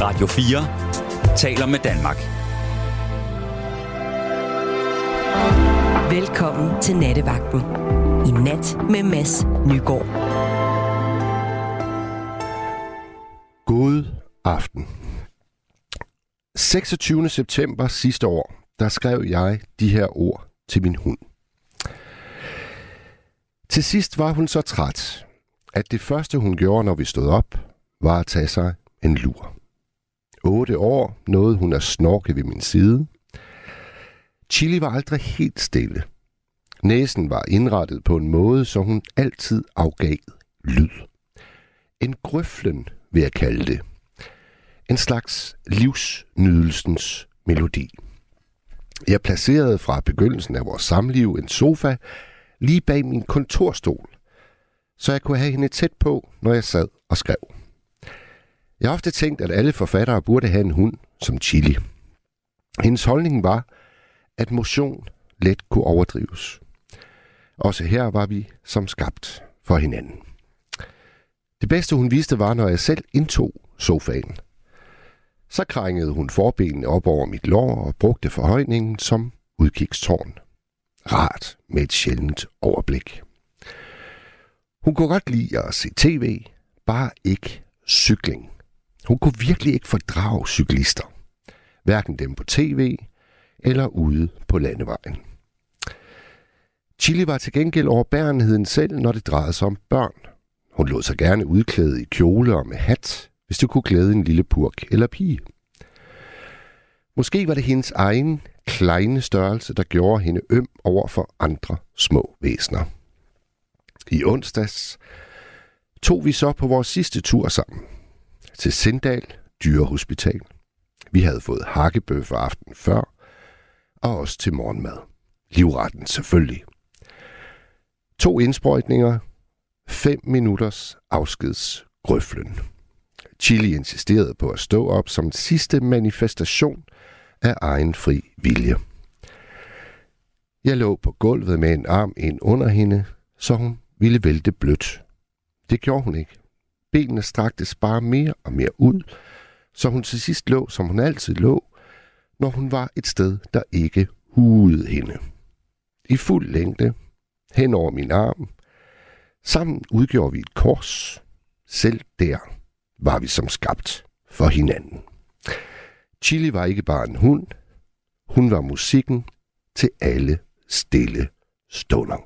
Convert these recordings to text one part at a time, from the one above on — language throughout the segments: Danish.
Radio 4 taler med Danmark. Velkommen til Nattevagten. I nat med Mads Nygaard. God aften. 26. september sidste år, der skrev jeg de her ord til min hund. Til sidst var hun så træt, at det første hun gjorde, når vi stod op, var at tage sig en lur. Otte år nåede hun at snorke ved min side. Chili var aldrig helt stille. Næsen var indrettet på en måde, så hun altid afgav lyd. En grøflen, vil jeg kalde det. En slags livsnydelsens melodi. Jeg placerede fra begyndelsen af vores samliv en sofa lige bag min kontorstol, så jeg kunne have hende tæt på, når jeg sad og skrev. Jeg har ofte tænkt, at alle forfattere burde have en hund som Chili. Hendes holdning var, at motion let kunne overdrives. Også her var vi som skabt for hinanden. Det bedste hun viste var, når jeg selv indtog sofaen. Så krængede hun forbenene op over mit lår og brugte forhøjningen som udkigstårn. Rart med et sjældent overblik. Hun kunne godt lide at se tv, bare ikke cykling. Hun kunne virkelig ikke fordrage cyklister. Hverken dem på tv eller ude på landevejen. Chili var til gengæld overbærenheden selv, når det drejede sig om børn. Hun lod sig gerne udklæde i kjole og med hat, hvis det kunne glæde en lille purk eller pige. Måske var det hendes egen kleine størrelse, der gjorde hende øm over for andre små væsner. I onsdags tog vi så på vores sidste tur sammen til Sindal Dyrehospital. Vi havde fået hakkebøf aften før, og også til morgenmad. Livretten selvfølgelig. To indsprøjtninger, fem minutters afskedsgrøflen. Chili insisterede på at stå op som sidste manifestation af egen fri vilje. Jeg lå på gulvet med en arm ind under hende, så hun ville vælte blødt. Det gjorde hun ikke. Benene straktes bare mere og mere ud, så hun til sidst lå, som hun altid lå, når hun var et sted, der ikke hudede hende. I fuld længde, hen over min arm. Sammen udgjorde vi et kors. Selv der var vi som skabt for hinanden. Chili var ikke bare en hund. Hun var musikken til alle stille stunder.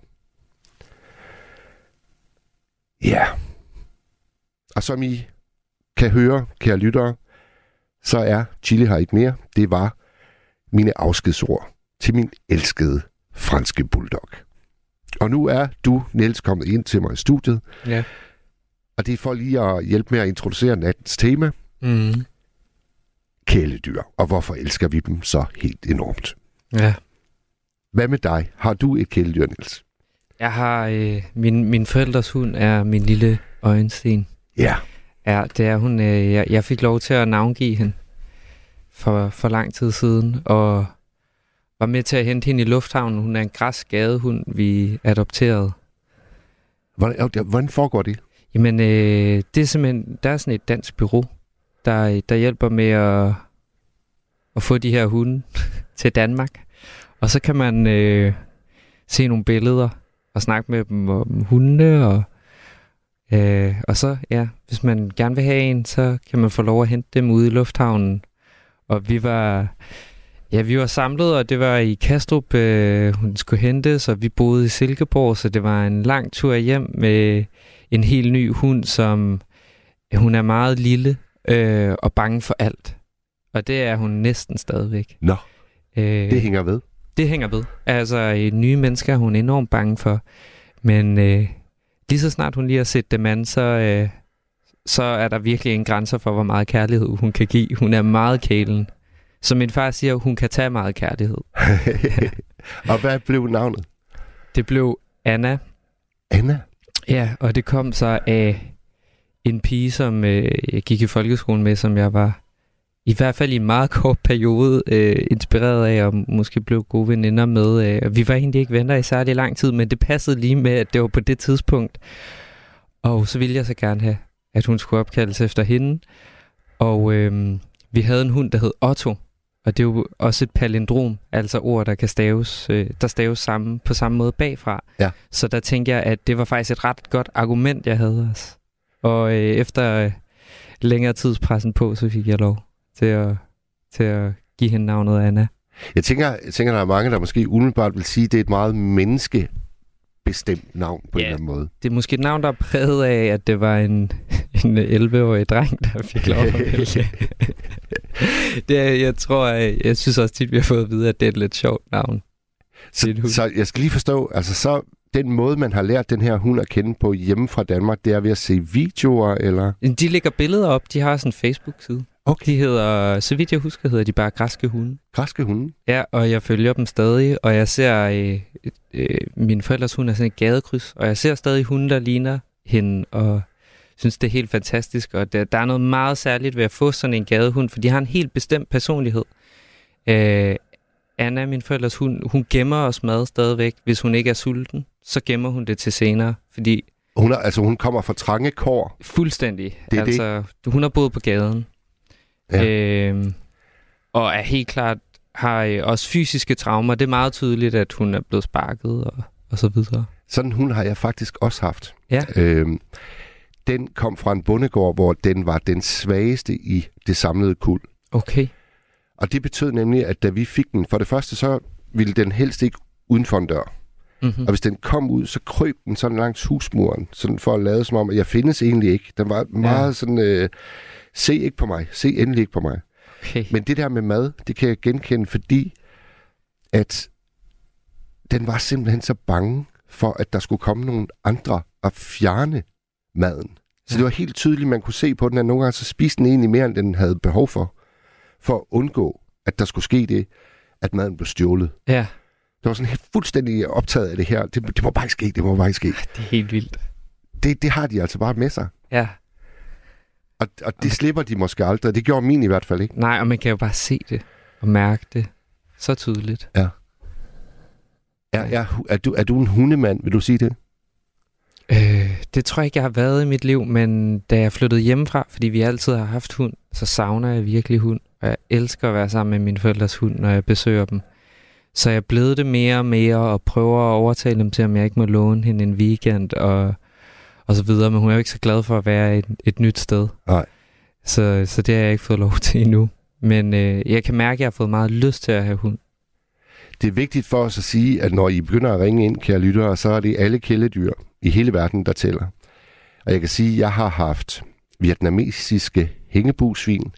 Ja. Og som I kan høre, kære lyttere, så er Chili her ikke mere. Det var mine afskedsord til min elskede franske bulldog. Og nu er du, Niels, kommet ind til mig i studiet. Ja. Og det er for lige at hjælpe med at introducere nattens tema. Mm. Kæledyr. Og hvorfor elsker vi dem så helt enormt? Ja. Hvad med dig? Har du et kæledyr, Niels? Jeg har... Øh, min, min forældres hund er min lille øjensten. Ja. Ja, det er hun. Øh, jeg, jeg fik lov til at navngive hende for, for lang tid siden, og var med til at hente hende i lufthavnen. Hun er en græsgadehund, vi adopterede. Hvordan, hvordan foregår det? Jamen, øh, det er simpelthen, der er sådan et dansk bureau, der, der hjælper med at, at få de her hunde til Danmark. Og så kan man øh, se nogle billeder og snakke med dem om hundene. Og, øh, og så, ja, hvis man gerne vil have en, så kan man få lov at hente dem ude i lufthavnen. Og vi var, ja, vi var samlet, og det var i Kastrup, øh, hun skulle hentes, og vi boede i Silkeborg, så det var en lang tur hjem med en helt ny hund, som hun er meget lille øh, og bange for alt. Og det er hun næsten stadigvæk. Nå, Øh, det hænger ved. det hænger ved. Altså, nye mennesker er hun enormt bange for. Men øh, lige så snart hun lige har set dem an, så, øh, så er der virkelig en grænse for, hvor meget kærlighed hun kan give. Hun er meget kælen. Som min far siger, hun kan tage meget kærlighed. og hvad blev navnet? Det blev Anna. Anna? Ja, og det kom så af en pige, som øh, jeg gik i folkeskolen med, som jeg var i hvert fald i en meget kort periode øh, inspireret af, og måske blev gode veninder med. Øh. Vi var egentlig ikke venner i særlig lang tid, men det passede lige med, at det var på det tidspunkt. Og så ville jeg så gerne have, at hun skulle opkaldes efter hende. Og øh, vi havde en hund, der hed Otto. Og det er jo også et palindrom, altså ord, der kan staves, øh, der staves sammen, på samme måde bagfra. Ja. Så der tænkte jeg, at det var faktisk et ret godt argument, jeg havde også. Og øh, efter øh, længere tidspressen på, så fik jeg lov til at, til at give hende navnet Anna. Jeg tænker, jeg tænker, der er mange, der måske umiddelbart vil sige, at det er et meget menneskebestemt navn på Ja. en eller anden måde. Det er måske et navn, der er præget af, at det var en, en 11-årig dreng, der fik lov at vælge. det er, jeg tror, jeg, jeg synes også tit, vi har fået at vide, at det er et lidt sjovt navn. Så, så jeg skal lige forstå, altså så den måde, man har lært den her hund at kende på hjemme fra Danmark, det er ved at se videoer, eller? De lægger billeder op. De har sådan en Facebook-side. Okay. De hedder, så vidt jeg husker, hedder de bare græske hunde. Græske hunde? Ja, og jeg følger dem stadig, og jeg ser, øh, øh, min forældres hund er sådan et gadekryds, og jeg ser stadig hunde, der ligner hende, og synes, det er helt fantastisk, og der, der er noget meget særligt ved at få sådan en gadehund, for de har en helt bestemt personlighed. Øh, Anna, min forældres hund, hun gemmer os mad stadigvæk. Hvis hun ikke er sulten, så gemmer hun det til senere, fordi Hun er, altså hun kommer fra trange kår. fuldstændig, Det er det. altså, hun har boet på gaden. Ja. Øhm, og er helt klart har øh, også fysiske traumer. Det er meget tydeligt, at hun er blevet sparket og, og så videre. Sådan en hund har jeg faktisk også haft. Ja. Øhm, den kom fra en bondegård, hvor den var den svageste i det samlede kuld. Okay. Og det betød nemlig, at da vi fik den, for det første så ville den helst ikke uden for en dør. Mm-hmm. Og hvis den kom ud, så krøb den sådan langs husmuren, sådan for at lade som om, at jeg findes egentlig ikke. Den var meget ja. sådan, øh, se ikke på mig, se endelig ikke på mig. Okay. Men det der med mad, det kan jeg genkende, fordi at den var simpelthen så bange for, at der skulle komme nogle andre og fjerne maden. Så Ja. det var helt tydeligt, man kunne se på den, at nogle gange så spiste den egentlig mere, end den havde behov for, for at undgå, at der skulle ske det, at maden blev stjålet. Ja, Det var sådan helt fuldstændig optaget af det her. Det, det må bare ikke ske, det må bare ikke ske. det er helt vildt. Det, det har de altså bare med sig. Ja. Og, og det slipper de måske aldrig. Det gjorde min i hvert fald ikke. Nej, og man kan jo bare se det og mærke det så tydeligt. Er, er, er, du, er du en hundemand, vil du sige det? Øh, det tror jeg ikke, jeg har været i mit liv, men da jeg flyttede hjemmefra, fordi vi altid har haft hund, så savner jeg virkelig hund. Og jeg elsker at være sammen med mine forældres hund, når jeg besøger dem. Så jeg blevet det mere og mere, og prøver at overtale dem til, om jeg ikke må låne hende en weekend, og, og så videre. Men hun er jo ikke så glad for at være et, et nyt sted. Nej. Så, så det har jeg ikke fået lov til endnu. Men øh, jeg kan mærke, at jeg har fået meget lyst til at have hund. Det er vigtigt for os at sige, at når I begynder at ringe ind, kære lyttere, så er det alle kæledyr i hele verden, der tæller. Og jeg kan sige, at jeg har haft vietnamesiske hængebusvin.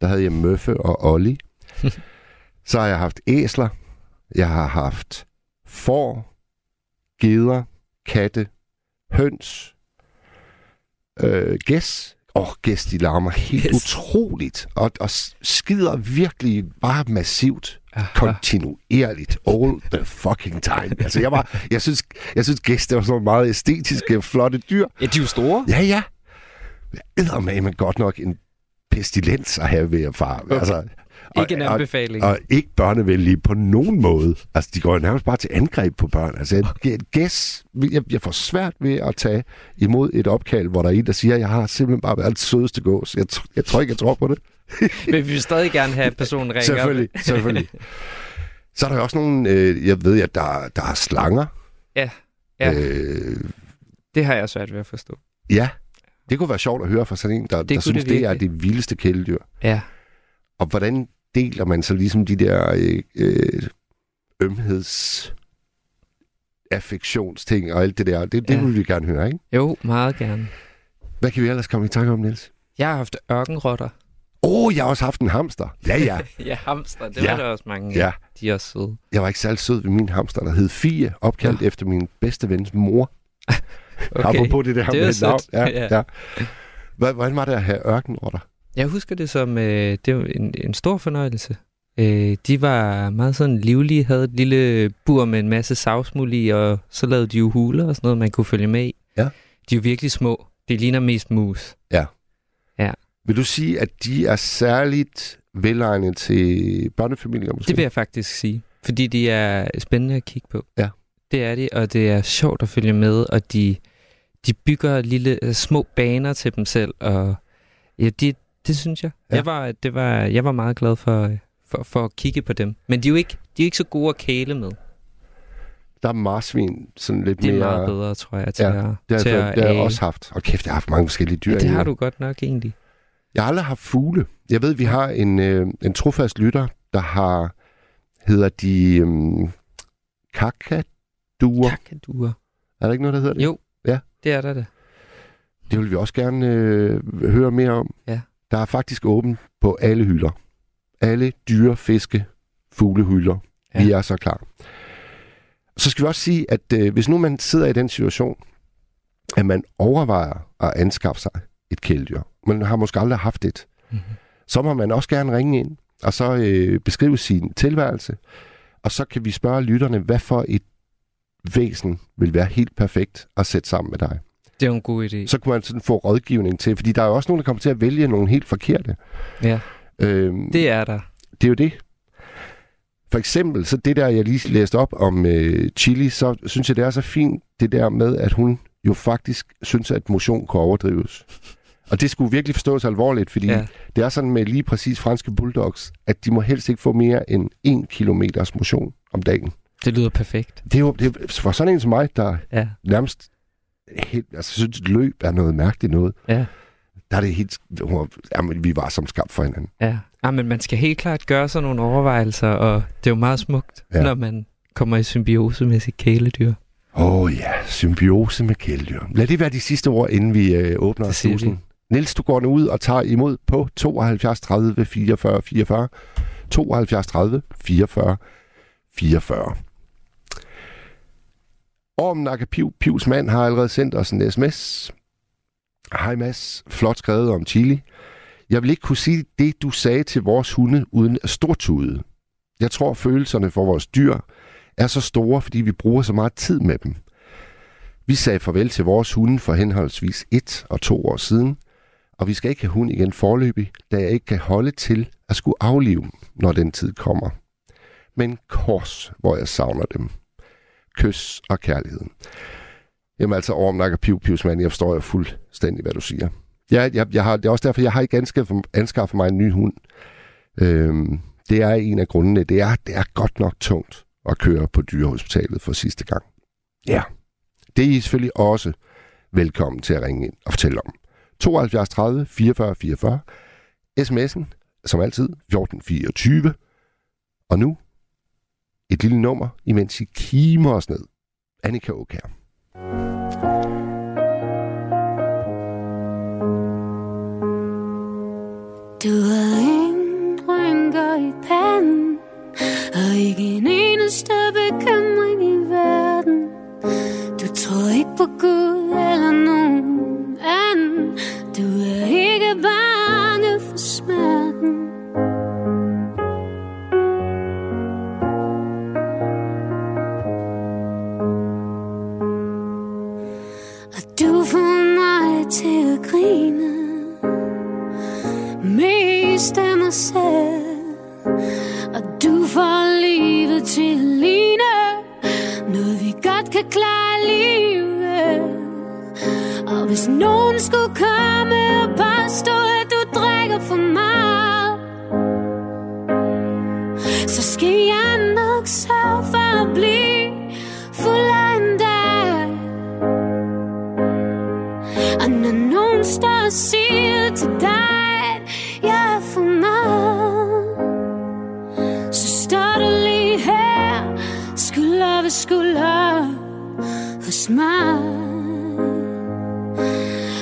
Der havde jeg Møffe og Olli. så har jeg haft æsler. Jeg har haft får, geder, katte, høns, øh, gæs. Åh, oh, gæs, de larmer helt Gæs. utroligt. Og, og skider virkelig bare massivt Aha. kontinuerligt all the fucking time. Altså, jeg, var, jeg synes, jeg synes gæster var sådan meget æstetiske, flotte dyr. Ja, de er jo store. Ja, ja. Jeg med, godt nok en pestilens at have ved at far. Okay. Altså, Ikke en og, anbefaling. og, og ikke børnevenlige på nogen måde. Altså, de går nærmest bare til angreb på børn. Altså, et, et gæs, jeg, jeg får svært ved at tage imod et opkald, hvor der er en, der siger, jeg har simpelthen bare været det sødeste gås. Jeg, jeg tror ikke, jeg tror på det. Men vi vil stadig gerne have, at personen ringer. Selvfølgelig, selvfølgelig. Så er der også nogle, øh, jeg ved, at der, der er slanger. Ja, ja. Øh, Det har jeg svært ved at forstå. ja, det kunne være sjovt at høre fra sådan en, der, Det der synes, det det, er det vildeste kæledyr. Ja. Og hvordan deler man så ligesom de der øh, øh, ømheds affektionsting og alt det der. Det, det Ja. vil vi gerne høre, ikke? Jo, meget gerne. Hvad kan vi ellers komme i tanke om, Niels? Jeg har haft ørkenrotter. Åh, oh, jeg har også haft en hamster. Ja, ja. ja, hamster. Det Ja. var der også mange ja. De er også søde. Jeg var ikke særlig sød ved min hamster, der hed Fie, opkaldt Nå. efter min bedste vens mor. Okay. Apropos det der Det med navn. Ja, Ja. ja. Hvordan var det at have ørkenrotter? Jeg husker det som øh, det var en, en stor fornøjelse. Øh, de var meget sådan livlige, havde et lille bur med en masse savsmuld i, og så lavede de jo huler og sådan noget, man kunne følge med i. Ja. De er jo virkelig små. Det ligner mest mus. Vil du sige, at de er særligt velegnet til børnefamilier måske? Det vil jeg faktisk sige. Fordi de er spændende at kigge på. Ja. Det er de, og det er sjovt at følge med, og de, de bygger lille små baner til dem selv, og ja, de, Det synes jeg. Ja. Jeg, var, det var, jeg var meget glad for, øh, for, for at kigge på dem. Men de er jo ikke, de er ikke så gode at kæle med. Der er marsvin sådan lidt Det er mere... meget bedre, tror jeg, til Ja, at, Det har, til jeg, at fået- det har jeg også haft. Og kæft, jeg har haft mange forskellige dyr. Ja, det har du godt nok egentlig. Jeg har aldrig haft fugle. Jeg ved, vi har en, øh, en trofast lytter, der har, hedder de um, kakaduer. Kakaduer. Er der ikke noget, der hedder det? Jo, Ja. det er der det. Det vil vi også gerne øh, høre mere om. Ja. Der er faktisk åben på alle hylder. Alle dyre, fiske, fuglehylder. Ja. Vi er så klar. Så skal vi også sige, at øh, hvis nu man sidder i den situation, at man overvejer at anskaffe sig et kæledyr, man har måske aldrig haft et, Mm-hmm. så må man også gerne ringe ind, og så øh, beskrive sin tilværelse, og så kan vi spørge lytterne, hvad for et væsen vil være helt perfekt at sætte sammen med dig. Det er jo en god idé. Så kunne man sådan få rådgivning til, fordi der er jo også nogen, der kommer til at vælge nogle helt forkerte. Ja, Øhm, det er der. det er jo det. For eksempel, så det der, jeg lige læste op om øh, Chili, så synes jeg, det er så fint, det der med, at hun jo faktisk synes, at motion kan overdrives. Og det skulle virkelig forstås alvorligt, fordi ja. Det er sådan med lige præcis franske bulldogs, at de må helst ikke få mere end en kilometers motion om dagen. Det lyder perfekt. Det er jo det er, for sådan en som mig, der Ja, nærmest helt, altså, synes, at løb er noget mærkeligt noget. ja, Der er det helt... Jamen, vi var som skabt for hinanden. ja. ja men man skal helt klart gøre sig nogle overvejelser, og det er jo meget smukt, Ja. når man kommer i symbiose med sit kæledyr. Åh oh, ja, symbiose med kæledyr. Lad det være de sidste ord, inden vi øh, åbner slusen. Niels, du går nu ud og tager imod på 72 30 44 44. 72 30 44 44. Om Nakapiv, Pivs mand, har allerede sendt os en sms. Hej Mads, flot skrevet om chili. Jeg vil ikke kunne sige det, du sagde til vores hunde, uden at stortude. Jeg tror, følelserne for vores dyr er så store, fordi vi bruger så meget tid med dem. Vi sagde farvel til vores hunde for henholdsvis et og to år siden, og vi skal ikke have hund igen forløbig, da jeg ikke kan holde til at skulle aflive dem, når den tid kommer. Men kors, hvor jeg savner dem. Kys og kærligheden. Jamen altså, Orm og Piv mand, jeg forstår jo fuldstændig, hvad du siger. Ja, jeg, jeg har, det er også derfor, jeg har ikke anskaffet, anskaffet mig en ny hund. Øhm, det er en af grundene. Det er, det er godt nok tungt at køre på dyrehospitalet for sidste gang. Ja, det er I selvfølgelig også velkommen til at ringe ind og fortælle om. 72 30 44 44. SMS'en, som altid, 1424. Og nu et lille nummer, imens I kimer os ned. Annika Åkær. Du har ingen rynker i panden Og ikke en eneste bekymring i verden Du tror ikke på Gud eller nogen anden Du er ikke bange for smerten til at grine. Mest af mig selv. Og du får livet til at ligne Noget vi godt kan klare livet. Og hvis nogen skulle komme og påstå At du drikker for meget Så skal jeg nok sørge for at blive der siger til dig, at jeg er for meget, så står du lige her, skulder ved skulder hos mig.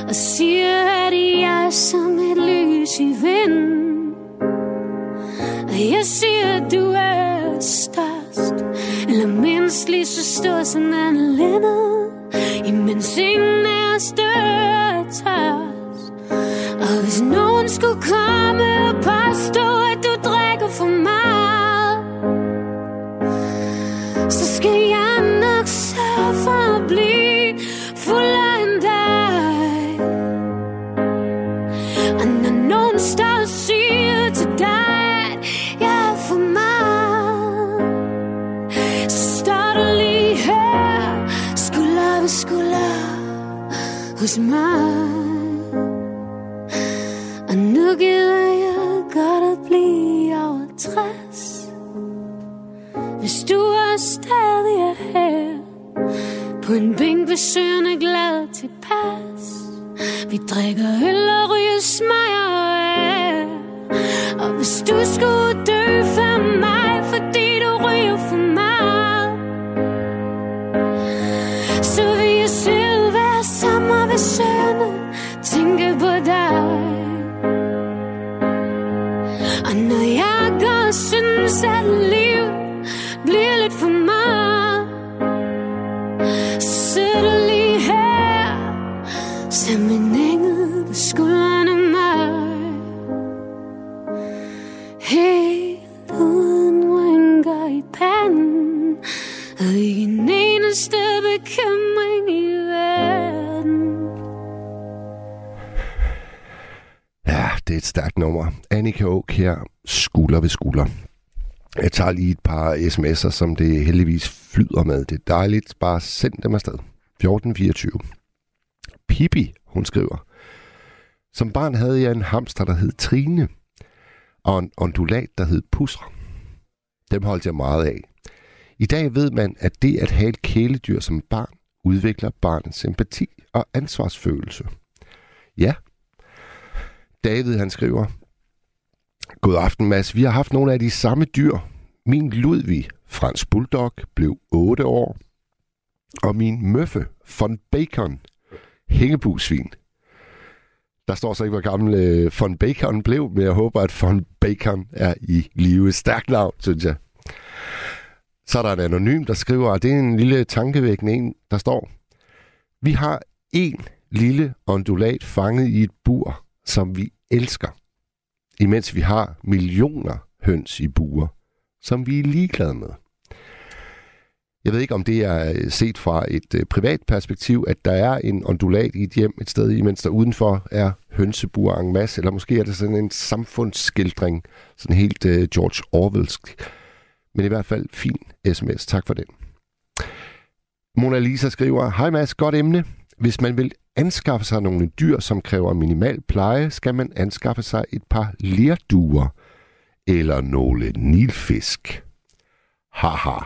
Og siger, at jeg er som et lys i vinden. Og jeg siger, at du er størst, eller mindst lige så stor som Anne Lennon. Imens ingen af os dør tør og hvis nogen skulle komme og påstå At du drikker for meget Så skal jeg nok sørge for at blive Fuld af en dag Og når nogen står og siger til dig At jeg er for meget så står du lige her, skulder ved skulder hos mig. Og nu gider jeg godt at blive over 60 Hvis du er stadig er her På en bænk ved søerne glad tilpas. Vi drikker øl og ryger smager af. Og hvis du skulle dø for mig Fordi du ryger for mig Så vil jeg selv være sammen ved søerne Tænke på dig. Jeg går og synes, at liv et stærkt nummer. Annika Åk her, skulder ved skulder. Jeg tager lige et par sms'er, som det heldigvis flyder med. Det er dejligt. Bare send dem afsted. 1424. Pippi, hun skriver. Som barn havde jeg en hamster, der hed Trine, og en ondulat, der hed Pusser. Dem holdt jeg meget af. I dag ved man, at det at have et kæledyr som barn udvikler barnets empati og ansvarsfølelse. Ja, David han skriver, God aften Mads, vi har haft nogle af de samme dyr. Min Ludvig, fransk bulldog, blev 8 år. Og min Møffe, von Bacon, hængebusvin. Der står så ikke, hvor gammel øh, von Bacon blev, men jeg håber, at von Bacon er i live. Stærkt navn, synes jeg. Så er der en anonym, der skriver, og det er en lille tankevækkende en, der står, vi har en lille ondulat fanget i et bur, som vi elsker, imens vi har millioner høns i buer, som vi er ligeglade med. Jeg ved ikke, om det er øh, set fra et øh, privat perspektiv, at der er en ondulat i et hjem et sted, imens der udenfor er hønsebuer en masse, eller måske er det sådan en samfundsskildring, sådan helt øh, George Orwellsk. Men i hvert fald fin sms. Tak for den. Mona Lisa skriver, Hej Mads, godt emne. Hvis man vil anskaffe sig nogle dyr, som kræver minimal pleje, skal man anskaffe sig et par lerduer eller nogle nilfisk. Haha,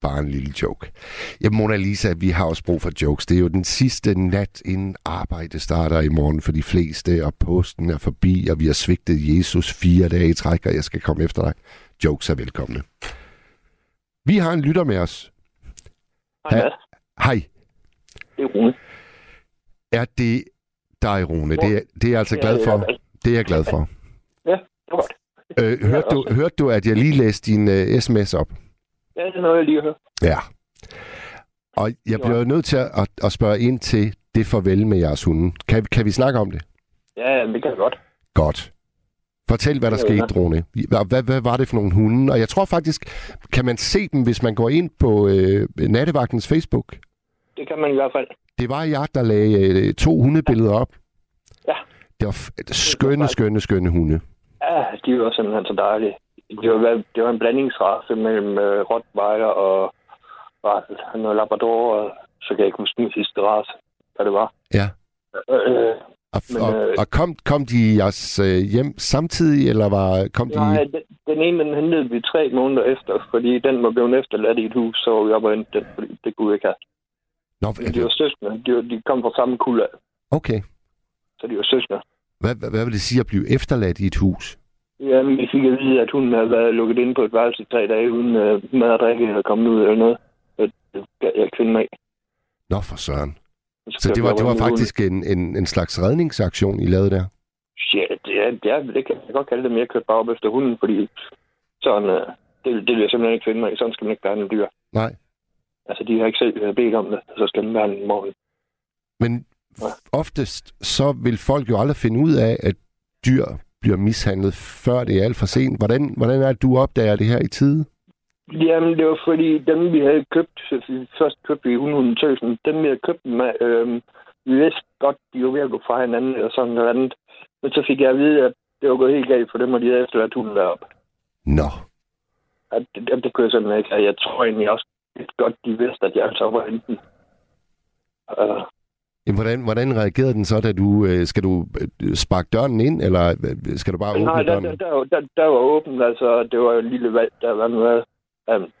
bare en lille joke. Ja, Mona Lisa, vi har også brug for jokes. Det er jo den sidste nat, inden arbejde starter i morgen for de fleste, og posten er forbi, og vi har svigtet Jesus fire dage i træk, og jeg skal komme efter dig. Jokes er velkomne. Vi har en lytter med os. Hej. Hej. Det er Rune. Er det dig, Rune? Det, er, det er jeg altså Ja, glad for. jeg. Det er jeg glad for. Ja, det var godt. Øh, hørte, du, hørte du, at jeg lige læste din uh, sms op? Ja, det er noget, jeg lige har hørt. Ja. Og jeg bliver nødt til at, at, at spørge ind til det farvel med jeres hunde. Kan, kan vi snakke om det? Ja, ja, det kan jeg godt. Godt. Fortæl, hvad der Ja, ja. skete, Rune. Hvad, hvad, hvad var det for nogle hunde? Og jeg tror faktisk, kan man se dem, hvis man går ind på øh, Nattevagtens Facebook? Det kan man i hvert fald. Det var jeg, der lagde øh, to hundebilleder op. Ja. Det var skønne, skønne, skønne hunde. Ja, de var simpelthen så dejlige. Det var, det var en blandingsrace mellem øh, Rottweiler og. Noget Labrador, og så kan jeg ikke huske den sidste race, hvad det var. Ja. Øh, Og, Men, og, øh, og kom, kom de i jeres øh, hjem samtidig, eller var, kom de... nej, den, den ene, den hentede vi tre måneder efter, fordi den var blevet efterladt i et hus, så var vi oppe og den, fordi det kunne vi ikke have. Nå, Men de var søskende. De, var, de kom fra samme kulde, okay. så de var søskende. Hvad, hvad, hvad vil det sige at blive efterladt i et hus? Jamen, vi fik at vide, at hun havde været lukket inde på et værelse i tre dage, uden uh, mad og drikke eller kommet ud eller noget. Og Det gav jeg ikke finde mig af. Nå, for søren. Så, Så det var, det var faktisk en, en, en slags redningsaktion, I lavede der? Ja, det, er, det, er, det kan jeg godt kalde det, men jeg kørte bare op efter hunden, fordi sådan, uh, det, det vil jeg simpelthen ikke finde mig i. Sådan skal man ikke behandle dyr. Nej. Altså, de har ikke selv øh, bedt om det, så skal behandle dem morgen. Men Ja. oftest, så vil folk jo aldrig finde ud af, at dyr bliver mishandlet, før det er alt for sent. Hvordan, hvordan er det, du opdager det her i tide? Jamen, det var fordi dem, vi havde købt, først købte vi hunden tøsen, dem vi havde købt dem af, øhm, vi vidste godt, de var ved at gå fra hinanden eller sådan noget andet. Men så fik jeg at vide, at det var gået helt galt for dem, og de havde efterladt hunden deroppe. Nå. At det, det, kunne jeg simpelthen ikke. Jeg tror egentlig også lidt godt, de vidste, at jeg altså var enten. Uh, Jamen, hvordan, hvordan reagerede den så, da du... Øh, skal du øh, sparke døren ind, eller øh, skal du bare åbne Nej, der, døren? der, der, der, der var åbent, altså, det var jo en lille valg, der var noget, um,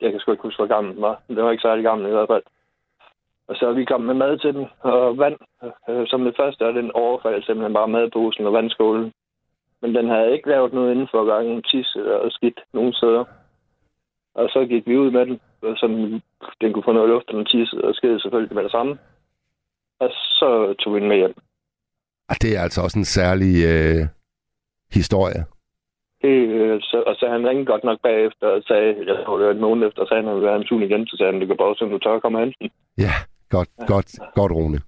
jeg kan sgu ikke huske, hvor gammel den var. Det var ikke særlig gammel i hvert fald. Og så er vi kommet med mad til den, og vand. Som det første er den overfald simpelthen bare madposen og vandskålen. Men den havde ikke lavet noget inden for hverken tis eller skidt nogen steder. Og så gik vi ud med den, og så den kunne få noget luft, og den tissede og skede selvfølgelig med det samme. Og så tog vi den med hjem. Ah, det er altså også en særlig øh, historie. Det, øh, så, og så han ringede godt nok bagefter og sagde, jeg tror det var en måned efter, sagde han, at han ville være en tur igen, så sagde han, det kan bare, så du tør at komme hen. Ja, godt, godt, godt, Rune.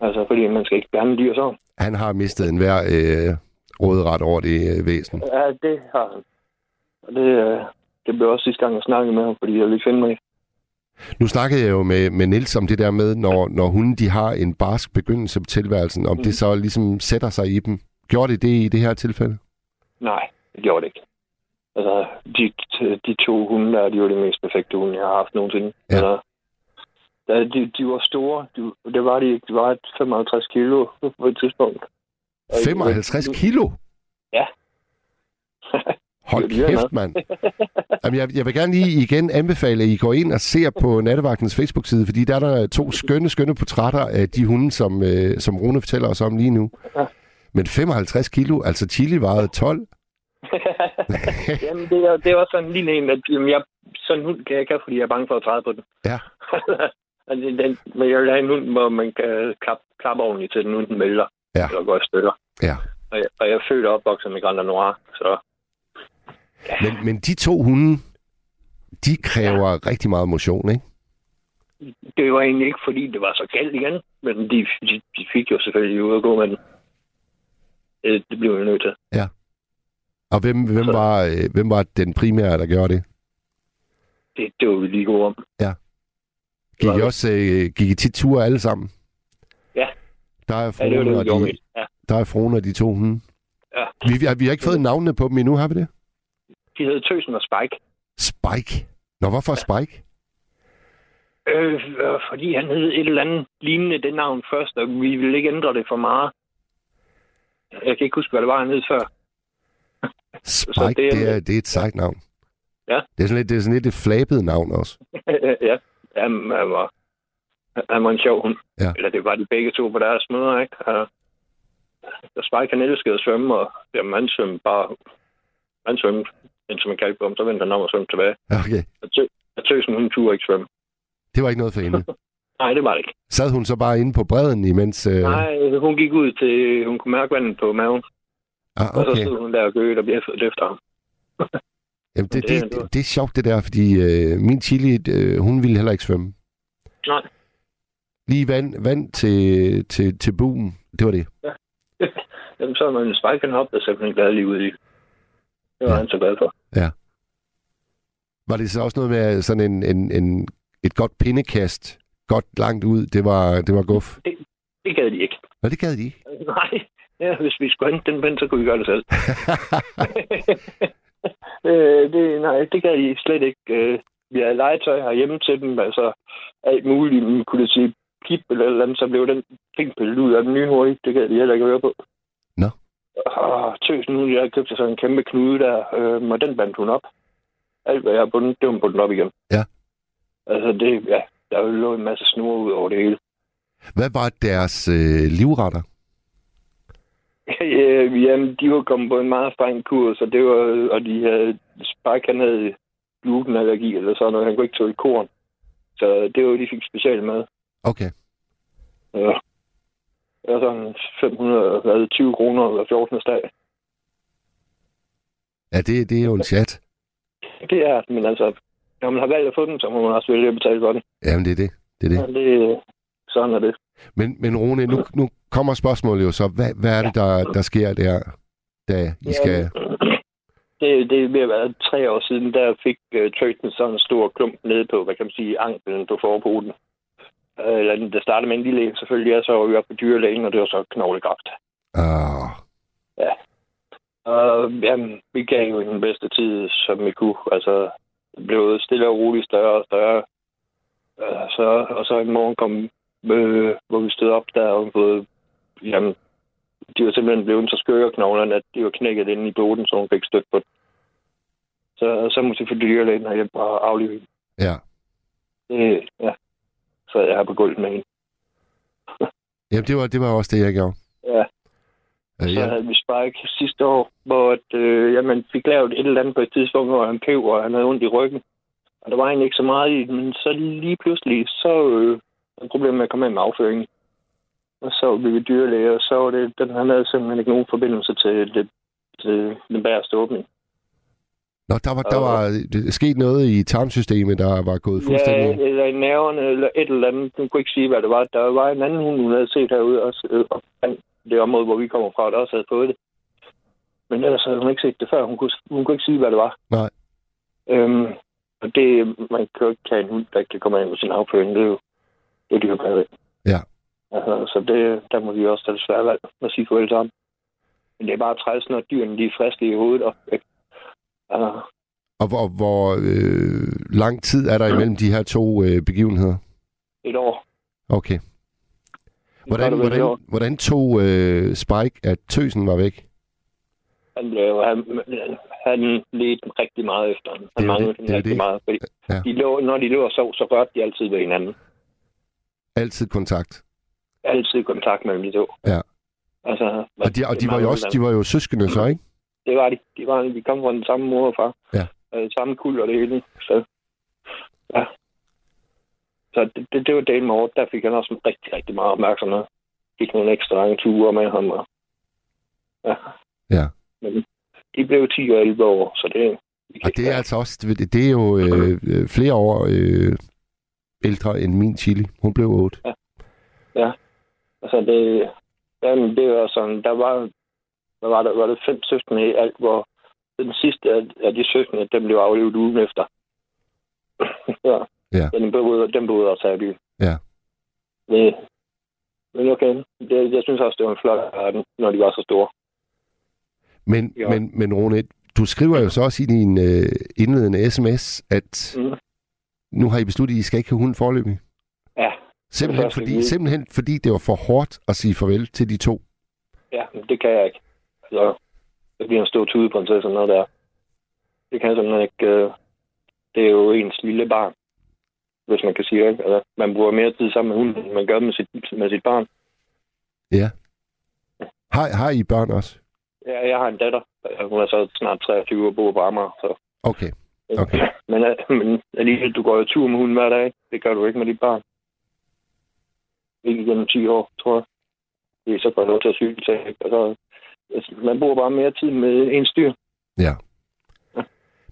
Altså, fordi man skal ikke behandle dyr sådan. Han har mistet enhver øh, råderet over det øh, væsen. Ja, det har han. Og det, øh, det blev også sidste gang, jeg snakkede med ham, fordi jeg ville ikke finde mig. i. Nu snakkede jeg jo med, med Nils om det der med, når, når hunde de har en barsk begyndelse på tilværelsen, om mm. det så ligesom sætter sig i dem. Gjorde det det i det her tilfælde? Nej, det gjorde det ikke. Altså, de, de to hunde der, de var de mest perfekte hunde, jeg har haft nogensinde. Ja. Altså, de, de var store. De, det var de ikke. De var et 55 kilo på et tidspunkt. Og 55 kilo? Ja. Hold kæft, mand. Jamen, jeg, jeg vil gerne lige igen anbefale, at I går ind og ser på Nattevagtens Facebook-side, fordi der er der to skønne, skønne portrætter af de hunde, som, øh, som Rune fortæller os om lige nu. Men 55 kilo, altså chili vejede 12. Jamen, det er, det er også sådan lige en, at jamen, jeg, sådan en hund kan jeg ikke fordi jeg er bange for at træde på den. Ja. altså, den, men jeg vil have en hund, hvor man kan klappe, klappe ordentligt til den, uden den vælter. Ja. Eller går i stykker. Ja. Og jeg, og jeg er født og opvokset med Grand Noir, så Men, men de to hunde, de kræver ja. rigtig meget motion, ikke? det var egentlig ikke, fordi det var så galt igen. Men de, de, de fik jo selvfølgelig ud at gå med den. Det, det blev jeg nødt til. Og hvem, hvem, Så- var, øh, hvem var den primære, der gjorde det? Det, det var vi lige gode om. Gik Var I også øh, gik I tit ture alle sammen? Ja. Der er Ja, det var Frone, det, og de. Ja. der er Frone og de to hunde. Ja. Vi, vi, har, vi har ikke fået navnene på dem endnu, har vi det? De hed Tøsen og Spike. Spike. Nå, hvorfor Spike? Øh, øh, fordi han hed et eller andet lignende det navn først, og vi ville ikke ændre det for meget. Jeg kan ikke huske, hvad det var, han hed før. Spike, det det er- er, det er et sejt navn. Ja. Det er sådan lidt, det er sådan lidt et flabet navn også. ja, Jamen, han var, han var en sjov hund. Ja. Eller det var de begge to på deres møder, ikke? Og, og Spike, han elskede at svømme, og jamen, han svømte bare... Han svømte, indtil man på ham, så vendte han om og svømte tilbage. Okay. Og, tø, og tøsen, hun turde ikke svømme. Det var ikke noget for hende. Nej, det var det ikke. Sad hun så bare inde på bredden, imens... Øh... Nej, hun gik ud til... Hun kunne mærke vandet på maven. Ah, Og så okay. stod hun der og gøede og bjeffede efter ham. Jamen, det, det det, det, det er sjovt, det der, fordi øh, min chili, øh, hun ville heller ikke svømme. Nej. Lige vand, vand til, til, til buen, det var det. Jamen, så er man Spike, han hoppede simpelthen glad lige ud i. Det var Ja. ja. han så glad for. Var det så også noget med sådan en, en, en, et godt pindekast, godt langt ud, det var, det var guf? Det gad de ikke. Nå, det gad de ikke. Nej, ja, hvis vi skulle hente den pind, så kunne vi gøre det selv. øh, det, nej, det gad de slet ikke. Øh, vi havde legetøj herhjemme til dem, altså alt muligt. Man kunne sige kip eller eller andet, så blev den ting pillet ud af den nye hurtigt. Det gad de heller ikke høre på. Nå. Og tøsen, hun jeg købte sådan en kæmpe knude der, øh, og den bandt hun op. Alt, hvad jeg har bundet, det var hun bundet op igen. Ja. Altså, det, ja, der lå en masse snore ud over det hele. Hvad var deres øh, livretter? Øh, Jamen, de var kommet på en meget streng kur, så det var, og de havde, Spark, han havde glutenallergi eller sådan noget, han kunne ikke tåle korn. Så det var, de fik specielt med. Okay. Ja. Var sådan 520 kroner hver 14. dag. Ja, det, det er jo en chat. Det er, men altså, når man har valgt at få den, så må man også vælge at betale for den. Jamen, det er det. Det er det. Ja, det sådan er det. Men, men Rune, nu, nu kommer spørgsmålet jo så. Hvad, hvad er det, der, der sker der, da I skal... Det, det er ved at være tre år siden, der fik uh, Trøjten sådan en stor klump nede på, hvad kan man sige, anklen på forpoten. Uh, eller det startede med en lille, selvfølgelig, og så var vi oppe på dyrlægen, og det var så knoglekraft. Ah, Og jamen, vi gav jo den bedste tid, som vi kunne. Altså, det blev stille og roligt større og større. Uh, så, og så en morgen kom øh, hvor vi stod op der og fået, jamen, de var simpelthen blevet så skøre knoglerne, at de var knækket inde i boden, så hun fik støt på det. Så, så måtte jeg få dyrlægen og hjælpe og aflive. Ja. Det, ja. Så jeg har på gulvet med hende. Jamen, det var, det var også det, jeg gjorde. Ja. Øh, Så ja. havde vi Spike sidste år, hvor at, øh, jamen, fik lavet et eller andet på et tidspunkt, hvor han pev, og han havde ondt i ryggen. Og der var egentlig ikke så meget i det, men så lige pludselig, så øh, var problemet med at komme ind med afføringen. Og så blev vi dyrlæge, og så var det, den, han havde simpelthen ikke nogen forbindelse til, det, til den bagerste åbning. Nå, der var, der var øh, sket noget i tarmsystemet, der var gået Ja, fuldstændig... eller i nerverne, eller et eller andet. Hun kunne ikke sige, hvad det var. Der var en anden hund, hun havde set herude, også, øh, og han- det område, hvor vi kommer fra, der også havde fået det. Men ellers havde hun ikke set det før. Hun kunne, hun kunne ikke sige, hvad det var. Nej. Øhm, og det, man kan jo ikke tage en hund, der ikke kan komme ind med sin afføring. Det er jo det er dyrt Ja. Altså, så det, der må vi også tage det svære valg at sige farvel til ham. Men det er bare træls, når dyrene de er friske i hovedet. Og, altså, Og hvor, hvor øh, lang tid er der imellem de her to øh, begivenheder? et år. Okay. Hvordan, Godt og vel et år. hvordan, hvordan tog øh, Spike, at tøsen var væk? Han, blev, han, han ledte rigtig meget efter ham. Det Han manglede det- det rigtig det. meget. Fordi Ja. de lå, når de lå og sov, så rørte de altid ved hinanden. Altid kontakt. Altid kontakt mellem de to. Ja. Altså, Og de, og de var jo også de var jo søskende så, ikke? Det var de. De, var, de kom fra den samme mor og far. Ja. Øh, samme kuld og det hele. Så, ja. Så det, det, det var dagen med Der fik han også rigtig, rigtig meget opmærksomhed. Fik nogle ekstra lange ture med ham. Og, ja. Ja. Men de blev 10 og 11 år, så det... Og det er altså også, det, det er jo øh, øh, flere år øh, ældre end min chili. Hun blev 8. Altså, det, jamen, det var sådan, der var, der var, der var det fem søskende i alt, hvor den sidste af, af de søskende, den blev aflevet ugen efter. ja. Ja. Den boede, den boede også her i byen. Ja. Det, men okay, det, jeg synes også, det var en flot verden, når de var så store. Men, Ja. men, men Rune, du skriver jo så også i din øh, indledende sms, at Mm. nu har I besluttet, at I skal ikke have hunden forløbig. Ja, Simpelthen fordi, simpelthen fordi det var for hårdt at sige farvel til de to. ja, men det kan jeg ikke. Altså, det bliver en stor tudeprinsesse, når det er. Det kan jeg simpelthen ikke. øh, Det er jo ens lille barn, hvis man kan sige det. Altså, man bruger mere tid sammen med hunden, end man gør med sit, med sit barn. Ja. Har, har I børn også? Ja, jeg har en datter. Hun er så snart 23 og bor på Amager. Så. Okay. Okay. Men, øh, men alligevel, du går jo tur med hunden hver dag. Det gør du ikke med dit barn. Ikke igennem 10 år, tror jeg. Det er så får lov til at cykle til. ikke? Altså, altså, man bruger bare mere tid med ens dyr. Ja.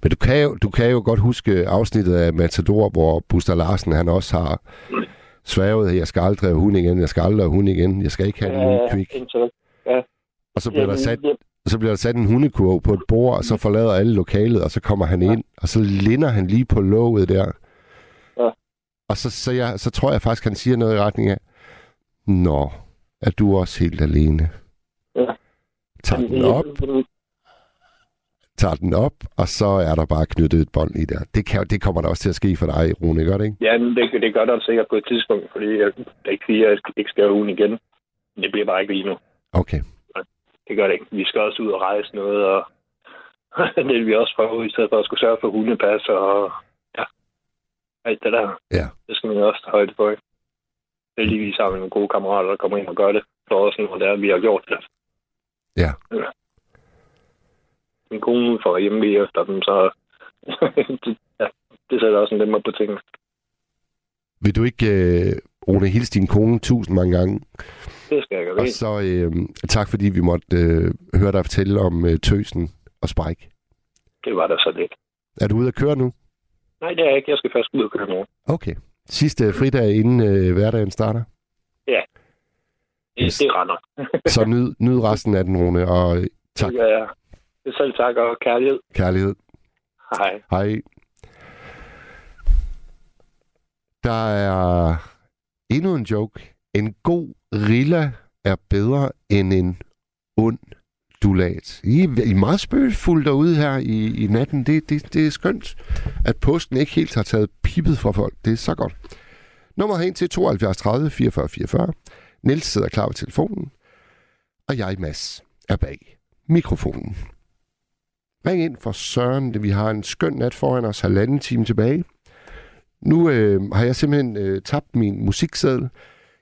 Men du kan, jo, du kan jo godt huske afsnittet af Matador, hvor Buster Larsen han også har sværget, at jeg skal aldrig have hund igen, jeg skal aldrig have hund igen, jeg skal ikke have en ny kvik. indtil, Og så bliver, der sat, ja, så bliver der sat en hundekurv på et bord, og så forlader alle lokalet, og så kommer han ind, og så linder han lige på låget der. Ja. Og så, så, jeg, så tror jeg faktisk, han siger noget i retning af, Nå, er du også helt alene? Ja. Tag den op, tager den op, og så er der bare knyttet et bånd i der. Det, kan, det kommer der også til at ske for dig, Rune, gør det ikke? Ja, det, det gør der sikkert på et tidspunkt, fordi jeg, ikke fordi, jeg ikke skal hunden igen. Men det bliver bare ikke lige nu. Okay. Det gør det ikke. Vi skal også ud og rejse noget, og det vil vi også prøve, i stedet for at skulle sørge for hundepas og ja, alt det der. Ja. Det skal man også tage højde for. Heldigvis har vi nogle gode kammerater, der kommer ind og gør det for os, når det er, vi har gjort det. Ja. ja. Min kone får hjemme efter dem, så det, ja, det sætter også en lemmer på tingene. Vil du ikke, øh, Rune, hilse din kone tusind mange gange? Det skal jeg gøre. Og så øh, tak, fordi vi måtte øh, høre dig fortælle om øh, tøsen og spræk. Det var da så lidt. Er du ude at køre nu? Nej, det er jeg ikke. Jeg skal først ud og køre nu. Okay. Sidste fridag, inden øh, hverdagen starter. Det, Yes. det render. Så nyd, nyd resten af den, Rune, og øh, tak. Det gør jeg. Selv tak og kærlighed. Kærlighed. Hej. Hej. Der er endnu en joke. En god rilla er bedre end en ond dulat. I, I er meget spøgefulde derude her i, i natten. Det, det, det er skønt, at posten ikke helt har taget pippet fra folk. Det er så godt. Nummer hen til 72 30 44 44. Niels sidder klar ved telefonen. Og jeg, Mads, er bag mikrofonen. Ring ind for Søren. Vi har en skøn nat foran os, halvanden time tilbage. Nu øh, har jeg simpelthen øh, tabt min musikseddel.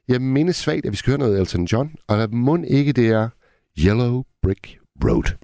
Jeg mindes svagt, at vi skal høre noget Elton John, og der må ikke det er Yellow Brick Road.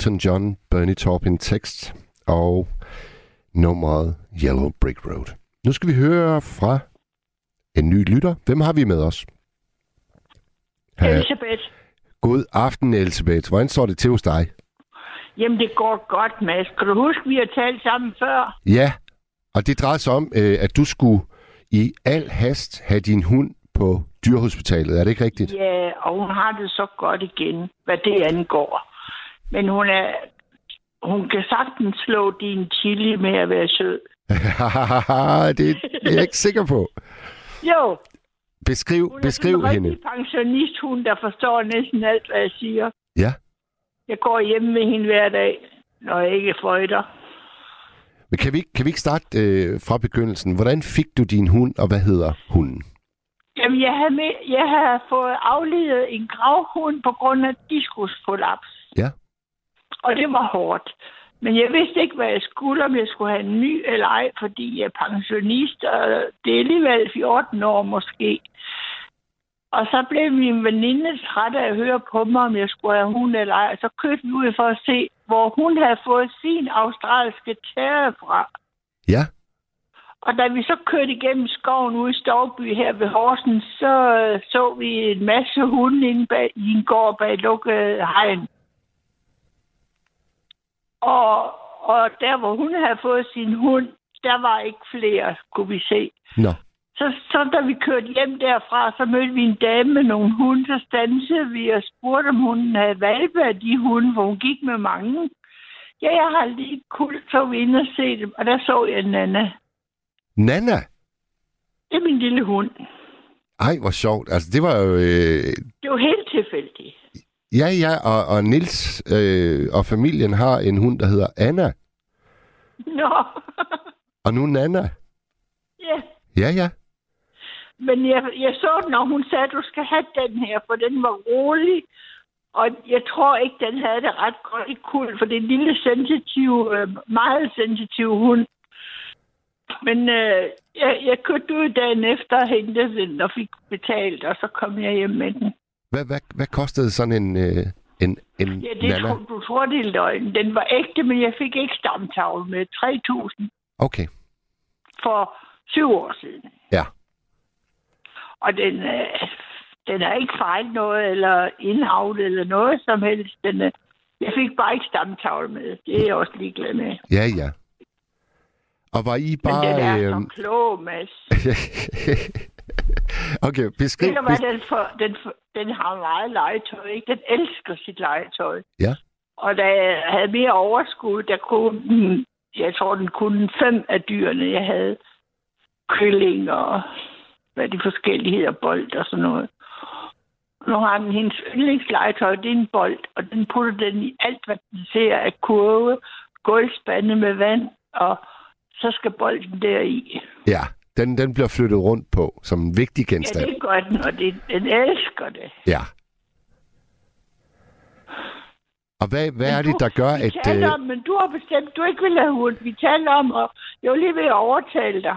Elton John, Bernie Taupin tekst og nummeret Yellow Brick Road. Nu skal vi høre fra en ny lytter. Hvem har vi med os? Elisabeth. God aften, Elisabeth. Hvordan står det til hos dig? Jamen, det går godt, Mads. Kan du huske, vi har talt sammen før? Ja, og det drejer sig om, øh, at du skulle i al hast have din hund på dyrehospitalet. Er det ikke rigtigt? Ja, og hun har det så godt igen, hvad det angår. Men hun er... Hun kan sagtens slå din chili med at være sød. det er jeg ikke sikker på. Jo, Beskriv, hun er beskriv sådan en hende. rigtig pensionisthund, der forstår næsten alt, hvad jeg siger. Ja. Jeg går hjemme med hende hver dag, når jeg ikke fløjter. Men kan vi, kan vi ikke starte øh, fra begyndelsen? Hvordan fik du din hund, og hvad hedder hunden? Jamen, jeg havde, med, jeg havde fået afledet en gravhund på grund af diskusprolaps. Ja. Og det var hårdt. Men jeg vidste ikke, hvad jeg skulle, om jeg skulle have en ny eller ej, fordi jeg er pensionist, og det er alligevel 14 år måske. Og så blev min veninde træt af at høre på mig, om jeg skulle have hund eller ej. Så kørte vi ud for at se, hvor hun havde fået sin australske terrier fra. Ja. Og da vi så kørte igennem skoven ude i Stovby her ved Horsens, så så vi en masse hunde inde bag, i en gård bag lukket hegn. Og, og der, hvor hun havde fået sin hund, der var ikke flere, kunne vi se. Nå. Så, så da vi kørte hjem derfra, så mødte vi en dame med nogle hunde, så stansede vi og spurgte, om hun havde valpe af de hunde, hvor hun gik med mange. Ja, jeg har lige kult, så vi inde og se dem, og der så jeg Nana. Nana? Det er min lille hund. Ej, hvor sjovt. Altså, det var jo... Øh, Det var helt tilfældigt. Ja, ja, og, og Nils øh, og familien har en hund, der hedder Anna. Nå, Og nu Nana. ja. Ja, ja. Men jeg, jeg så den, og hun sagde, at du skal have den her, for den var rolig. Og jeg tror ikke, den havde det ret godt i kul, for det er en lille sensitiv, øh, meget sensitiv hund. Men øh, jeg, jeg kørte ud dagen efter og hentede den og fik betalt, og så kom jeg hjem med den. Hvad, hvad, hvad kostede sådan en, øh, en, en Ja, det Nana? tror, du tror, det er løgn. Den var ægte, men jeg fik ikke stamtavle med 3.000 Okay. for syv år siden. Ja. Og den, øh, den er ikke fejl noget, eller indhavlet, eller noget som helst. Den, øh, jeg fik bare ikke stamtavle med. Det er jeg også ligeglad med. Ja, ja. Og var I Men bare... den er øh, så klog, Mads. okay, beskriv... Ved du hvad, den, for, den, for, den har meget legetøj, ikke? Den elsker sit legetøj. Ja. Og da jeg havde mere overskud, der kunne den, jeg tror, den kunne fem af dyrene, jeg havde. Kylling og hvad de forskellige hedder, bold og sådan noget. Nu har den hendes yndlingslegetøj, det er en bold, og den putter den i alt, hvad den ser af kurve, gulvspande med vand, og så skal bolden deri. Ja, den, den bliver flyttet rundt på som en vigtig Ja, genstand. det gør den, og det, den elsker det. Ja. Og hvad, hvad er Men det, der gør, vi at... taler Øh, om, men du har bestemt, du ikke vil have hund. Vi taler om, og jeg var lige ved at overtale dig.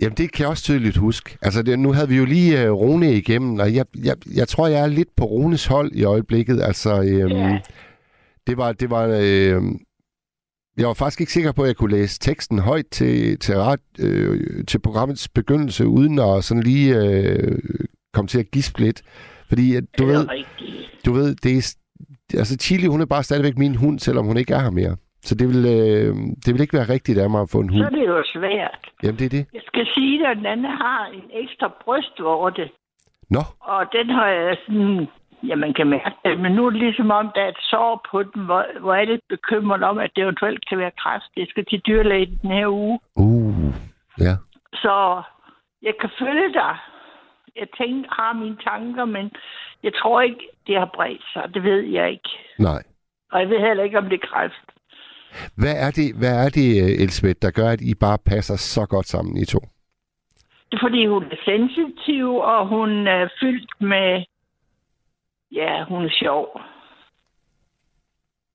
jamen, det kan jeg også tydeligt huske. Altså, det, nu havde vi jo lige øh, Rune igennem, og jeg, jeg, jeg tror, jeg er lidt på Runes hold i øjeblikket. Altså, øhm, Ja. det var... Det var øh, jeg var faktisk ikke sikker på, at jeg kunne læse teksten højt til, til, ret, øh, til programmets begyndelse, uden at sådan lige øh, komme til at gispe lidt. Fordi, at, du ved, du ved, det er, altså Chili, hun er bare stadigvæk min hund, selvom hun ikke er her mere. Så det vil, øh, det vil ikke være rigtigt af mig at få en Så hund. er det jo svært. Jamen, det er det. Jeg skal sige at den anden har en ekstra brystvorte, Nå, og den har jeg sådan... Ja, man kan mærke det, men nu er det ligesom om, der er et sår på den, hvor, hvor er det bekymret om, at det eventuelt kan være kræft. Det skal til dyrlægen den her uge. uh, ja. Så jeg kan følge dig. Jeg tænker, har mine tanker, men jeg tror ikke, det har bredt sig. Det ved jeg ikke. Nej. Og jeg ved heller ikke, om det er kræft. Hvad er det, hvad er det øh, Elsebeth, der gør, at I bare passer så godt sammen, I to? Det er fordi, hun er sensitiv, og hun er fyldt med... Ja, hun er sjov.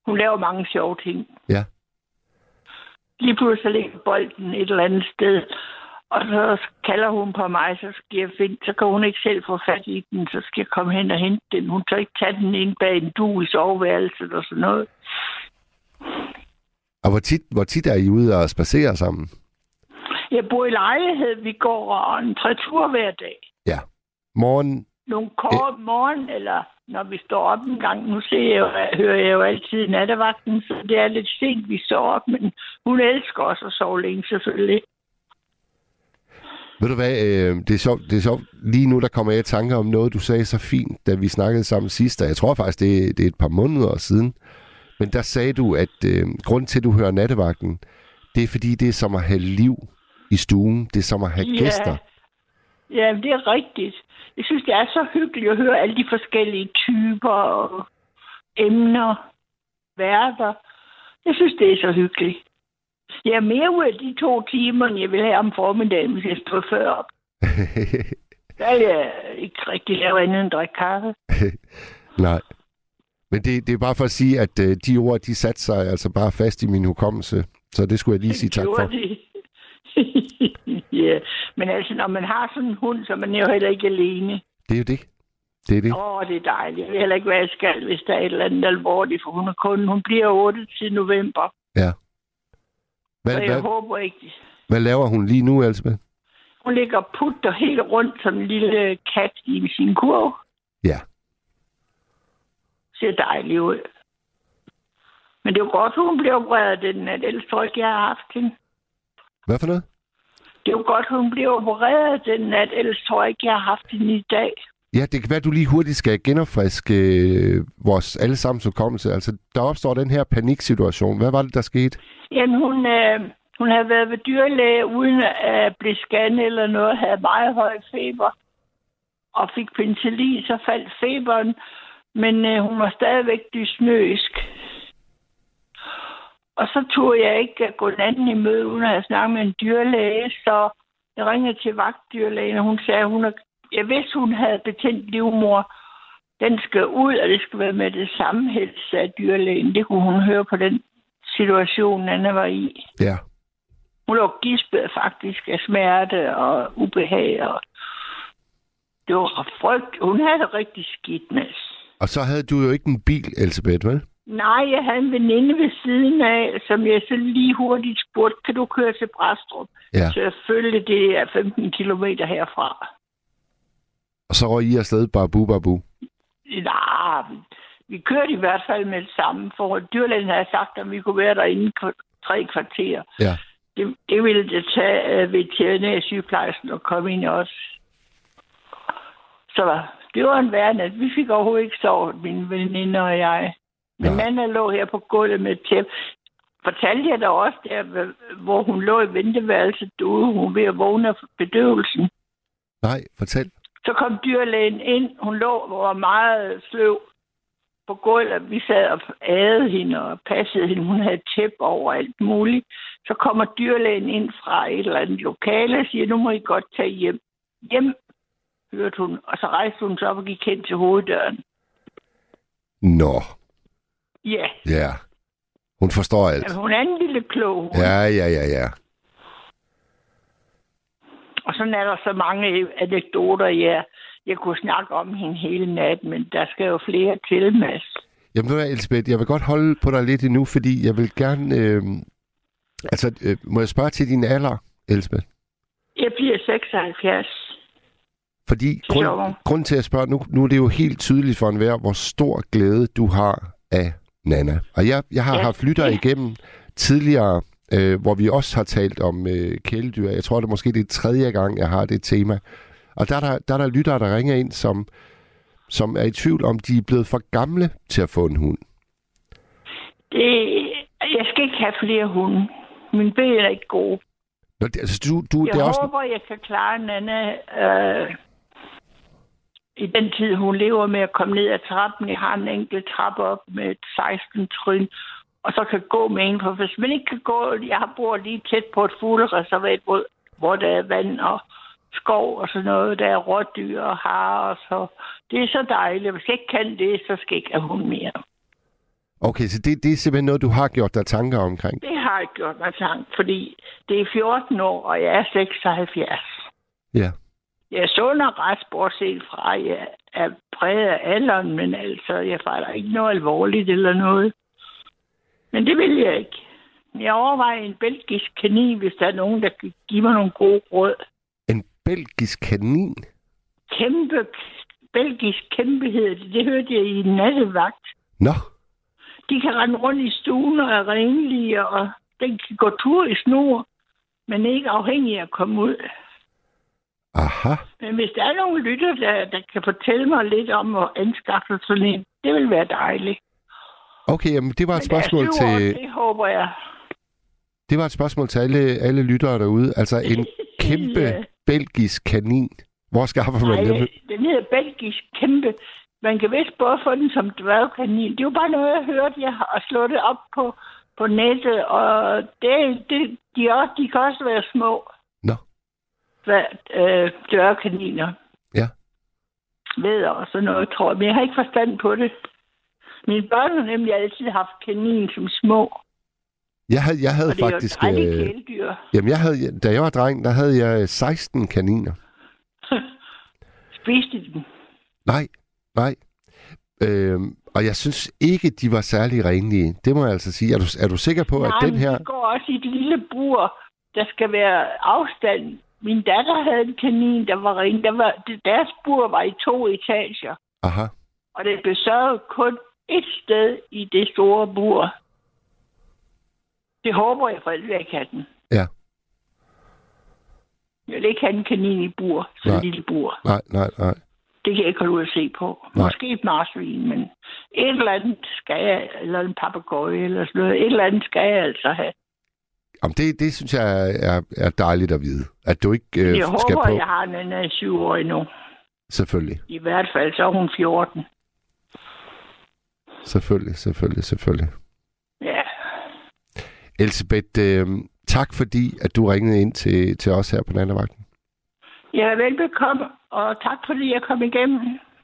Hun laver mange sjove ting. Ja. Lige pludselig ligger bolden et eller andet sted, og så kalder hun på mig, så skal jeg finde, så kan hun ikke selv få fat i den, så skal jeg komme hen og hente den. Hun tør ikke tage den ind bag en du i soveværelset og sådan noget. Og hvor tit, hvor tit er I ude og spacere sammen? Jeg bor i lejlighed, vi går en tre tur hver dag. Ja. Morgen, nogle kort morgen, eller når vi står op en gang. Nu ser jeg, jo- hører jeg jo altid nattevagten, så det er lidt sent, vi står op, men hun elsker også at sove længe, selvfølgelig. ved du hvad, øh, det, er sjovt, det er sjovt. Lige nu, der kommer jeg i tanke om noget, du sagde så fint, da vi snakkede sammen sidst, og jeg tror faktisk, det, er- det er et par måneder siden. Men der sagde du, at øh, grund til, at du hører nattevagten, det er fordi, det er som at have liv i stuen. Det er som at have Ja. gæster. Ja, det er rigtigt. Jeg synes, det er så hyggeligt at høre alle de forskellige typer og emner, værter. Jeg synes, det er så hyggeligt. Jeg er mere ud af de to timer, end jeg vil have om formiddagen, hvis jeg står før op. Der er jeg ikke rigtig lave andet end drikke kaffe. Nej. Men det, det er bare for at sige, at øh, de ord, de satte sig altså bare fast i min hukommelse. Så det skulle jeg lige sige tak for. De? ja, men altså, når man har sådan en hund, så er man jo heller ikke alene. Det er jo det. Det er det. Åh, oh, det er dejligt. Jeg ved heller ikke, hvad jeg skal, hvis der er et eller andet alvorligt, for hun er kun, hun bliver 8 til november. Ja. Hvad, Så jeg hvad, håber ikke. hvad laver hun lige nu, Elsebeth? Hun ligger og putter helt rundt som en lille kat i sin kurv. Ja. Ser dejligt ud. Men det er jo godt, hun bliver opereret den. Ellers tror jeg ikke, jeg har haft hende. Hvad for noget? Det er jo godt, hun bliver opereret den nat. Ellers tror jeg ikke, jeg har haft hende i dag. Ja, det kan være, at du lige hurtigt skal genopfriske øh, vores allesammens hukommelse. Altså, der opstår den her paniksituation. Hvad var det, der skete? Jamen, hun, øh, hun havde været ved dyrlæge uden at blive scannet eller noget, havde meget høj feber og fik penicillin, så faldt feberen, men øh, hun var stadigvæk dysnøisk. Og så tog jeg ikke at gå den anden i møde, uden at have snakket med en dyrlæge, så jeg ringede til vagtdyrlægen, og hun sagde, at hun er, jeg vidste, hun havde betændt livmor. Den skal ud, og det skal være med det samme helst, sagde dyrlægen. Det kunne hun høre på den situation, Anna var i. Ja. Hun lå gispet faktisk af smerte og ubehag. Og det var frygt. Hun havde det rigtig skidt med. Og så havde du jo ikke en bil, Elsebeth, vel? Nej, jeg havde en veninde ved siden af, som jeg så lige hurtigt spurgte, kan du køre til Brastrup? Ja. Selvfølgelig, det er 15 kilometer herfra. Og så røg I afsted, babu, babu. Nej, vi kørte i hvert fald med det samme, for dyrlægen havde sagt, at vi kunne være der inden for tre kvarter. Ja. Det, det ville det tage uh, veterinærsygeplejersken at komme ind også. Så det var en værre nat. Vi fik overhovedet ikke sovet, min veninde og jeg. Men Nej. manden lå her på gulvet med tæp. Fortalte jeg da også der, hvor hun lå i venteværelset derude. Hun ved at vågne af bedøvelsen. Nej, fortæl. Så kom dyrlægen ind. Hun lå og var meget sløv på gulvet. Vi sad og adede hende og passede hende. Hun havde tæp over alt muligt. Så kommer dyrlægen ind fra et eller andet lokale og siger, nu må I godt tage hjem. Hjem, hørte hun. Og så rejste hun sig op og gik hen til hoveddøren. Nå, Ja, ja. Hun forstår alt. altså, hun er en lille klog. hun. Ja, ja, ja, ja. Og sådan er der så mange anekdoter, ja. Jeg kunne snakke om hende hele natten, men der skal jo flere til, Mads. Jamen, ved du Elisabeth, jeg vil godt holde på dig lidt endnu, fordi jeg vil gerne... Øh, altså, øh, må jeg spørge til din alder, Elisabeth? Jeg bliver 76. Fordi grund, grund til at spørge, nu, nu er det jo helt tydeligt for enhver, hvor stor glæde du har af Nana. Og jeg, jeg har ja. Haft lytter igennem tidligere, øh, hvor vi også har talt om øh, kæledyr. Jeg tror, det er måske det er tredje gang, jeg har det tema. Og der er der, der, er der lyttere, der ringer ind, som, som er i tvivl om, de er blevet for gamle til at få en hund. Det, jeg skal ikke have flere hunde. Min ben er ikke gode. Nå, det, altså, du, du, Jeg det er også, håber, jeg kan klare Nana øh, i den tid, hun lever med at komme ned ad trappen. Jeg har en enkelt trappe op med et 16 tryn, og så kan gå med en. For hvis man ikke kan gå, jeg har bor lige tæt på et fuglereservat, hvor, hvor der er vand og skov og sådan noget. Der er rådyr og har, så det er så dejligt. Hvis jeg ikke kan det, så skal jeg ikke have hund mere. okay, så det, det er simpelthen noget, du har gjort dig tanker omkring. Det har jeg gjort mig tanke, fordi det er 14 år, og jeg er 76. Ja. Jeg er sund og rask, bortset fra, at jeg er præget af alderen, men altså, jeg fejler ikke noget alvorligt eller noget. Men det vil jeg ikke. Jeg overvejer en belgisk kanin, hvis der er nogen, der kan give mig nogle gode råd. En belgisk kanin? Kæmpe, belgisk kæmpe hedder det. Det hørte jeg i en nattevagt. Nå, De kan rende rundt i stuen og er renlige, og den kan gå tur i snor, men ikke afhængig af at komme ud. aha. Men hvis der er nogle lytter, der, der kan fortælle mig lidt om at anskaffe sådan en, det vil være dejligt. Okay, jamen det var et Men spørgsmål syv år, til... Det håber jeg. Det var et spørgsmål til alle, alle lyttere derude. Altså en kæmpe Ja. belgisk kanin. Hvor skaffer man dem? den hedder belgisk kæmpe. Man kan vist både få den som dværgkanin. Det jo bare noget, jeg hørte. Jeg har slået det op på, på nettet, og det, det, de, også, de kan også være små øh, dværgkaniner. ja. Ved og sådan noget, tror jeg. Men jeg har ikke forstand på det. Mine børn har nemlig altid haft kanin som små. Jeg havde, jeg havde Og det er faktisk... jo et dejligt Øh, kæledyr. jamen, jeg havde, da jeg var dreng, der havde jeg 16 kaniner. Spiste de dem? Nej, nej. Øh, Og jeg synes ikke, de var særlig renlige. Det må jeg altså sige. Er du, er du sikker på, Nej, at den her... de går også i et lille bur. Der skal være afstand. Min datter havde en kanin, der var ren. Der var, det- deres bur var i to etager. Aha. Og det blev sørget kun et sted i det store bur. Det håber jeg for at jeg kan den. Ja. Jeg vil ikke have en kanin i bur, så Nej. en lille bur. Nej, nej, nej. Det kan jeg ikke holde ud at se på. Nej. Måske et marsvin, men et eller andet skal jeg, eller en papegøje, eller sådan noget. Et eller andet skal jeg altså have. Jamen, det, det synes jeg er, er, er dejligt at vide. At du ikke øh, Jeg skal håber, på. jeg har den af syv år endnu. Selvfølgelig. I hvert fald, så er hun 14. Selvfølgelig, selvfølgelig, selvfølgelig. Ja, Elisabeth, øh, tak fordi, at du ringede ind til, til os her på nattevagten. jeg er velbekomme, og tak fordi jeg kom igennem.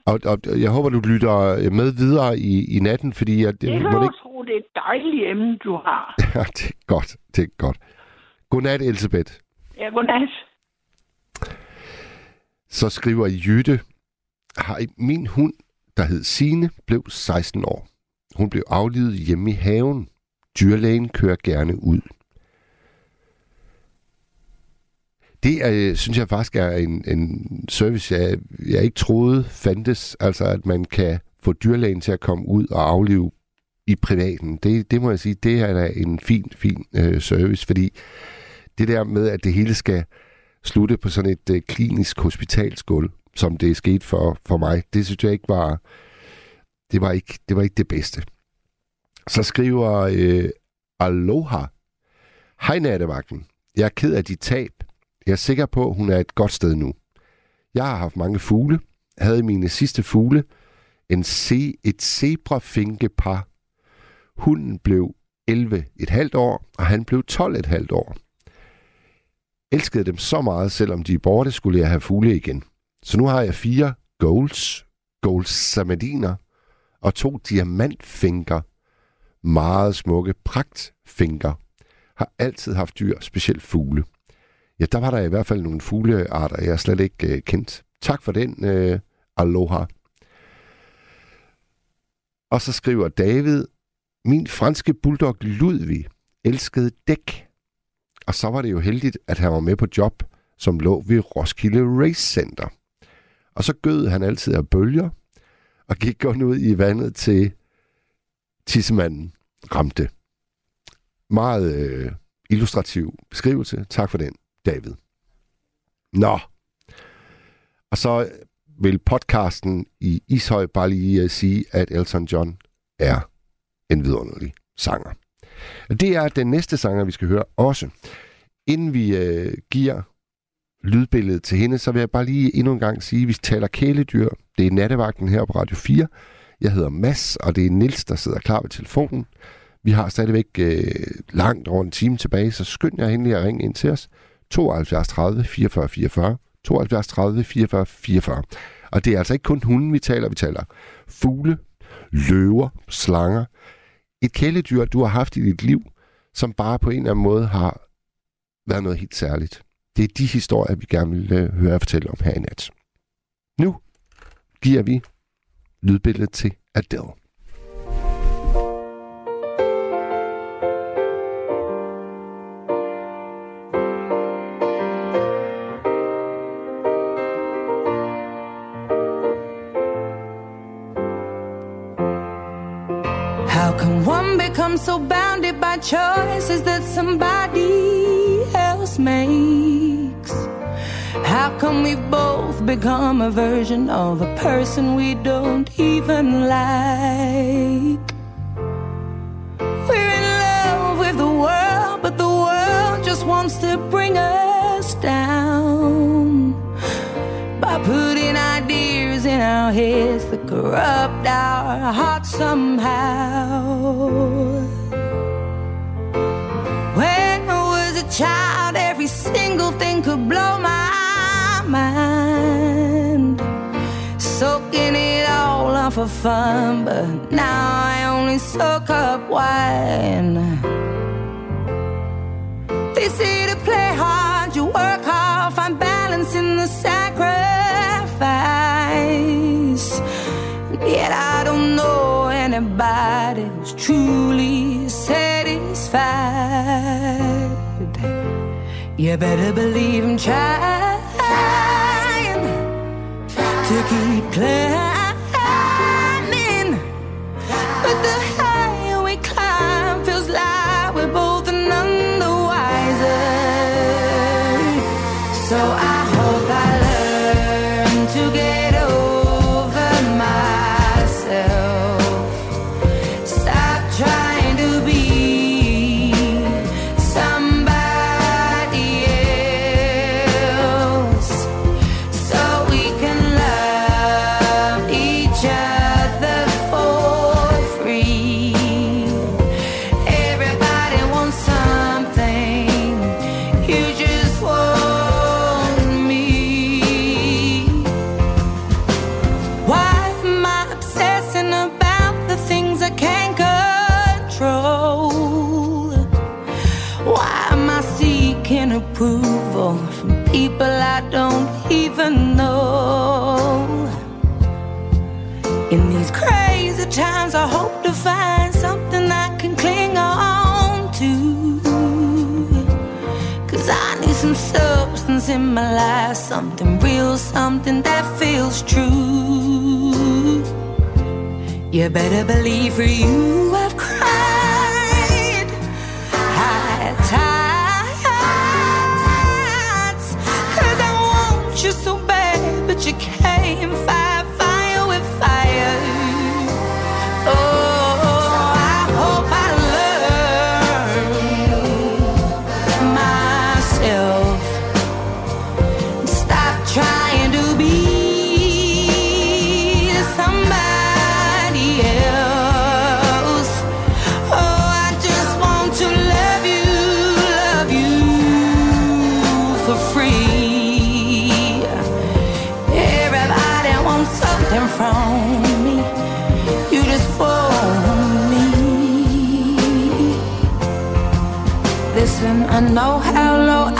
Og, og jeg håber, du lytter med videre i, i natten, fordi jeg, Det kan må ikke... tro, det er et dejligt emne, du har. Ja, det er godt. Det er godt. Godnat, Elisabeth. Ja, godnat. Så skriver Jytte, Hej, min hund, der hed Sine, blev 16 år. Hun blev aflivet hjemme i haven. Dyrlægen kører gerne ud. Det er, synes jeg faktisk er en, en service, jeg, jeg ikke troede fandtes. Altså, at man kan få dyrlægen til at komme ud og aflive i privaten. Det, det må jeg sige, det er da en fin, fin øh, service, fordi det der med, at det hele skal slutte på sådan et øh, klinisk hospitalsgulv, som det er sket for, for mig, det synes jeg ikke var, det var ikke det, var ikke det bedste. Så skriver øh, Aloha. Hej nattevagten. Jeg er ked af dit tab. Jeg er sikker på, at hun er et godt sted nu. Jeg har haft mange fugle. Havde mine sidste fugle en se, et zebrafinkepar. Hunden blev 11 et halvt år, og han blev 12 et halvt år. Elskede dem så meget, selvom de er borte, skulle jeg have fugle igen. Så nu har jeg fire goals, goals samadiner, og to diamantfinker, meget smukke pragtfinker. Har altid haft dyr, specielt fugle. Ja, der var der i hvert fald nogle fuglearter, jeg slet ikke øh, kendt. Tak for den, øh, aloha. Og så skriver David, min franske bulldog Ludvig elskede dæk. Og så var det jo heldigt, at han var med på job, som lå ved Roskilde Race Center. Og så gød han altid af bølger, og gik godt ud i vandet til tissemanden ramte. Meget øh, illustrativ beskrivelse. Tak for den, David. Nå. Og så vil podcasten i Ishøj bare lige øh, sige, at Elton John er en vidunderlig sanger. Det er den næste sanger, vi skal høre også. Inden vi øh, giver lydbilledet til hende, så vil jeg bare lige endnu en gang sige, at vi taler kæledyr. Det er nattevagten her på Radio 4. Jeg hedder Mass, og det er Nils der sidder klar ved telefonen. Vi har stadigvæk øh, langt over en time tilbage, så skynd jer endelig at ringe ind til os. 72 30 44 44. 72 30 44 44. Og det er altså ikke kun hunden, vi taler. Vi taler fugle, løver, slanger. Et kæledyr, du har haft i dit liv, som bare på en eller anden måde har været noget helt særligt. Det er de historier, vi gerne vil øh, høre og fortælle om her i nat. Nu giver vi lydbilledet til Adele. So bounded by choices that somebody else makes? How come we both become a version of a person we don't even like? We're in love with the world, but the world just wants to bring us down by putting ideas in our heads that corrupt our hearts somehow. When I was a child, every single thing could blow my mind. Soaking it all up for fun, but now I only soak up wine. They say to play hard, anybody was truly satisfied. You better believe I'm trying, trying. to keep playing. sometimes I hope to find something I can cling on to. Cause I need some substance in my life, something real, something that feels true. You better believe for you, I've cried. I know how low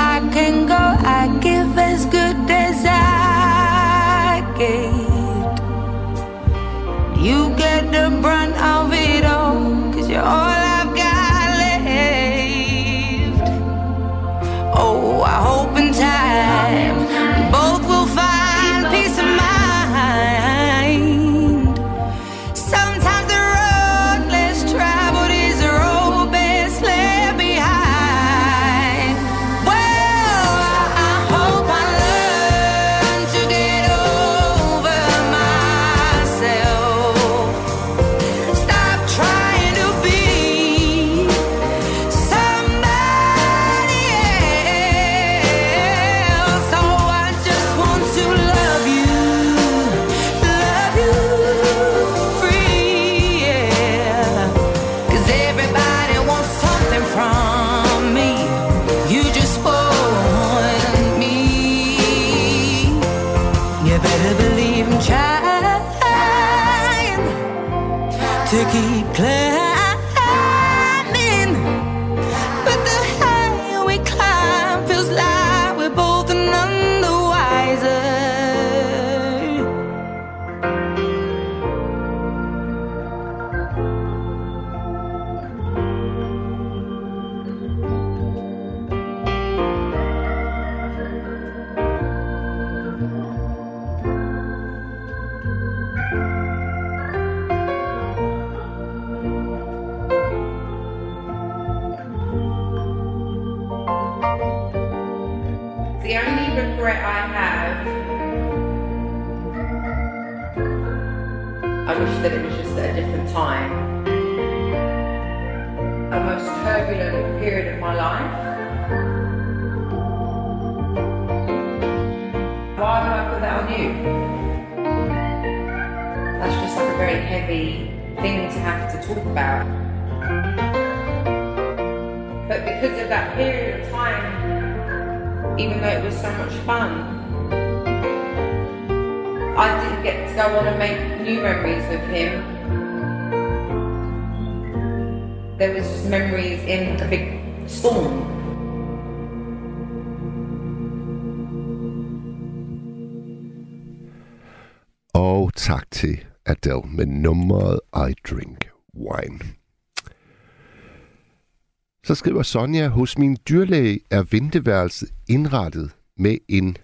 skriver Sonja, hos min dyrlæge er venteværelset indrettet med en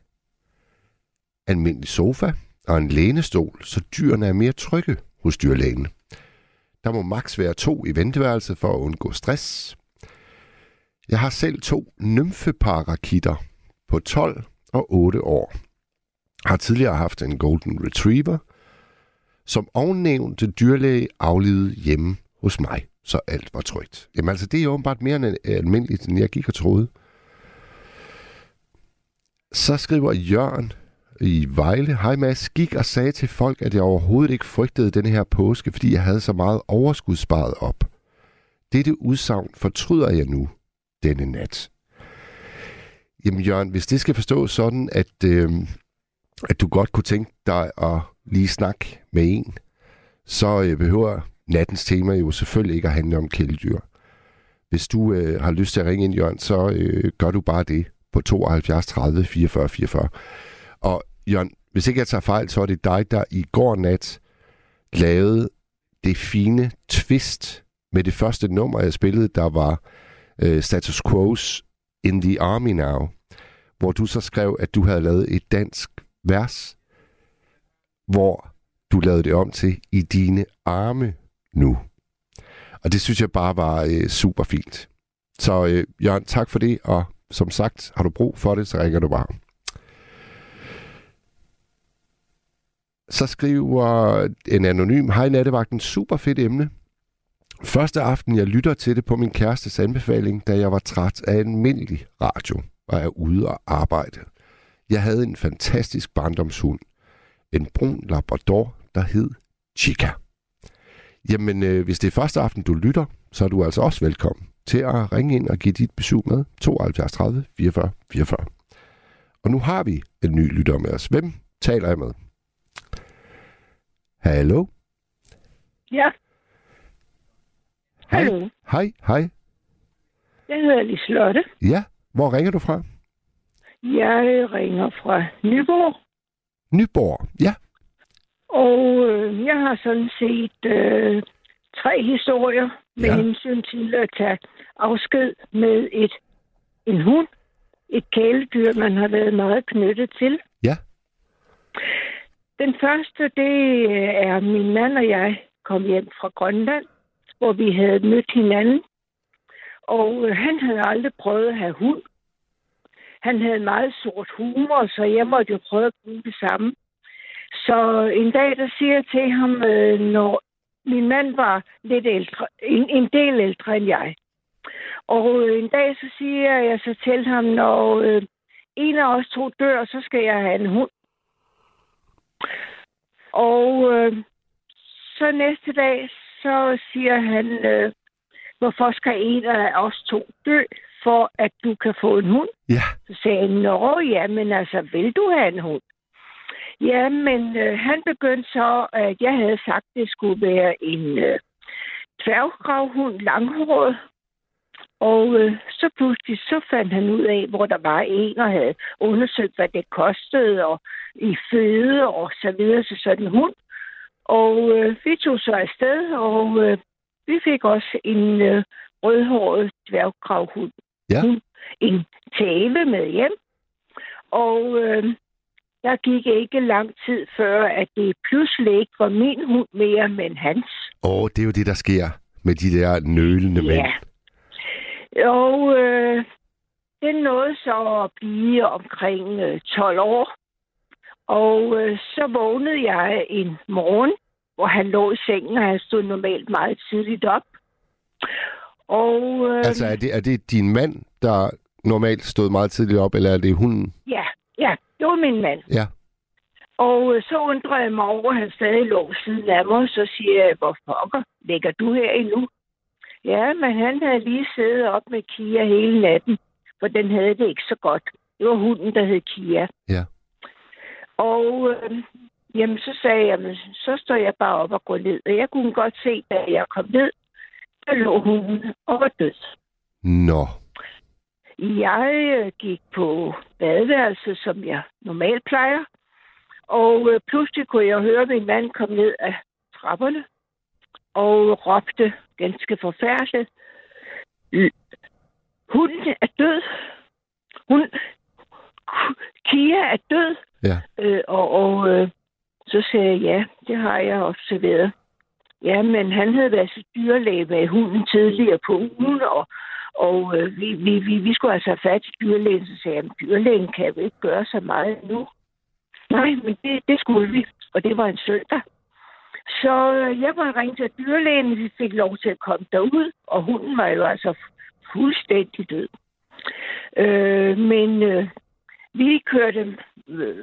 almindelig sofa og en lænestol, så dyrene er mere trygge hos dyrlægen. Der må maks være to i venteværelset for at undgå stress. Jeg har selv to nymfeparakitter på 12 og 8 år. Har tidligere haft en golden retriever, som ovennævnte dyrlæge aflivede hjemme hos mig, så alt var trygt. Jamen altså, det er åbenbart mere end øh, almindeligt, end jeg gik og troede. Så skriver Jørgen i Vejle, Hej Mads, gik og sagde til folk, at jeg overhovedet ikke frygtede den her påske, fordi jeg havde så meget overskud sparet op. Dette udsagn fortryder jeg nu denne nat. Jamen Jørgen, hvis det skal forstås sådan, at, øh, at du godt kunne tænke dig at lige snakke med en, så øh, behøver nattens tema jo selvfølgelig ikke at handle om kæledyr. Hvis du øh, har lyst til at ringe ind, Jørgen, så øh, gør du bare det på 72 30 44 44. Og Jørgen, hvis ikke jeg tager fejl, så er det dig, der i går nat lavede det fine twist med det første nummer, jeg spillede, der var øh, Status Quo's In the Army Now, hvor du så skrev, at du havde lavet et dansk vers, hvor du lavede det om til I dine arme nu. Og det synes jeg bare var øh, super fint. Så øh, Jørgen, tak for det, og som sagt, har du brug for det, så ringer du bare. Så skriver en anonym, Hej nattevagten, super fedt emne. Første aften, jeg lytter til det på min kærestes anbefaling, da jeg var træt af almindelig radio og er ude og arbejde. Jeg havde en fantastisk barndomshund. En brun labrador, der hed Chica. Jamen, øh, hvis det er første aften, du lytter, så er du altså også velkommen til at ringe ind og give dit besøg med 72 30 44 44. Og nu har vi en ny lytter med os. Hvem taler jeg med? Hallo? Ja. Hej. Hallo. Hej, hej. Jeg hedder Liselotte. Ja, hvor ringer du fra? Jeg ringer fra Nyborg, Nyborg. Ja, og øh, jeg har sådan set øh, tre historier med Ja. hensyn til at tage afsked med et en hund. Et kæledyr, man har været meget knyttet til. ja, Den første, det øh, er min mand og jeg kom hjem fra Grønland, hvor vi havde mødt hinanden. Og øh, han havde aldrig prøvet at have hund. Han havde meget sort humor, så jeg måtte jo prøve at bruge det samme. Så en dag, der siger jeg til ham, øh, når min mand var lidt ældre, en, en del ældre end jeg. Og øh, en dag, så siger jeg så til ham, når øh, en af os to dør, så skal jeg have en hund. Og øh, så næste dag, så siger han, øh, hvorfor skal en af os to dø, for at du kan få en hund? ja. Så sagde jeg, nå ja, men altså, vil du have en hund? Ja, men øh, han begyndte så, at jeg havde sagt, at det skulle være en øh, tværgravhund, langhåret. Og øh, så pludselig så fandt han ud af, hvor der var en, og havde undersøgt, hvad det kostede, og i føde og så videre til sådan en hund. Og øh, vi tog så afsted, og øh, vi fik også en øh, rødhåret dværggravhund. Ja. En tæve med hjem. Og øh, der gik ikke lang tid før, at det pludselig ikke var min hund mere, men hans. Og det er jo det, der sker med de der nølende mænd. Ja. Og øh, den nåede så at blive omkring øh, 12 år. Og øh, så vågnede jeg en morgen, hvor han lå i sengen, og han stod normalt meget tidligt op. Og øh, Altså, er det, er det din mand, der normalt stod meget tidligt op, eller er det hunden? ja, ja, det var min mand. Ja. Og øh, så undrer jeg mig over, at han stadig lå siden af mig. Så siger jeg, hvor pokker ligger du her endnu? Ja, men han havde lige siddet op med Kia hele natten, for den havde det ikke så godt. Det var hunden, der hed Kia. Ja. Og øh, jamen, så sagde jeg, men så står jeg bare op og går ned. Og jeg kunne godt se, da jeg kom ned, der lå hunden og var død. Nå. Jeg øh, gik på badeværelset, som jeg normalt plejer. Og øh, pludselig kunne jeg høre min mand komme ned af trapperne. og råbte ganske forfærdeligt. Hunden er død. Hun, Kia er død. Ja. Øh, og og øh, så sagde jeg, ja, det har jeg observeret. Ja, men han havde været dyrlæge med hunden tidligere på ugen, og, og øh, vi, vi, vi, vi skulle altså have fat i dyrlægen, så sagde jeg, dyrlægen kan jo ikke gøre så meget nu. Nej, men det, det skulle vi, og det var en søndag. Så øh, jeg var ringe til dyrlægen, vi fik lov til at komme derud, og hunden var jo altså fuldstændig død. Øh, men øh, vi kørte, øh,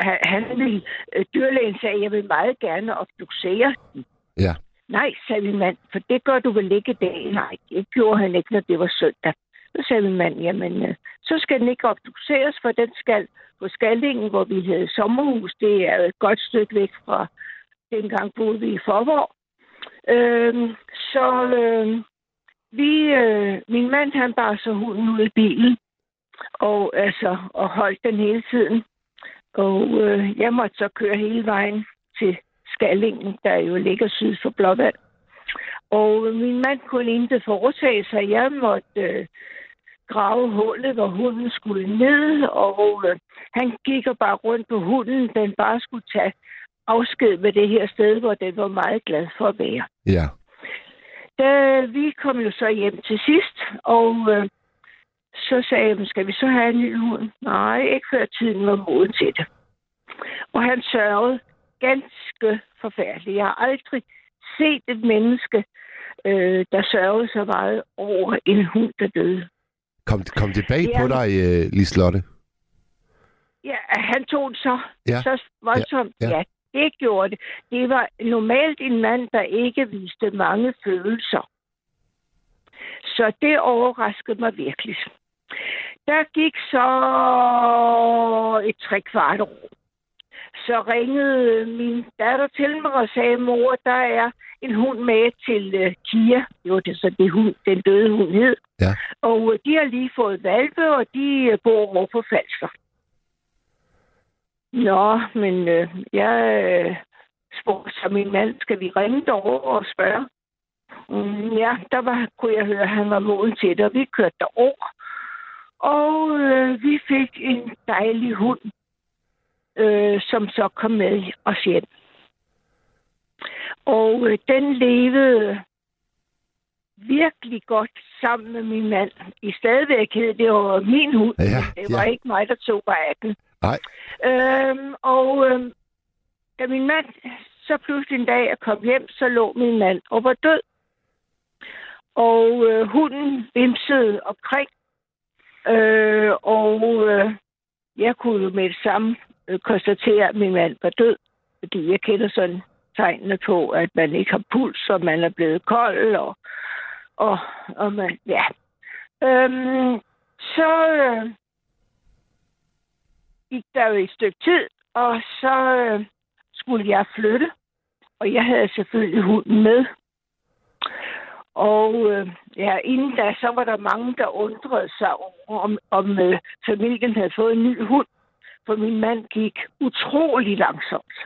han, han ville, øh, dyrlægen sagde, jeg vil meget gerne obducere den. Ja. Nej, sagde min mand, for det gør du vel ikke i dag? Nej, det gjorde han ikke, når det var søndag. Så sagde min mand, jamen, øh, så skal den ikke obduceres, for den skal på Skaldingen, hvor vi havde sommerhus. Det er et godt stykke væk fra dengang boede vi i Forborg. Øh, så øh, vi, øh, min mand, han bar så hunden ud i bilen, og, altså, og holdt den hele tiden. Og øh, jeg måtte så køre hele vejen til Skallingen, der jo ligger syd for Blåvand. Og min mand kunne ikke foretage sig. Jeg måtte øh, grave hullet, hvor hunden skulle ned, og øh, han gik og bare rundt på hunden. Den bare skulle tage afsked med det her sted, hvor den var meget glad for at være. Ja. Da vi kom jo så hjem til sidst, og øh, så sagde jeg, skal vi så have en ny hund? Nej, ikke før tiden var moden til det. Og han sørgede ganske forfærdeligt. Jeg har aldrig set et menneske, øh, der sørgede så meget over en hund, der døde. Kom, kom det bag på Jamen. dig, øh, Liselotte? Ja, han tog det så, Ja. så voldsomt. Ja, Ja, ja. ja. det gjorde det. Det var normalt en mand, der ikke viste mange følelser. Så det overraskede mig virkelig. Der gik så et tre kvart år. Så ringede min datter til mig og sagde, mor, der er en hund med til uh, Kia. Det var det, så det hund, den døde hund hed. Ja. Og uh, de har lige fået valpe, og de uh, bor over på Falster. Nå, men øh, jeg øh, spurgte så min mand, skal vi ringe derover og spørge? Mm, ja, der var, kunne jeg høre, at han var moden til det, og vi kørte derover. Og øh, vi fik en dejlig hund, øh, som så kom med os hjem. Og øh, den levede virkelig godt sammen med min mand. I stadigvæk hed det var min hund, Ja, det var ja. ikke mig, der tog mig af den. Nej. Øhm, og øhm, da min mand så pludselig en dag jeg kom hjem, så lå min mand og var død. Og øh, hunden vimsede omkring. Øh, og øh, jeg kunne jo med det samme Øh, konstatere, at min mand var død. Fordi jeg kender sådan tegnene på, at man ikke har puls, og man er blevet kold, og, og, og man, ja. Øhm, så øh, gik der jo et stykke tid, og så øh, skulle jeg flytte. Og jeg havde selvfølgelig hunden med. Og øh, ja, inden da, så var der mange, der undrede sig over, om, om øh, familien havde fået en ny hund. For min mand gik utrolig langsomt.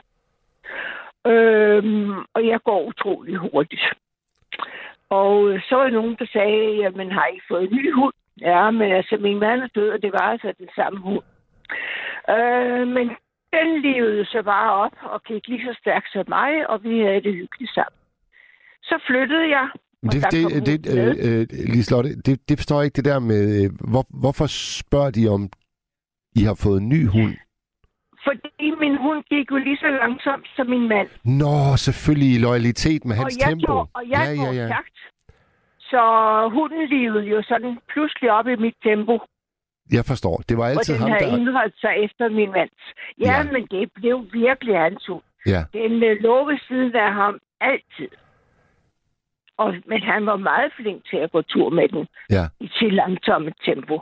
Øhm, og jeg går utrolig hurtigt. Og så var nogen, der sagde, jamen har I fået en ny hund? Ja, men altså min mand er død, og det var altså den samme hund. Øh, men den levede så bare op og gik lige så stærkt som mig, og vi havde det hyggeligt sammen. Så flyttede jeg. Det, det, det, øh, øh, Øh, det, det forstår jeg ikke det der med, øh, hvor, hvorfor spørger de om, I har fået en ny hund? Fordi min hund gik jo lige så langsomt som min mand. Nå, selvfølgelig i loyalitet med hans og jeg tempo. Går, og jeg ja, går ja, ja. stærkt. Så hunden levede jo sådan pludselig op i mit tempo, Jeg forstår. Det var og altid den ham, havde der... indrettet sig efter min mands. Ja, Ja. men det blev virkelig hans hund. Ja, Den øh, lå ved siden af ham altid. Og, men han var meget flink til at gå tur med den ja. i til langsomme tempo.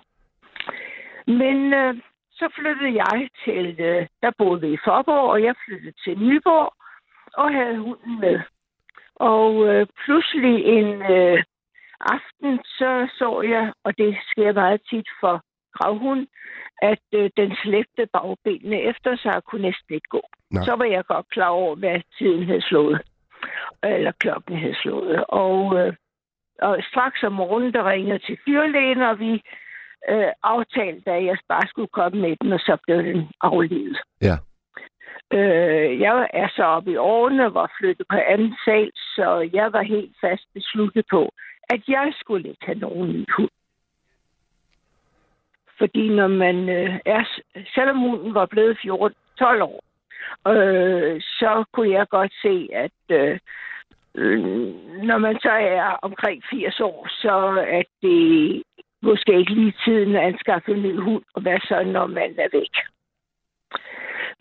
Men øh, så flyttede jeg til, øh, der boede vi i Forborg, og jeg flyttede til Nyborg og havde hunden med. Og øh, pludselig en øh, aften, så så jeg, og det sker meget tit for gravhund, at øh, den slæbte bagbenene efter sig og kunne næsten ikke gå. Nej. Så var jeg godt klar over, hvad tiden havde slået. Eller klokken havde slået. Og, øh, og straks om morgenen, der ringede til dyrlægen, og vi øh, aftalte, at jeg bare skulle komme med den, og så blev den aflevet. Ja. Øh, jeg er så oppe i årene, var flyttet på anden sal, så jeg var helt fast besluttet på, at jeg skulle ikke have nogen ny hund. Fordi når man øh, er, selvom hunden var blevet 14, 12 år, øh, så kunne jeg godt se, at øh, øh, når man så er omkring 80 år, så er det måske ikke lige tiden at anskaffe en ny hund, og hvad så, når man er væk.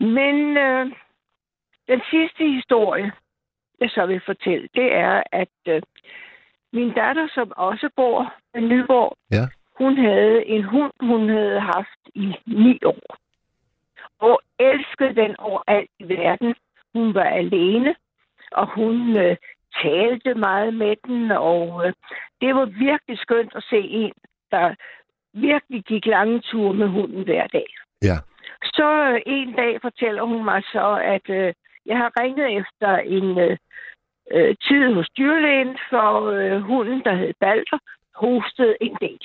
Men øh, den sidste historie, jeg så vil fortælle, det er, at øh, min datter, som også bor i Nyborg, Ja. hun havde en hund, hun havde haft i ni år. Og elskede den overalt i verden. Hun var alene, og hun øh, talte meget med den, og øh, det var virkelig skønt at se en, der virkelig gik lange ture med hunden hver dag. Ja. Så øh, en dag fortæller hun mig så, at øh, jeg har ringet efter en øh, øh, tid hos dyrlægen, for øh, hunden, der hed Balder, hostede en del.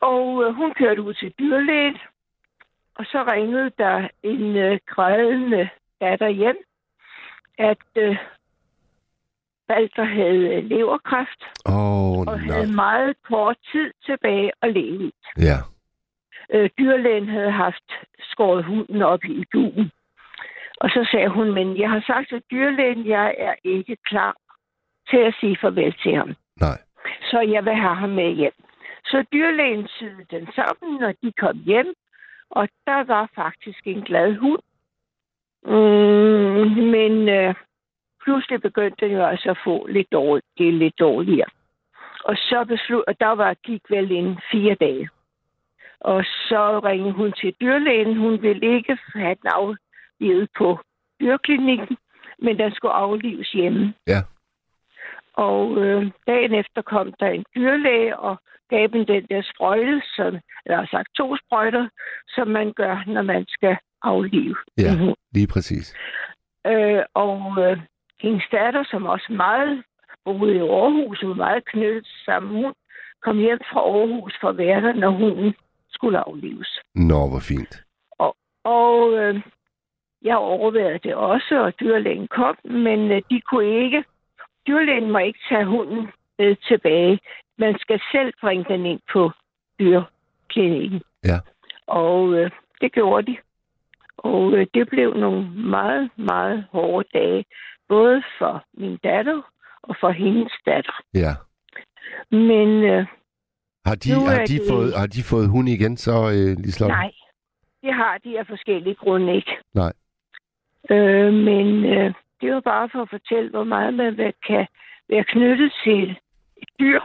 Og øh, hun kørte ud til dyrlægen, og så ringede der en øh, grædende datter hjem, at øh, Balder havde øh, leverkræft oh, og nej. havde meget kort tid tilbage at leve i. Ja. Øh, dyrlægen havde haft skåret hunden op i duen. Og så sagde hun, men jeg har sagt til dyrlægen, jeg er ikke klar til at sige farvel til ham. Nej. Så jeg vil have ham med hjem. Så dyrlægen syede den sammen, når de kom hjem. Og der var faktisk en glad hund. Mm, men øh, pludselig begyndte den jo altså at få lidt, dårligt, det er lidt dårligere. Og så beslut, og der var, gik vel en fire dage. Og så ringede hun til dyrlægen. Hun ville ikke have den aflivet på dyrklinikken, men den skulle aflives hjemme. Ja. Og øh, dagen efter kom der en dyrlæge og gav dem den der sprøjte, som, eller sagt to sprøjter, som man gør, når man skal aflive Ja, lige præcis. Øh, og øh, hendes datter, som også meget boede i Aarhus, og meget knyttet til samme hund, kom hjem fra Aarhus for at være der, når hunden skulle aflives. Nå, hvor fint. Og øh, jeg overvejede det også, og dyrlægen kom, men øh, de kunne ikke. Dyrlægen må ikke tage hunden med tilbage. Man skal selv bringe den ind på dyrklinikken. Ja. Og øh, det gjorde de. Og øh, det blev nogle meget, meget hårde dage, både for min datter og for hendes datter. Ja. Men øh, Har de, Nu har de, det- fået, har de fået hund igen, så øh, Liselotte? nej, det har de af forskellige grunde ikke. Nej. Øh, men øh, det var bare for at fortælle, hvor meget man kan være knyttet til et dyr,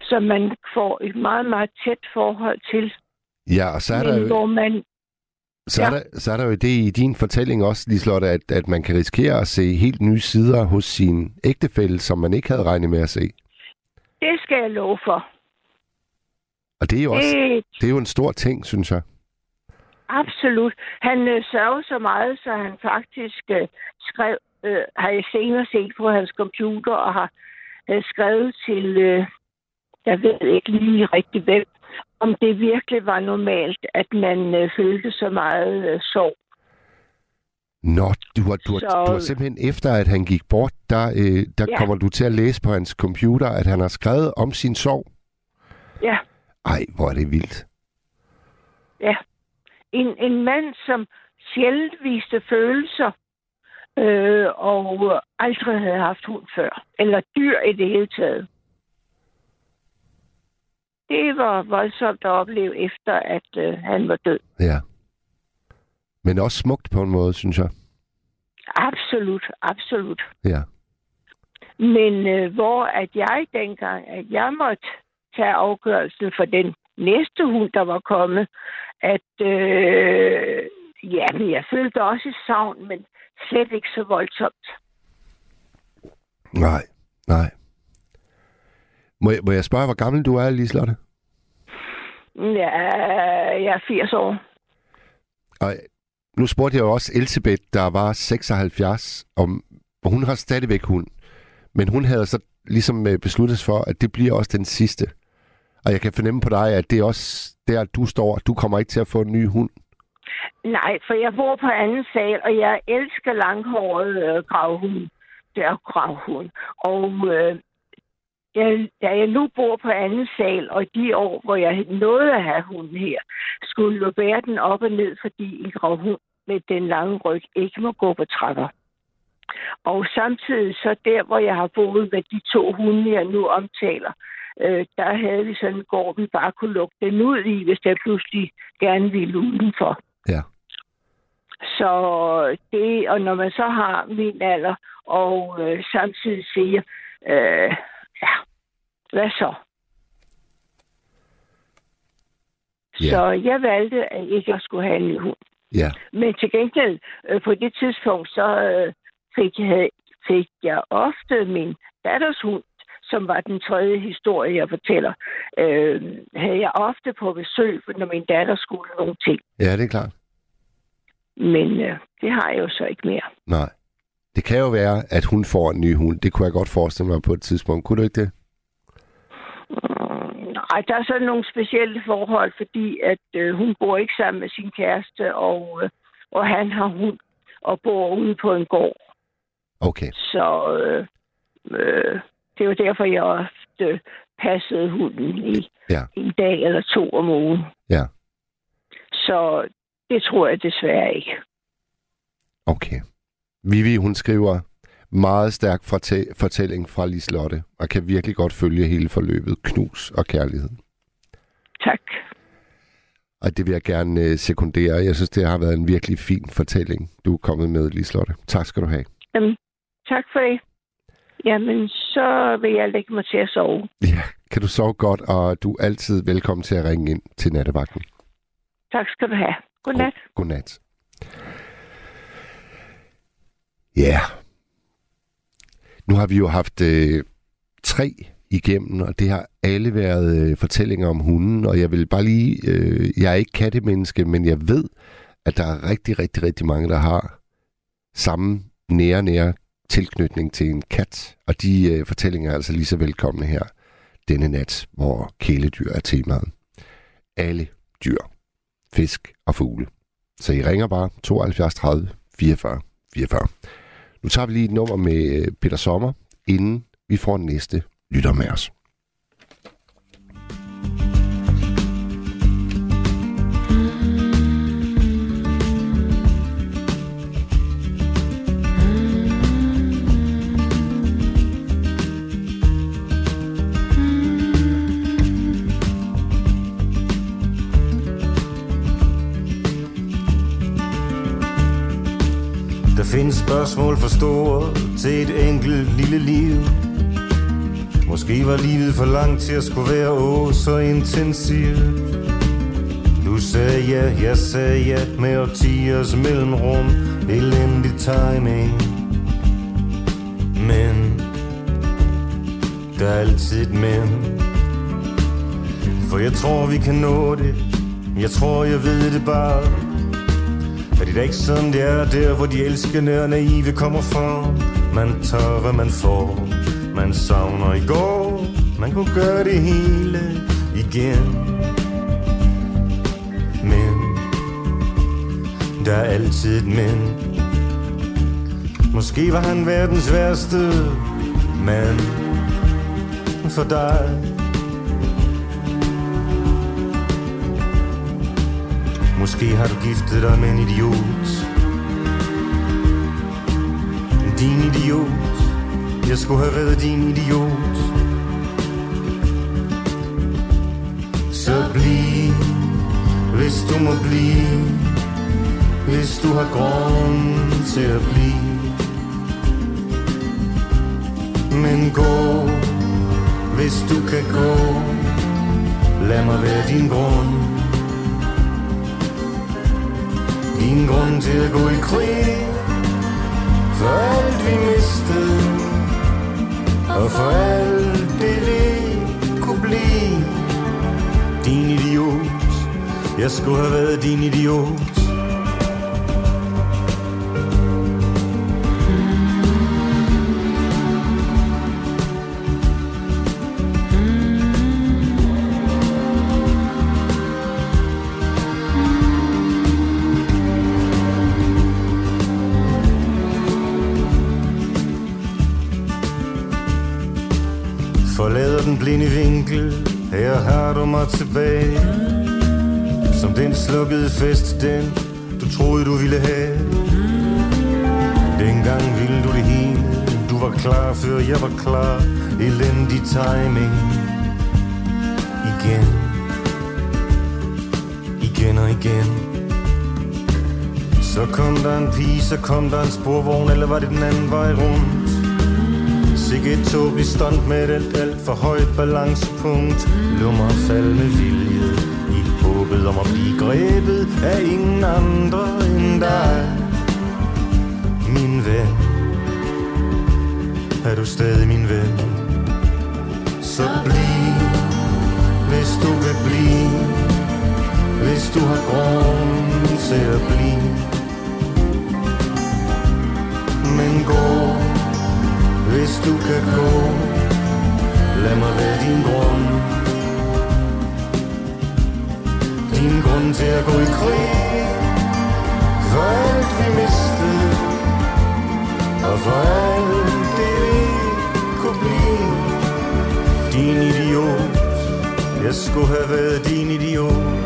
som man får et meget, meget tæt forhold til. Ja, og så er, der men jo, hvor man... så, er ja. der, så er der jo det i din fortælling også, Liselotte, at, at man kan risikere at se helt nye sider hos sin ægtefælle, som man ikke havde regnet med at se. Det skal jeg love for. Og det er jo, også, Det, det er jo en stor ting, synes jeg. absolut. Han øh, sørger så meget, så han faktisk øh, skrev, øh, har jeg senere set på hans computer, og har øh, skrevet til, øh, jeg ved ikke lige rigtig hvem, om det virkelig var normalt, at man øh, følte så meget øh, sorg. Nå, du har, du, har, Så- du har simpelthen efter, at han gik bort, der, øh, der Ja. kommer du til at læse på hans computer, at han har skrevet om sin sorg. Ja, Ej, hvor er det vildt. ja. En, en mand, som sjældent viste følelser, øh, og aldrig havde haft hund før. Eller dyr i det hele taget. Det var voldsomt at opleve efter, at øh, han var død. Ja. Men også smukt på en måde, synes jeg. Absolut, absolut. Ja. Men øh, hvor at jeg dengang, at jeg måtte tage afgørelsen for den næste hund, der var kommet, at øh, ja, men jeg følte også et savn, men slet ikke så voldsomt. Nej, nej. Må jeg, må jeg spørge, hvor gammel du er, Liselotte? Ja, jeg er 80 år. Og nu spurgte jeg jo også Elisabeth, der var 76, om Og hun har stadigvæk hund. Men hun havde så ligesom øh, besluttet sig for, at det bliver også den sidste. Og jeg kan fornemme på dig, at det er også der, du står. Du kommer ikke til at få en ny hund. Nej, for jeg bor på anden sal, og jeg elsker langhåret øh, gravhund. Det er gravhund. Og øh, jeg, da jeg nu bor på anden sal, og de år, hvor jeg nåede at have hunden her, skulle jo bære den op og ned, fordi en gravhund med den lange ryg ikke må gå på trapper. Og samtidig så der, hvor jeg har boet med de to hunde, jeg nu omtaler, øh, der havde vi sådan en gård, vi bare kunne lukke den ud i, hvis jeg pludselig gerne ville udenfor. Ja. Så det, og når man så har min alder, og øh, samtidig siger, øh, ja, hvad så? Ja. Så jeg valgte, at ikke at skulle have en ny hund. Ja. Men til gengæld, øh, på det tidspunkt, så øh, fik, jeg, fik jeg ofte min datters hund, som var den tredje historie, jeg fortæller, øh, havde jeg ofte på besøg, når min datter skulle nogle ting. Ja, det er klart. Men øh, det har jeg jo så ikke mere. Nej. Det kan jo være, at hun får en ny hund. Det kunne jeg godt forestille mig på et tidspunkt. Kunne du ikke det? Mm, Nej, der er sådan nogle specielle forhold, fordi at øh, hun bor ikke sammen med sin kæreste, og, øh, og han har hund og bor ude på en gård. Okay. Så øh, øh, det jo derfor, jeg ofte passede hunden i Ja. en dag eller to om ugen. Ja. Så det tror jeg desværre ikke. Okay. Vivi, hun skriver meget stærk fortæ- fortælling fra Liselotte, og kan virkelig godt følge hele forløbet. Knus og kærlighed. Tak. Og det vil jeg gerne øh, sekundere. Jeg synes, det har været en virkelig fin fortælling, du er kommet med, Liselotte. Tak skal du have. Jamen, tak for det. Jamen, så vil jeg lægge mig til at sove. Ja, kan du sove godt, og du er altid velkommen til at ringe ind til nattevagten. Tak skal du have. Godnat. Godnat. Ja. Yeah. Nu har vi jo haft øh, tre igennem, og det har alle været øh, fortællinger om hunden, og jeg vil bare lige, øh, jeg er ikke kattemenneske, men jeg ved, at der er rigtig, rigtig, rigtig mange, der har samme nære, nære tilknytning til en kat, og de øh, fortællinger er altså lige så velkomne her denne nat, hvor kæledyr er temaet. Alle dyr, fisk og fugle. Så I ringer bare 72 30 44 44. Nu tager vi lige et nummer med øh, Peter Sommer, inden vi får næste lytter med os. Der spørgsmål for store til et enkelt lille liv. Måske var livet for langt til at skulle være åh så intensivt. Du sagde ja, jeg sagde ja med årtiers mellemrum. Elendig timing. Men der er altid et men. For jeg tror, vi kan nå det. Jeg tror, jeg ved det bare. For det da ikke sådan, det er der, hvor de elskende og naive kommer fra? Man tager, hvad man får. Man savner i går. Man kunne gøre det hele igen. Men der er altid et men. Måske var han verdens værste mand for dig. Måske har du giftet dig med en idiot. Din idiot. Jeg skulle have været din idiot. Så bliv Hvis du må blive. Hvis du har grund til at blive. Men gå Hvis du kan gå. Lad mig være din grund. Ingen grund til at gå i krig For alt vi mistede Og for alt det vi kunne blive Din idiot. Jeg skulle have været din idiot. Blinde vinkel, her har du mig tilbage. Som den slukkede fest, den du troede du ville have. Dengang ville du det hele, du var klar før jeg var klar. Elendig timing. Igen. Igen og igen. Så kom der en pige, så kom der en sporvogn, eller var det den anden vej rundt? Sikke et tåbeligt stunt med et alt, alt for højt balancepunkt. Lummer fald med vilje i håbet om at blive grebet af ingen andre end dig. Min ven, er du stadig min ven? Så bliv, hvis du vil blive, hvis du har grund til at blive. Men gå, hvis du kan gå. Lad mig være din grund Din grund til at gå i krig. For alt vi mistede. Og for alt det vi kunne blive. Din idiot. Jeg skulle have været din idiot.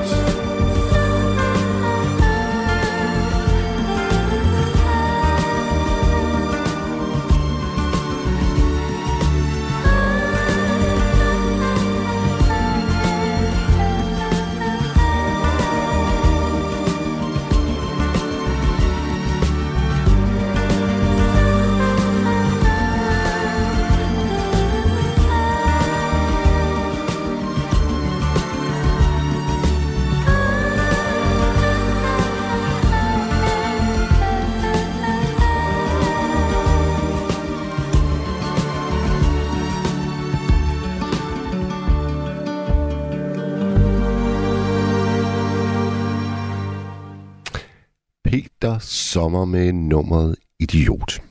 Peter Sommer med nummeret Idiot.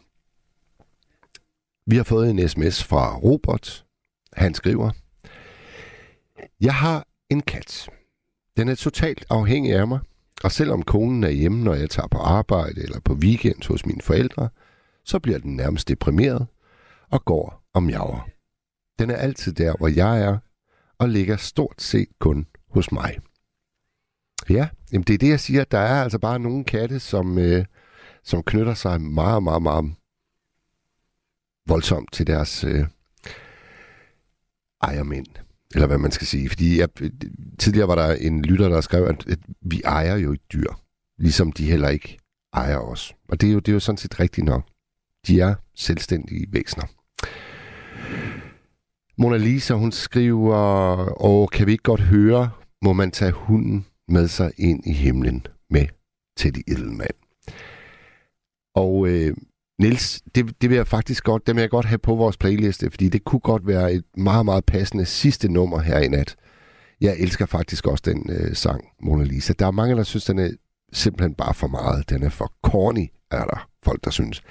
Vi har fået en sms fra Robert. Han skriver, Jeg har en kat. Den er totalt afhængig af mig, og selvom konen er hjemme, når jeg tager på arbejde eller på weekend hos mine forældre, så bliver den nærmest deprimeret og går og miaver. Den er altid der, hvor jeg er, og ligger stort set kun hos mig. Ja, jamen det er det, jeg siger. Der er altså bare nogle katte, som, øh, som knytter sig meget, meget, meget voldsomt til deres øh, ejermænd. Eller hvad man skal sige. Fordi jeg, tidligere var der en lytter, der skrev, at, at vi ejer jo et dyr. Ligesom de heller ikke ejer os. Og det er jo, det er jo sådan set rigtigt nok. De er selvstændige væsener. Mona Lisa, hun skriver, og kan vi ikke godt høre, må man tage hunden med sig ind i himlen med Teddy Edelman. Og øh, Nils, det, det vil jeg faktisk godt, det vil jeg godt have på vores playliste, fordi det kunne godt være et meget, meget passende sidste nummer her i nat. Jeg elsker faktisk også den øh, sang, Mona Lisa. Der er mange, der synes, den er simpelthen bare for meget. Den er for corny, er der folk, der synes.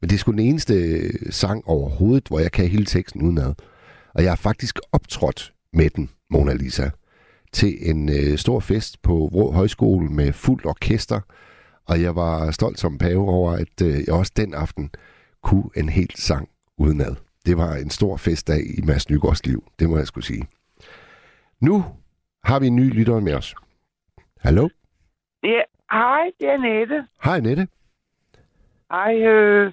Men det er sgu den eneste øh, sang overhovedet, hvor jeg kan hele teksten udenad. Og jeg har faktisk optrådt med den, Mona Lisa til en øh, stor fest på Vrå Højskole med fuldt orkester, og jeg var stolt som pave over, at øh, jeg også den aften kunne en helt sang udenad. Det var en stor festdag i Mads Nygaards liv, det må jeg skulle sige. Nu har vi en ny lytter med os. Hallo? Ja, hej, det er Nette. Hej, Nette. Hej, øh,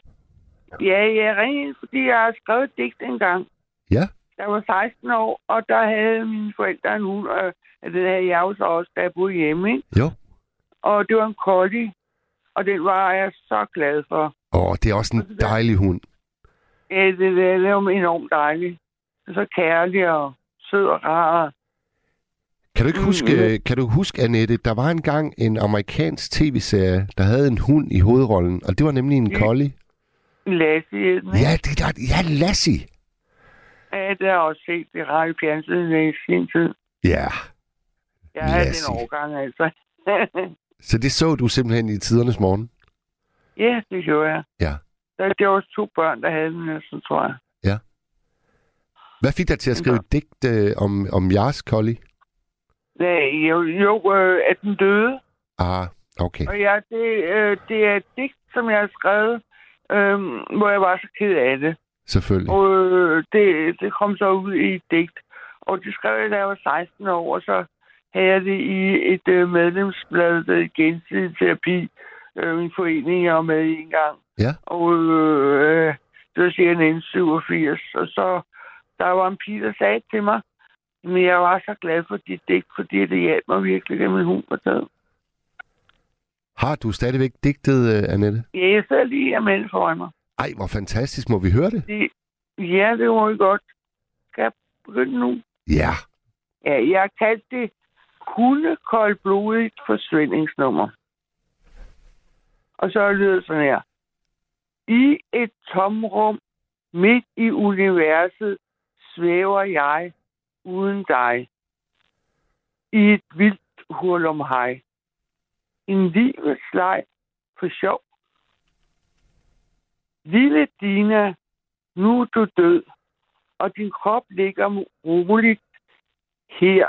ja, jeg ringede, fordi jeg har skrevet et digt engang. Ja? Jeg var 16 år, og der havde mine forældre en hund, og det havde jeg jo så også, da jeg boede hjemme, ikke? Jo. Og det var en collie, og den var jeg så glad for. Åh, det er også en dejlig hund. Ja, det, det, det var enormt dejligt. Så kærlig og sød og rar. Kan du ikke huske, kan du huske, Annette, der var engang en amerikansk tv-serie, der havde en hund i hovedrollen, og det var nemlig en collie. Lassie, den? Ja, det der, ja, Lassie. Ja, det har jeg også set det radio fjernsynet i sin tid. Ja, Jeg Lassie. den overgang, altså. så det så du simpelthen i tidernes morgen. ja, det gjorde jeg. Ja. Der, det var også to børn, der havde den, så tror jeg. Hvad fik dig til at skrive et digt øh, om, om jeres collie? Nej, jo, jo øh, at den døde. Ah, okay. Og ja, det, øh, det er et digt, som jeg har skrevet, øh, hvor jeg var så ked af det. Selvfølgelig. Og øh, det, det kom så ud i et digt. Og det skrev jeg, da jeg var 16 år, og så havde jeg det i et øh, medlemsblad, der er gensidig terapi, øh, min forening, jeg var med i en gang. Ja. Og øh, det var cirka 1987. Og så der var en pige, der sagde til mig, men jeg var så glad for dit digt, fordi det hjalp mig virkelig, da min hund var død. Har du stadigvæk digtet, uh, Annette? Ja, jeg sidder lige og melde foran mig. Ej, hvor fantastisk. Må vi høre det? Det, ja, det var jo godt. Skal jeg begynde nu? Ja. Ja, jeg har kaldt det hundekoldblodigt forsvindingsnummer. Og så lyder det sådan her. I et tomrum midt i universet svæver jeg uden dig. I et vildt hurlumhej. En livets leg for sjov. Lille Dina, nu er du død, og din krop ligger roligt her,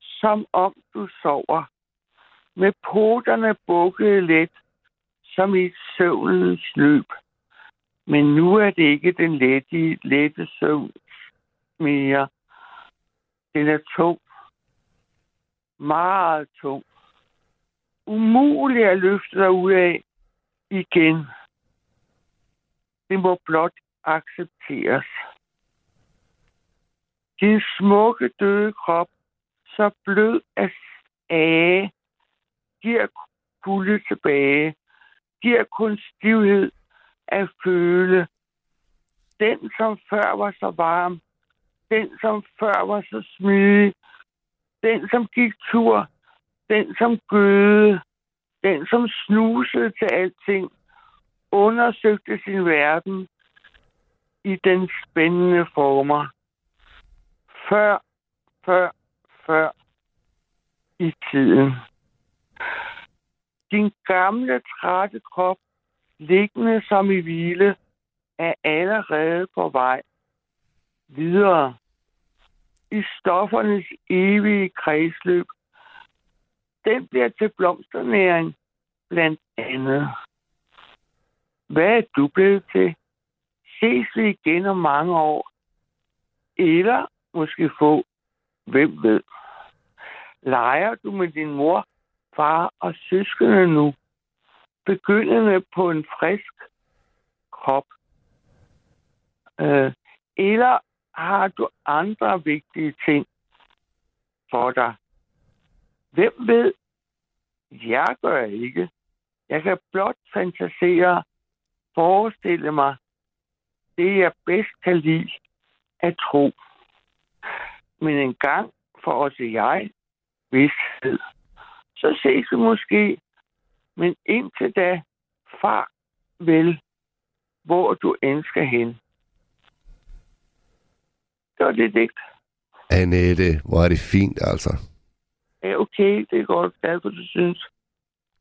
som om du sover, med poterne bukket let, som i søvnens løb. Men nu er det ikke den lette, lette søvn mere. Den er tung. Meget tung. Umulig at løfte dig ud af igen. Det må blot accepteres. Din smukke døde krop, så blød af age, giver kulde tilbage, giver kun stivhed at føle. Den, som før var så varm, den, som før var så smidig, den, som gik tur, den, som gøde, den, som snusede til alting, undersøgte sin verden i den spændende former. Før, før, før i tiden. Din gamle, trætte krop, liggende som i hvile, er allerede på vej videre i stoffernes evige kredsløb. Den bliver til blomsternæring blandt andet. Hvad er du blevet til? Ses vi igen om mange år? Eller måske få, hvem ved? Leger du med din mor, far og søskende nu? Begyndende på en frisk krop? Øh, eller har du andre vigtige ting for dig? Hvem ved? Jeg gør ikke. Jeg kan blot fantasere, forestille mig, det jeg bedst kan lide at tro. Men en gang for os og jeg, vidsthed. Så ses vi måske, men indtil da, far vel, hvor du skal hen. Det var det digt. Annette, hvor er det fint, altså. Ja, okay, det er godt. Glad for, du synes.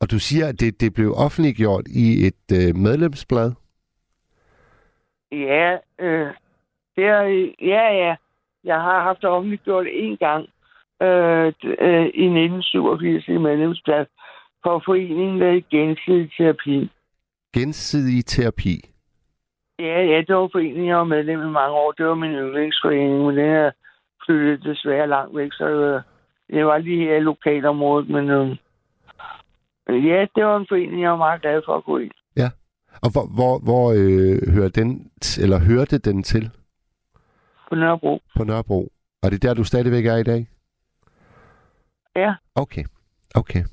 Og du siger, at det, det blev offentliggjort i et øh, medlemsblad? Ja, øh, det er, ja, ja. Jeg har haft det offentliggjort en gang øh, øh, i 1987 i medlemsblad for foreningen der gensidig terapi. Gensidig terapi? Ja, ja, det var foreningen, jeg var medlem i mange år. Det var min yndlingsforening, men den er flyttet desværre langt væk, så øh, det var lige her i lokalområdet, men øh, ja, det var en forening, jeg var meget glad for at gå i. Ja. Og hvor, hvor, hvor øh, hører den, eller hørte den til? På Nørrebro. På Nørrebro. Og det er der, du stadigvæk er i dag? Ja. Okay, okay.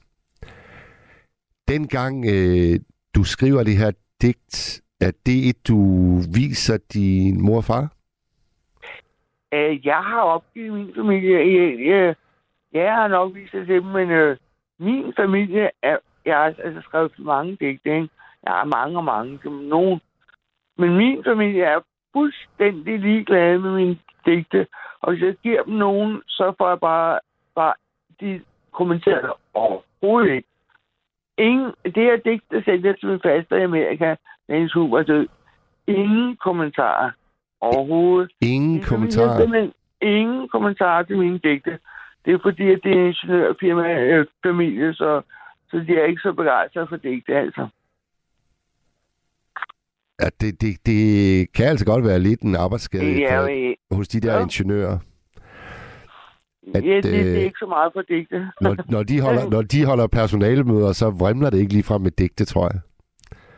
Dengang øh, du skriver det her digt, er det et, du viser din mor og far? Øh, jeg har opgivet min familie. Jeg, jeg, jeg har nok vist det til dem, men øh, min familie er... Jeg har altså skrevet mange digte, ikke? Jeg har mange og mange, som nogen. Men min familie er fuldstændig ligeglade med mine digte. Og hvis jeg giver dem nogen, så får jeg bare, bare de kommenterer det overhovedet ikke. Ingen, det her digt, der sendte jeg til min faste i Amerika, hendes hus var død. Ingen kommentarer overhovedet. Ingen kommentarer? Ingen kommentarer til mine digte. Det er fordi, at det er en ingeniørfirma, øh, familie, så, så de er ikke så begejstrede for digte, altså. Ja, det, det, det kan altså godt være lidt en arbejdsskade er for, jo, hos de der Ja. ingeniører. ja, det, det øh, er ikke så meget for digte. Når, når, de holder, når de holder personalemøder, så vrimler det ikke ligefrem med digte, tror jeg.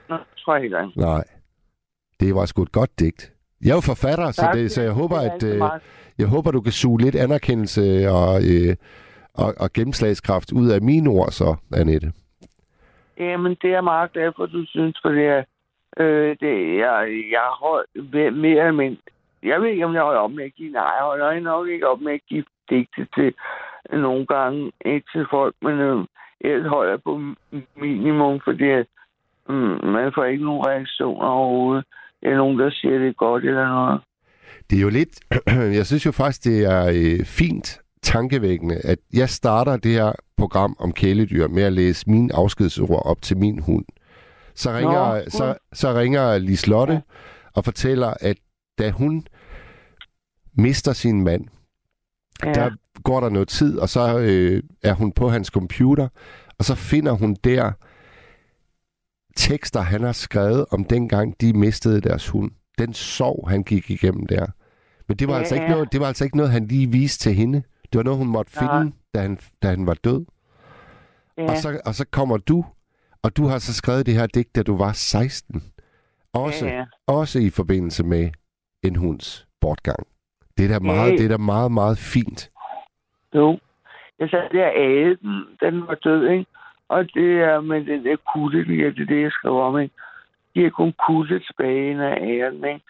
Nå, tror jeg heller ikke. Nej. Det var sgu et godt digt. Jeg er jo forfatter, så, Tak. det, så jeg håber, er at øh jeg håber, du kan suge lidt anerkendelse og, øh, og, og gennemslagskraft ud af mine ord, så, Annette. Jamen, det er meget glad for, du synes, for det er... Øh, det, jeg, jeg holder mere men Jeg ved ikke, om jeg holder op med at give... Nej, jeg holder nok ikke op med at give digte til nogle gange. Ikke til folk, men øh, ellers holder jeg på minimum, fordi øh, man får ikke nogen reaktioner overhovedet. Eller nogen, der siger, det er godt eller noget. Det er jo lidt... jeg synes jo faktisk, det er øh, fint tankevækkende, at jeg starter det her program om kæledyr med at læse mine afskedsord op til min hund. Så ringer, Nå, så, så ringer Liselotte ja. og fortæller, at da hun mister sin mand, Ja. der går der noget tid, og så øh, er hun på hans computer, og så finder hun der tekster, han har skrevet om dengang, de mistede deres hund. Den sorg, han gik igennem der. Men det var, Ja, altså ikke ja. noget, det var altså ikke noget, han lige viste til hende. Det var noget, hun måtte finde, da han, da han var død. Ja. Og, så, og så kommer du, og du har så skrevet det her digt, da du var 16. Også, Ja, ja. også i forbindelse med en hunds bortgang. Det er da meget, Ja. det er da meget, meget fint. Jo. Jeg sad der af den, den var død, ikke? Og det er med den der kutte, det er det, jeg skrev om, ikke? De er kun kutte tilbage af æren, ikke?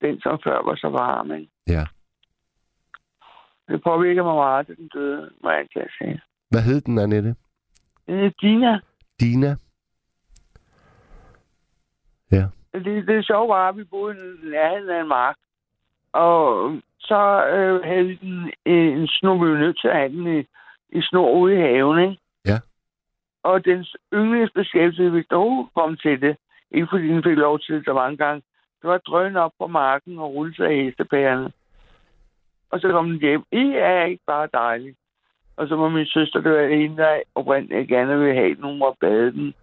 Den, som før var så varm, ikke? Ja. Det påvirker mig meget, at den døde, må jeg altid sige. Hvad hed den, Annette? Øh, Dina, Dina? Ja. det, det sjove var, at vi boede i nærheden af en mark. Og så øh, havde vi den, en snor, vi var nødt til at have den i, i snor ude i haven, ikke? Ja. Og dens yndlingsbeskæftigelse, hvis dog kom til det, ikke fordi den fik lov til det så mange gange, det var at drøne op på marken og rulle sig i hestepærerne. Og så kom den hjem. I er ikke bare dejligt. Og så var min søster, det var hende, der oprindeligt gerne ville have nogen og bade den.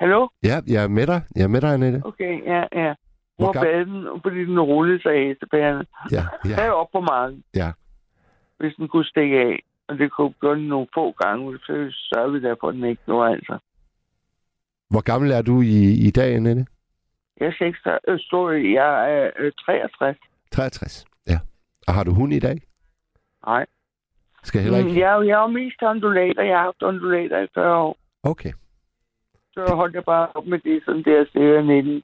Hallo? Ja, jeg er med dig. Jeg er med dig, Annette. Okay, ja, ja. Hvor Hvor bade den, fordi den rullede sig i hestepærerne. Ja, ja, op på marken, ja. hvis den kunne stikke af. Og det kunne gøre den nogle få gange, så sørger vi derfor, at den ikke gjorde altså. Hvor gammel er du i, i dag, Annette? Jeg er 6, øh, stor, jeg er øh, 63. 63. Ja. Og har du hund i dag? Nej. Skal heller Mm, ikke? Jeg, jo- jeg er mest undulater. Jeg har haft undulater i 40 år. Okay. Så holdt jeg bare op med det, sådan der steder 19.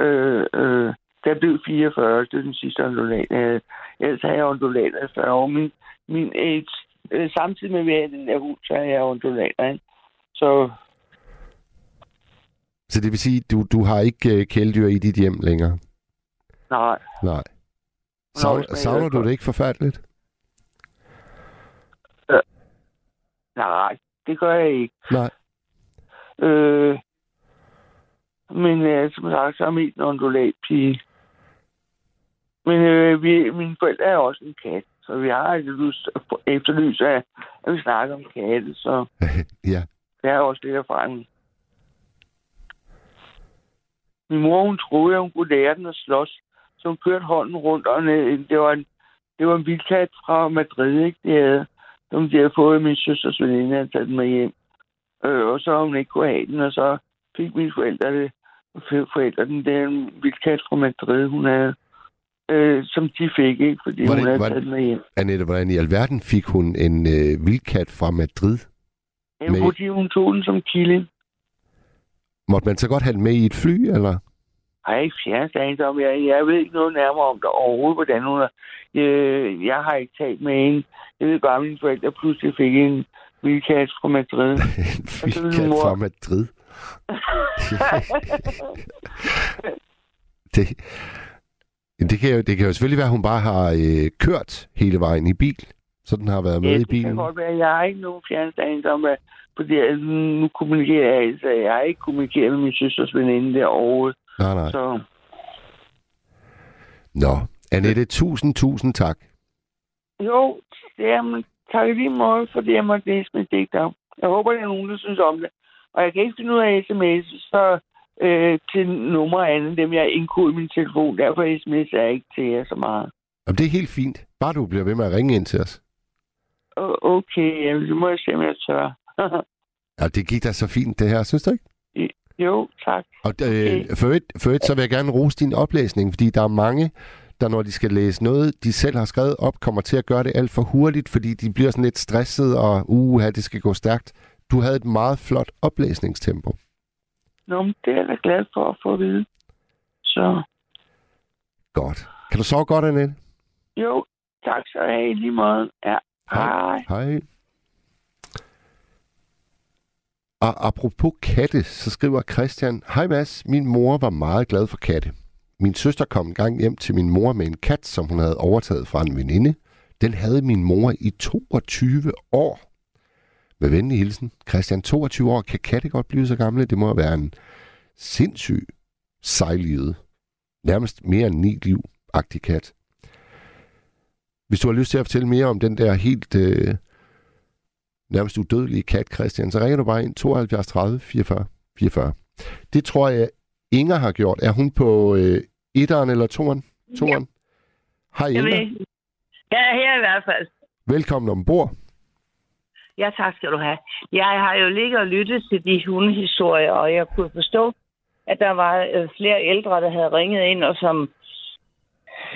Øh, øh, jeg blev 44, det er den sidste undulat. Øh, ellers har jeg undulater i 40 år. Min, min age, øh, samtidig med, at havde den der hund, så har jeg undulater. Ikke? Så Så det vil sige, du, du har ikke øh, kæledyr i dit hjem længere? nej, Nej. Savner, man savner du det ikke forfærdeligt? nej, det gør jeg ikke. Nej. Øh, men øh, som sagt, så er en undulatpige. Men øh, vi, mine forældre er også en kat, så vi har altså lyst efterlyst, at, at vi snakker om katte, så ja. det er også lidt erfaring. Min mor, hun troede, at hun kunne lære den at slås, så hun kørte hånden rundt, og ned. det var en, det var en vildkat fra Madrid, ikke? Det havde, som de havde fået min søsters veninde, at tage den med hjem. Øh, og så har hun ikke kunne have den, og så fik mine forældre det. Forældre den, er en vildkat fra Madrid, hun havde, øh, som de fik, ikke? Fordi Hvordan- hun havde hvordan- taget med hjem. Annette, hvordan i alverden fik hun en øh, vildkat fra Madrid? Jamen, Med- fordi hun tog den som killing. Måtte man så godt have den med i et fly, eller? Har jeg ikke fjernet om. Jeg, jeg ved ikke noget nærmere om det overhovedet, hvordan hun er. Øh, jeg har ikke talt med hende. Jeg ved bare, at mine forældre pludselig fik en vildkat fra Madrid. en så min vildkat mor- fra Madrid? det, det, kan jo, det kan jo selvfølgelig være, at hun bare har øh, kørt hele vejen i bil. Så den har været med ja, i det kan bilen. godt være. Jeg har ikke nogen fjernstand om, at fordi nu kommunikerer jeg, altså, jeg ikke kommunikeret med min søsters veninde der overhovedet. Nej, nej. Så Nå, Annette, tusind, tusind tak. jo, det er man tak lige måde, fordi jeg måtte læse mit digt op. Jeg håber, der er nogen, der synes om det. Og jeg kan ikke finde ud af sms, så øh, til numre andet, dem jeg indkoder i min telefon. Derfor sms er ikke til jer så meget. Jamen, det er helt fint. Bare du bliver ved med at ringe ind til os. Okay, jamen, så må jeg se, om jeg tør. Ja, det gik da så fint, det her, synes du ikke? jo, tak. Og øh, for, et, for et, så vil jeg gerne rose din oplæsning, fordi der er mange, der når de skal læse noget, de selv har skrevet op, kommer til at gøre det alt for hurtigt, fordi de bliver sådan lidt stresset, og uha, det skal gå stærkt. Du havde et meget flot oplæsningstempo. Nå, men det er jeg glad for at få at vide. Så Godt. Kan du sove godt, Annette? jo, tak have i lige måde. Ja, hej. Hej. Og apropos katte, så skriver Christian, Hej Mads, min mor var meget glad for katte. Min søster kom en gang hjem til min mor med en kat, som hun havde overtaget fra en veninde. Den havde min mor i 22 år. Med venlig hilsen, Christian, 22 år, kan katte godt blive så gamle? Det må være en sindssyg sejlivet. Nærmest mere end ni liv, agtig kat. Hvis du har lyst til at fortælle mere om den der helt øh, nærmest udødelige kat, Christian, så ringer du bare ind 72 30 44 44. Det tror jeg, Inger har gjort. Er hun på øh, etteren eller toeren? toeren? Hej Jeg Inger. jeg er her i hvert fald. Velkommen ombord. Ja, tak skal du have. Jeg har jo ligget og lyttet til de hundehistorier, og jeg kunne forstå, at der var øh, flere ældre, der havde ringet ind, og som,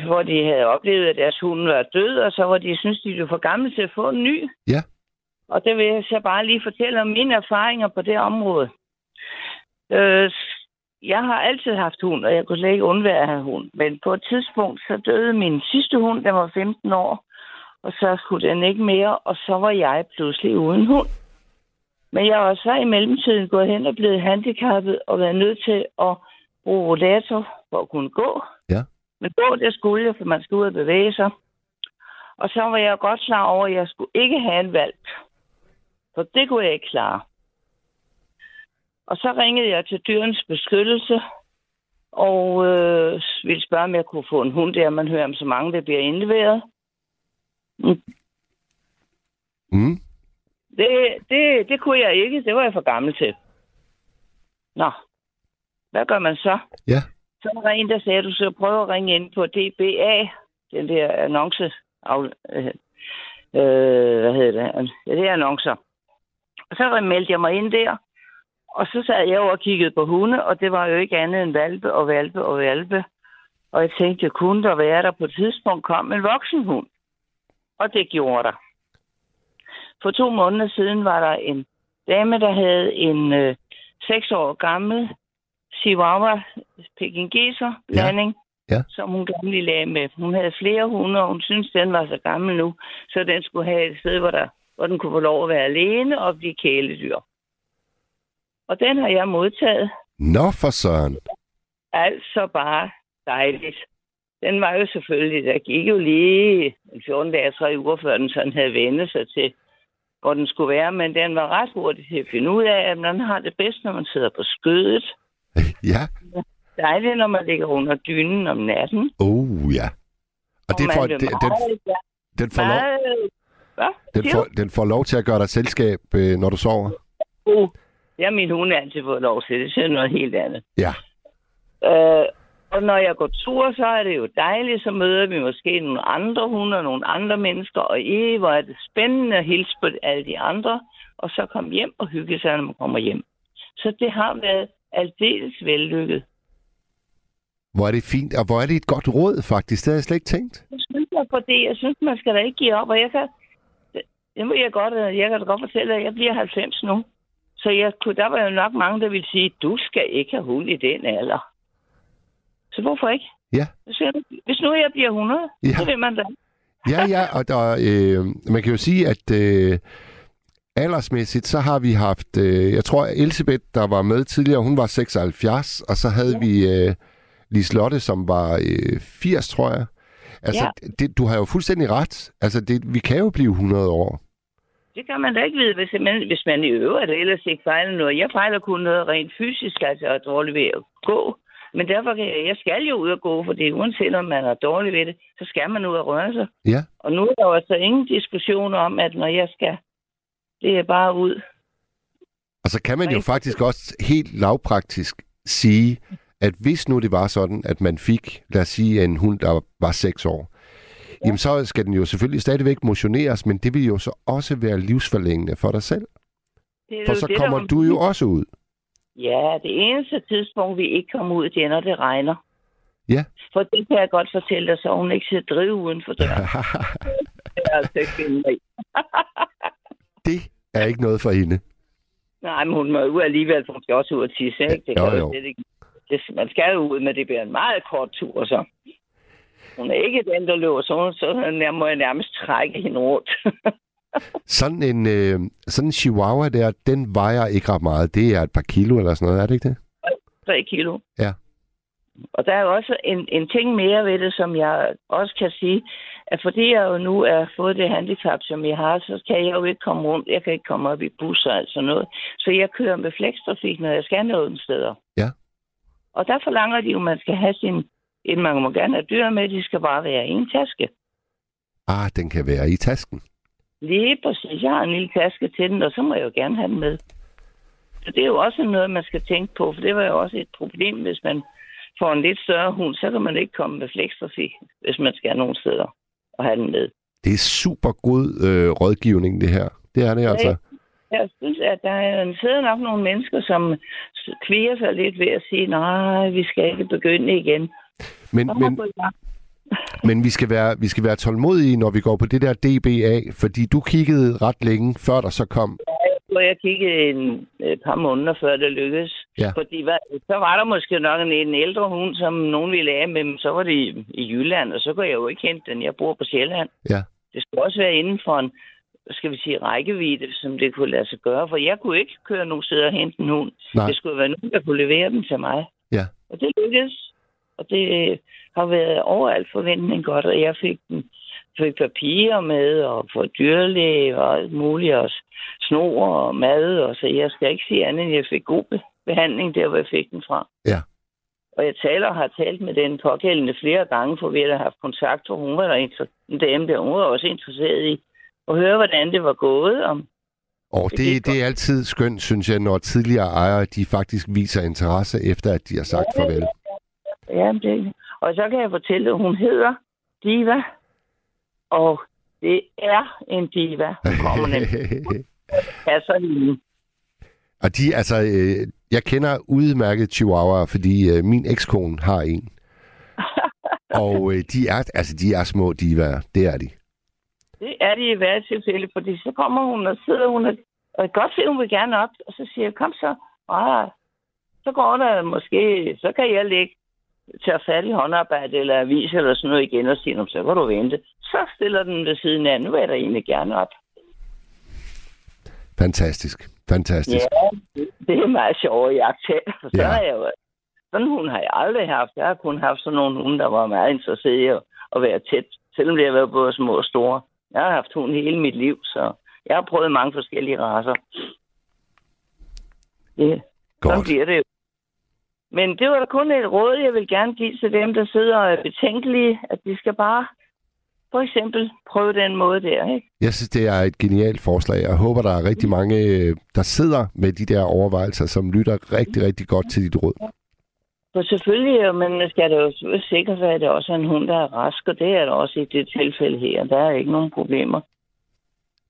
hvor de havde oplevet, at deres hund var død, og så hvor de synes, de var for gamle til at få en ny. Ja. Og det vil jeg så bare lige fortælle om mine erfaringer på det område. Øh, jeg har altid haft hund, og jeg kunne slet ikke undvære at have hund. Men på et tidspunkt, så døde min sidste hund, der var 15 år, og så skulle den ikke mere, og så var jeg pludselig uden hund. Men jeg var så i mellemtiden gået hen og blevet handicappet og været nødt til at bruge rollator for at kunne gå. Ja. Men gå, det skulle jeg, for man skal ud og bevæge sig. Og så var jeg godt klar over, at jeg skulle ikke have en valg. For det kunne jeg ikke klare. Og så ringede jeg til dyrens beskyttelse, og øh, ville spørge, om jeg kunne få en hund der. Man hører om så mange, der bliver indleveret. Mm, Mm. Det, det, det kunne jeg ikke. Det var jeg for gammel til. Nå, hvad gør man så? Ja. Så var der en, der sagde, at du skal prøve at ringe ind på DBA, den der annonce. Af, øh, øh, hvad hedder det? Ja, det er annoncer. Og så meldte jeg mig ind der, og så sad jeg over og kiggede på hunde, og det var jo ikke andet end valpe og valpe og valpe. Og jeg tænkte, kunne der være, der på et tidspunkt kom en voksen hund? Og det gjorde der. For to måneder siden var der en dame, der havde en øh, seks år gammel Chihuahua Pekingeser blanding, Ja. som hun gerne ville lage med. Hun havde flere hunde, og hun syntes, den var så gammel nu, så den skulle have et sted, hvor, der, hvor den kunne få lov at være alene og blive kæledyr. Og den har jeg modtaget. Nå for søren. Altså bare dejligt. Den var jo selvfølgelig, der gik jo lige en 14 dage, 3 uger, før den sådan havde vendt sig til, hvor den skulle være. Men den var ret hurtig til at finde ud af, at man har det bedst, når man sidder på skødet. Ja. Dejligt, når man ligger under dynen om natten. Oh, ja. Og det man får, det, den, meget- den, får lov, Hvad? den, får, den får lov til at gøre dig selskab, øh, når du sover. Uh, det har min hund altid fået lov til. Det er noget helt andet. Ja. Øh, og når jeg går tur, så er det jo dejligt. Så møder vi måske nogle andre hunde og nogle andre mennesker. Og i, hvor er det spændende at hilse på alle de andre. Og så komme hjem og hygge sig, når man kommer hjem. Så det har været aldeles vellykket. Hvor er det fint, og hvor er det et godt råd, faktisk. Det har jeg slet ikke tænkt. Jeg synes, jeg, for det, jeg synes, man skal da ikke give op. Og jeg kan, det, må jeg godt, jeg kan da godt fortælle, at jeg bliver 90 nu. Så jeg der var jo nok mange, der ville sige, du skal ikke have hund i den alder. Så hvorfor ikke? Ja. Hvis, nu jeg bliver 100, Ja. så vil man da. Ja, ja, og der, øh, man kan jo sige, at øh, aldersmæssigt, så har vi haft, øh, jeg tror, Elisabeth, der var med tidligere, hun var 76, og så havde ja. vi øh, Liselotte, som var øh, 80, tror jeg. Altså, Ja. det, du har jo fuldstændig ret. Altså, det, vi kan jo blive 100 år. Det kan man da ikke vide, hvis man, hvis man i øvrigt ellers ikke fejler noget. Jeg fejler kun noget rent fysisk, altså er dårlig ved at gå. Men derfor kan jeg, jeg skal jo ud og gå, fordi uanset om man er dårlig ved det, så skal man ud og røre sig. Ja. Og nu er der jo altså ingen diskussion om, at når jeg skal, det er bare ud Og så kan man jo faktisk også helt lavpraktisk sige, at hvis nu det var sådan, at man fik, lad os sige, en hund, der var 6 år, ja. jamen så skal den jo selvfølgelig stadigvæk motioneres, men det vil jo så også være livsforlængende for dig selv. Det er For så det, kommer er- du jo også ud. Ja, det eneste tidspunkt, vi ikke kommer ud, det er, når det regner. Ja. For det kan jeg godt fortælle dig, så hun ikke skal drive uden for døren. det er altså ikke det er ikke noget for hende. Nej, men hun må ud alligevel, for hun skal også ud og tisse, ikke? Det Jo, jo. ikke. Det, man skal jo ud, men det bliver en meget kort tur, så. Hun er ikke den, der løber, så, hun, så nær- må jeg nærmest trække hende rundt. Sådan en, øh, sådan en chihuahua der, den vejer ikke ret meget. Det er et par kilo eller sådan noget, er det ikke det? 3 kilo. Ja. Og der er også en, en ting mere ved det, som jeg også kan sige, at fordi jeg jo nu er fået det handicap, som jeg har, så kan jeg jo ikke komme rundt. Jeg kan ikke komme op i busser og sådan noget. Så jeg kører med flekstrafik, når jeg skal nogle steder. Ja. Og der forlanger de jo, at man skal have sin... En, man må gerne have dyr med, de skal bare være i en taske. Ah, den kan være i tasken. Lige præcis. Jeg har en lille taske til den, og så må jeg jo gerne have den med. Så det er jo også noget, man skal tænke på, for det var jo også et problem, hvis man får en lidt større hund, så kan man ikke komme med flekstrafik, hvis man skal nogle steder og have den med. Det er super god øh, rådgivning, det her. Det er det altså. Jeg synes, at der er- sidder nok nogle mennesker, som kviger sig lidt ved at sige, nej, vi skal ikke begynde igen. Men, men, men vi, skal være, vi skal være tålmodige, når vi går på det der DBA, fordi du kiggede ret længe, før der så kom. hvor jeg kiggede en, et par måneder før det lykkedes. Ja. Fordi hvad, så var der måske nok en, en ældre hund, som nogen ville af med, men så var det i, i Jylland, og så kunne jeg jo ikke hente den. Jeg bor på Sjælland. Ja. Det skulle også være inden for en, skal vi sige, rækkevidde, som det kunne lade sig gøre, for jeg kunne ikke køre nogen steder og hente en hund. Nej. Det skulle være nogen, der kunne levere den til mig. Ja. Og det lykkedes. Og det øh, har været overalt forventning godt, og jeg fik den fik papirer med, og få dyrlæge og alt muligt, og snor og mad, og så jeg skal ikke sige andet, end jeg fik god be- behandling der, hvor jeg fik den fra. Ja. Og jeg taler og har talt med den pågældende flere gange, for vi har haft kontakt, og hun var der en dame der, hun var også interesseret i at høre, hvordan det var gået, om Og det, det er altid skønt, synes jeg, når tidligere ejere, de faktisk viser interesse efter, at de har sagt farvel. Ja, det. Og så kan jeg fortælle, at hun hedder Diva. Og det er en diva. Hun kommer nemlig. passer hende. Og de, altså, øh, jeg kender udmærket chihuahua, fordi øh, min ekskone har en. Og øh, de er, altså, de er små divaer. Det er de. Det er det i hvert tilfælde, fordi så kommer hun og sidder hun og, og jeg godt se, hun vil gerne op, og så siger jeg, kom så. Ah, så går der måske, så kan jeg lægge tage fat i håndarbejde eller avis eller sådan noget igen og sige, "Nå, så kan du vente. Så stiller den ved siden af, nu jeg da egentlig gerne op. Fantastisk. Fantastisk. Ja, det, det er meget sjovt jagte. For så Ja. ja. jeg jo, sådan en hund har jeg aldrig haft. Jeg har kun haft sådan nogle hunde, der var meget interesseret i at, at være tæt. Selvom det har været både små og store. Jeg har haft hund hele mit liv, så jeg har prøvet mange forskellige raser. Det, Godt. Sådan bliver det jo. Men det var da kun et råd, jeg vil gerne give til dem, der sidder og er betænkelige, at de skal bare for eksempel prøve den måde der, ikke? Jeg synes, det er et genialt forslag. Jeg håber, der er rigtig mange, øh, der sidder med de der overvejelser, som lytter rigtig, rigtig godt til dit råd. For selvfølgelig, jo, men man skal da jo sikre sig, at det også er en hund, der er rask, og det er der også i det tilfælde her. Der er ikke nogen problemer.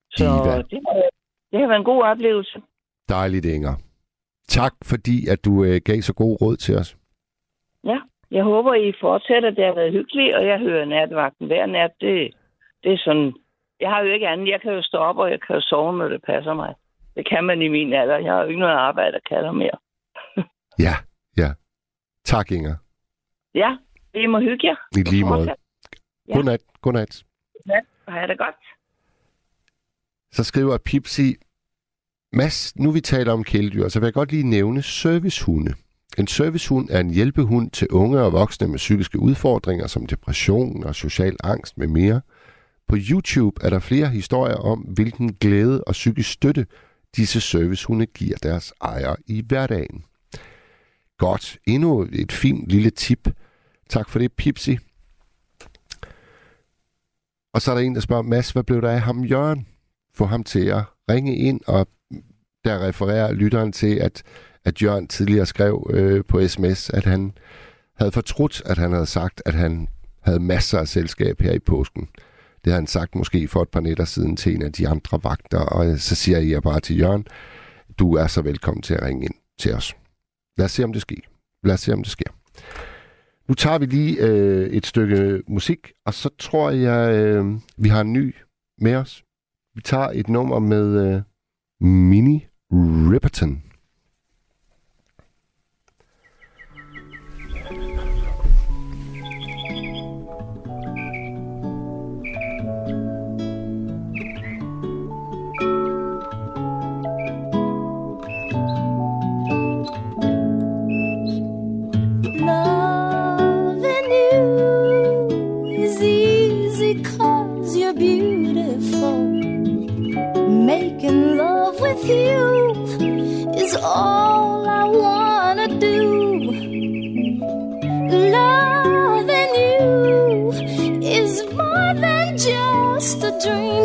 Så Diva. det har, det har været en god oplevelse. Dejligt, Inger. Tak, fordi at du øh, gav så god råd til os. Ja, jeg håber, I fortsætter. Det har været hyggeligt, og jeg hører natvagten hver nat. Det, det er sådan... Jeg har jo ikke andet. Jeg kan jo stå op, og jeg kan jo sove, når det passer mig. Det kan man i min alder. Jeg har jo ikke noget arbejde, der kalder mere. Ja, ja. Tak, Inger. Ja, I må hygge jer. I lige måde. Ja. Godnat. Godnat. Ja, og have det godt. Så skriver Pipsi, Mads, nu vi taler om kæledyr, så vil jeg godt lige nævne servicehunde. En servicehund er en hjælpehund til unge og voksne med psykiske udfordringer som depression og social angst med mere. På YouTube er der flere historier om, hvilken glæde og psykisk støtte disse servicehunde giver deres ejere i hverdagen. Godt. Endnu et fint lille tip. Tak for det, Pipsi. Og så er der en, der spørger, Mads, hvad blev der af ham, Jørgen? Få ham til at ringe ind, og der refererer lytteren til, at, at Jørgen tidligere skrev øh, på sms, at han havde fortrudt, at han havde sagt, at han havde masser af selskab her i påsken. Det havde han sagt måske for et par nætter siden til en af de andre vagter, og øh, så siger jeg bare til Jørgen, du er så velkommen til at ringe ind til os. Lad os se, om det sker. Lad os se, om det sker. Nu tager vi lige øh, et stykke musik, og så tror jeg, øh, vi har en ny med os. Vi tager et nummer med øh, Mini Riperton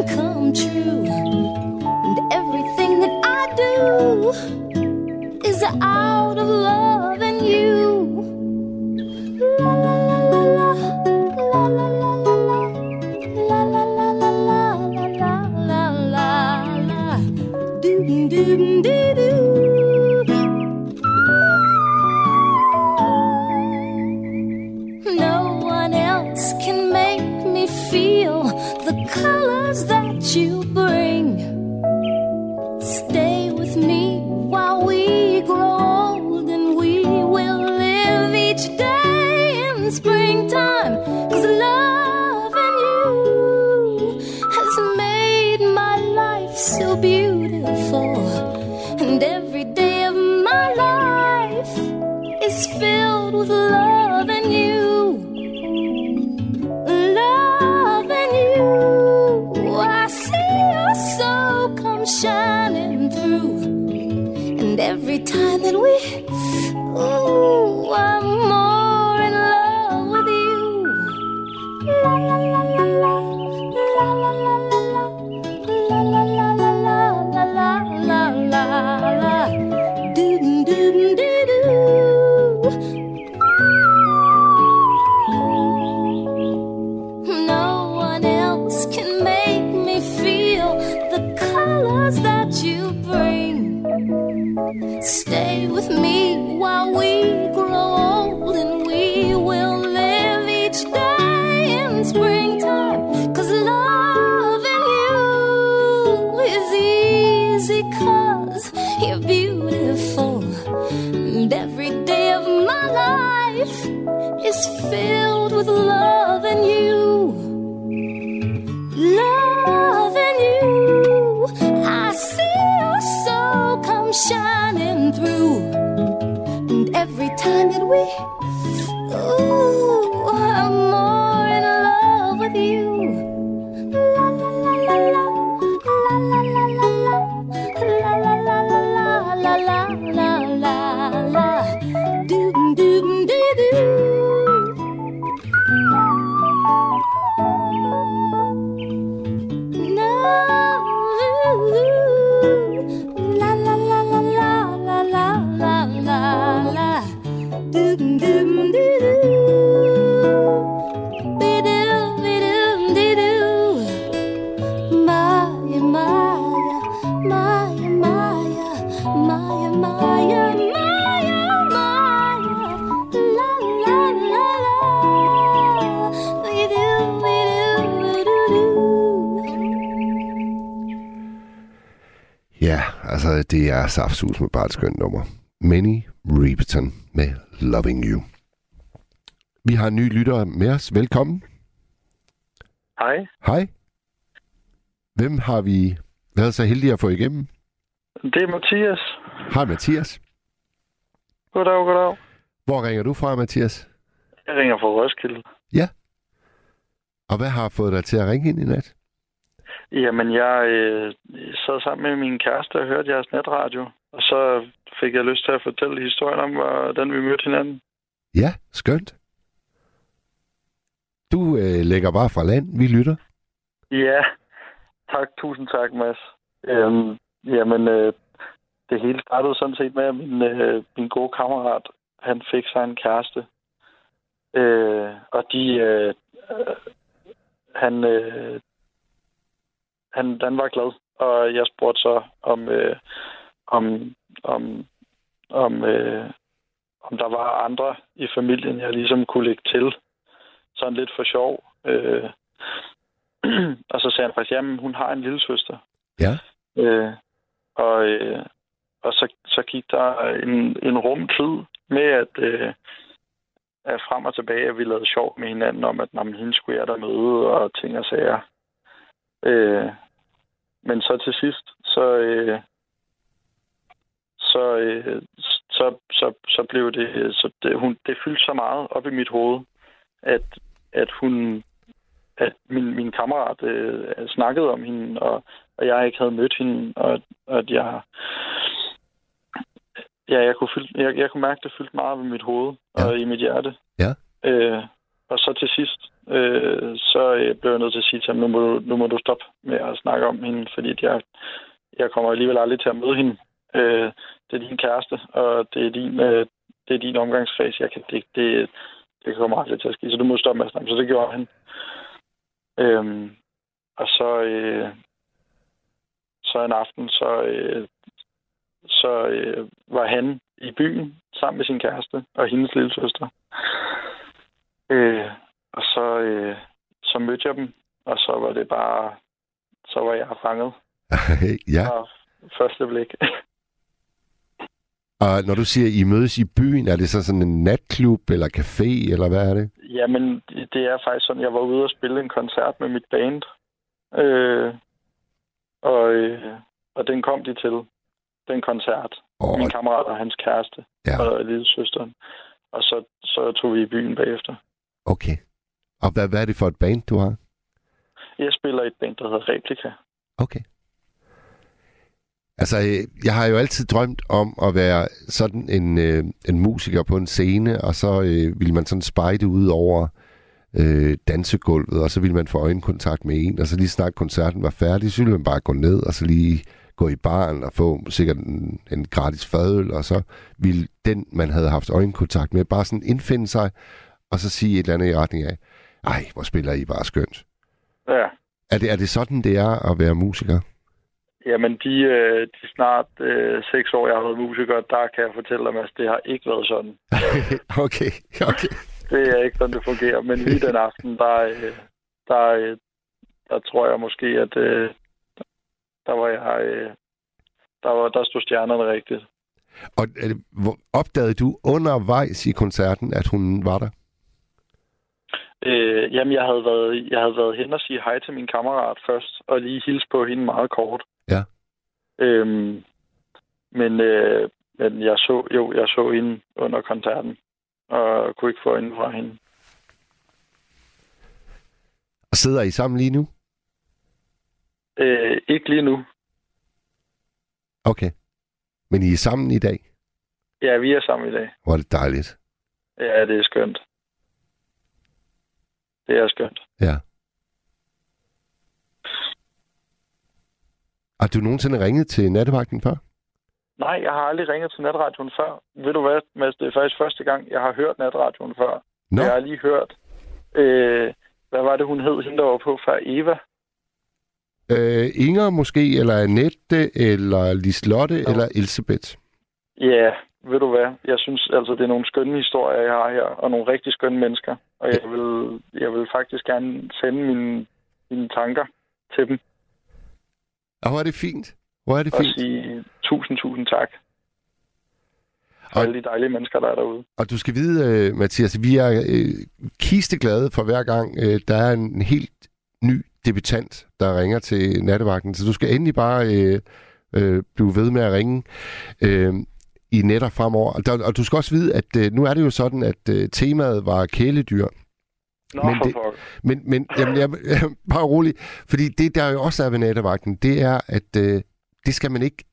come true. And everything that I do is out of love and you. La la la la la la la. Er saftsus med bare et skønt nummer. Manny Repeton med Loving You. Vi har en ny lytter med os. Velkommen. Hej, Hej. Hvem har vi været så heldige at få igennem? det er Mathias. Hej Mathias. Goddag, goddag. Hvor ringer du fra, Mathias? Jeg ringer fra Roskilde. Ja. Og hvad har fået dig til at ringe ind i nat? Jamen, jeg øh, sad sammen med min kæreste og hørte jeres netradio. Og så fik jeg lyst til at fortælle historien om, hvordan vi mødte hinanden. Ja, skønt. Du øh, lægger bare fra land. Vi lytter. Ja, tak. Tusind tak, Mads. Øhm, jamen, øh, det hele startede sådan set med, at min, øh, min gode kammerat, han fik sig en kæreste. Øh, og de, øh, øh, han, øh, han, han var glad, og jeg spurgte så om, øh, om, om, om, øh, om der var andre i familien, jeg ligesom kunne lægge til. Sådan lidt for sjov. Øh, og så sagde han faktisk, jamen hun har en lille søster. Ja. Øh, og øh, og så, så gik der en, en rum tid med, at, øh, at frem og tilbage, at vi lavede sjov med hinanden om, at jamen, hende skulle jeg der møde, og ting og sager. Øh, men så til sidst, så, øh, så, øh, så, så, så blev det, så det, hun, det fyldte så meget op i mit hoved, at, at hun, at min, min kammerat øh, snakkede om hende, og, og jeg ikke havde mødt hende, og, og at jeg, ja, jeg kunne, fylde, jeg, jeg kunne mærke, at det fyldte meget ved mit hoved ja. og i mit hjerte. Ja. Øh, og så til sidst, øh, så øh, blev jeg nødt til at sige til ham, nu må, du, nu må du stoppe med at snakke om hende, fordi jeg, jeg kommer alligevel aldrig til at møde hende. Øh, det er din kæreste, og det er din, øh, det er din omgangskreds. Jeg kan, det, det, det kommer aldrig til at ske, så du må stoppe med at snakke. Så det gjorde han. Øh, og så, øh, så en aften, så, øh, så øh, var han i byen sammen med sin kæreste og hendes lille søster. Øh, og så, øh, så mødte jeg dem, og så var det bare, så var jeg fanget. ja. Og første blik. Og når du siger, I mødes i byen, er det så sådan en natklub eller café, eller hvad er det? Jamen, det er faktisk sådan, jeg var ude og spille en koncert med mit band. Øh, og, øh, og den kom de til, den koncert. Oh. Min kammerat og hans kæreste Ja. og lille søsteren. Og så, så tog vi i byen bagefter. Okay. Og hvad, hvad er det for et band, du har? Jeg spiller i et band, der hedder Replika. Okay. Altså, øh, jeg har jo altid drømt om at være sådan en, øh, en musiker på en scene, og så øh, vil man sådan spejde ud over øh, dansegulvet, og så vil man få øjenkontakt med en, og så lige snart koncerten var færdig, så ville man bare gå ned, og så lige gå i baren og få sikkert en, en gratis fadøl, og så ville den, man havde haft øjenkontakt med, bare sådan indfinde sig, og så sige et eller andet i retning af, ej, hvor spiller I bare skønt. Ja. Er det, er det sådan, det er at være musiker? Jamen, de, øh, de snart øh, seks år, jeg har været musiker, der kan jeg fortælle dig, at det har ikke været sådan. okay, okay. Det er ikke sådan, det fungerer. Men lige den aften, der, øh, der, øh, der tror jeg måske, at øh, der var jeg... Øh, der, var, der stod stjernerne rigtigt. Og opdagede du undervejs i koncerten, at hun var der? Øh, jamen, jeg havde, været, jeg havde været hen og sige hej til min kammerat først, og lige hilse på hende meget kort. Ja. Øhm, men, øh, men jeg så jo, jeg så hende under koncerten, og kunne ikke få hende fra hende. Og sidder I sammen lige nu? Øh, ikke lige nu. Okay. Men I er sammen i dag? Ja, vi er sammen i dag. Hvor er det dejligt. Ja, det er skønt. Det er skønt. Ja. Har du nogensinde ringet til nattevagten før? Nej, jeg har aldrig ringet til natradioen før. Ved du hvad, Mads? Det er faktisk første gang, jeg har hørt natradioen før. Nå. Jeg har lige hørt, øh, hvad var det, hun hed, hende der var på før? Eva? Øh, Inger måske, eller Annette, eller Lislotte, Nå. eller Elisabeth. Ja, ved du hvad? Jeg synes altså, det er nogle skønne historier, jeg har her, og nogle rigtig skønne mennesker. Og jeg vil, jeg vil faktisk gerne sende mine, mine tanker til dem. Og hvor er det fint. Hvor er det og fint. sige tusind, tusind tak. Og- alle de dejlige mennesker, der er derude. Og du skal vide, øh, Mathias, vi er øh, kisteglade for hver gang, øh, der er en helt ny debutant, der ringer til nattevagten. Så du skal endelig bare øh, øh, blive ved med at ringe øh, i netter fremover. Og, der, og du skal også vide, at øh, nu er det jo sådan, at øh, temaet var kæledyr. Nå, Men det-. Men, men jamen, jeg, bare rolig, fordi det, der jo også er ved nattevagten, det er, at øh, det skal man ikke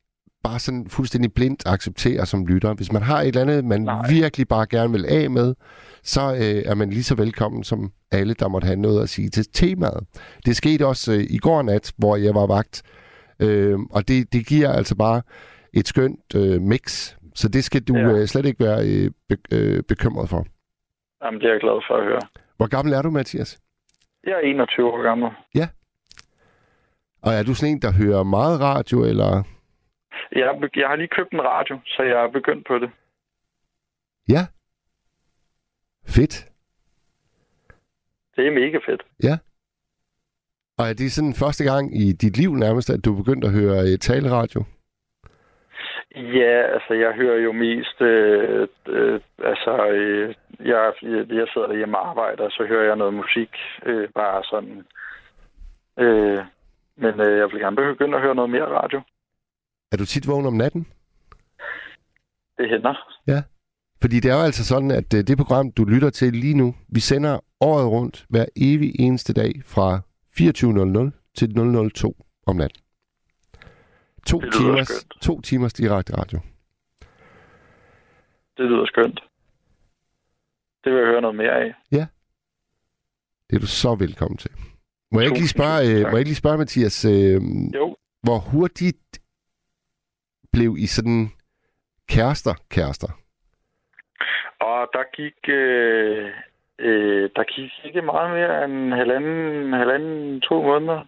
bare sådan fuldstændig blindt acceptere som lytter. Hvis man har et eller andet, man Nej. virkelig bare gerne vil af med, så øh, er man lige så velkommen som alle, der måtte have noget at sige til temaet. Det skete også øh, i går nat, hvor jeg var vagt, øh, og det, det giver altså bare et skønt øh, mix. Så det skal du Ja. øh, slet ikke være øh, be, øh, bekymret for. Jamen, det er jeg glad for at høre. Hvor gammel er du, Mathias? Jeg er 21 år gammel. Ja. Og er du sådan en, der hører meget radio, eller? Jeg, jeg har lige købt en radio, så jeg er begyndt på det. Ja. Fedt. Det er mega fedt. Ja. Og er det sådan første gang i dit liv nærmest, at du er begyndt at høre øh, taleradio? Ja, altså jeg hører jo mest, øh, øh, altså øh, jeg, jeg sidder derhjemme og arbejder, så hører jeg noget musik, øh, bare sådan. Øh, men øh, jeg vil gerne begynde at høre noget mere radio. Er du tit vågen om natten? Det hænder. Ja. Fordi det er jo altså sådan, at øh, det program, du lytter til lige nu, vi sender året rundt hver evig eneste dag fra 24.00 til 002 om natten. To Det timers, skønt. to timers direkte radio. Det lyder skønt. Det vil jeg høre noget mere af. Ja. Det er du så velkommen til. Må jeg ikke lige spørge, øh, må jeg lige spørge Mathias, øh, Jo. hvor hurtigt blev I sådan kærester, kærester? Og der gik, øh, øh, der gik ikke meget mere end halvanden, halvanden to måneder.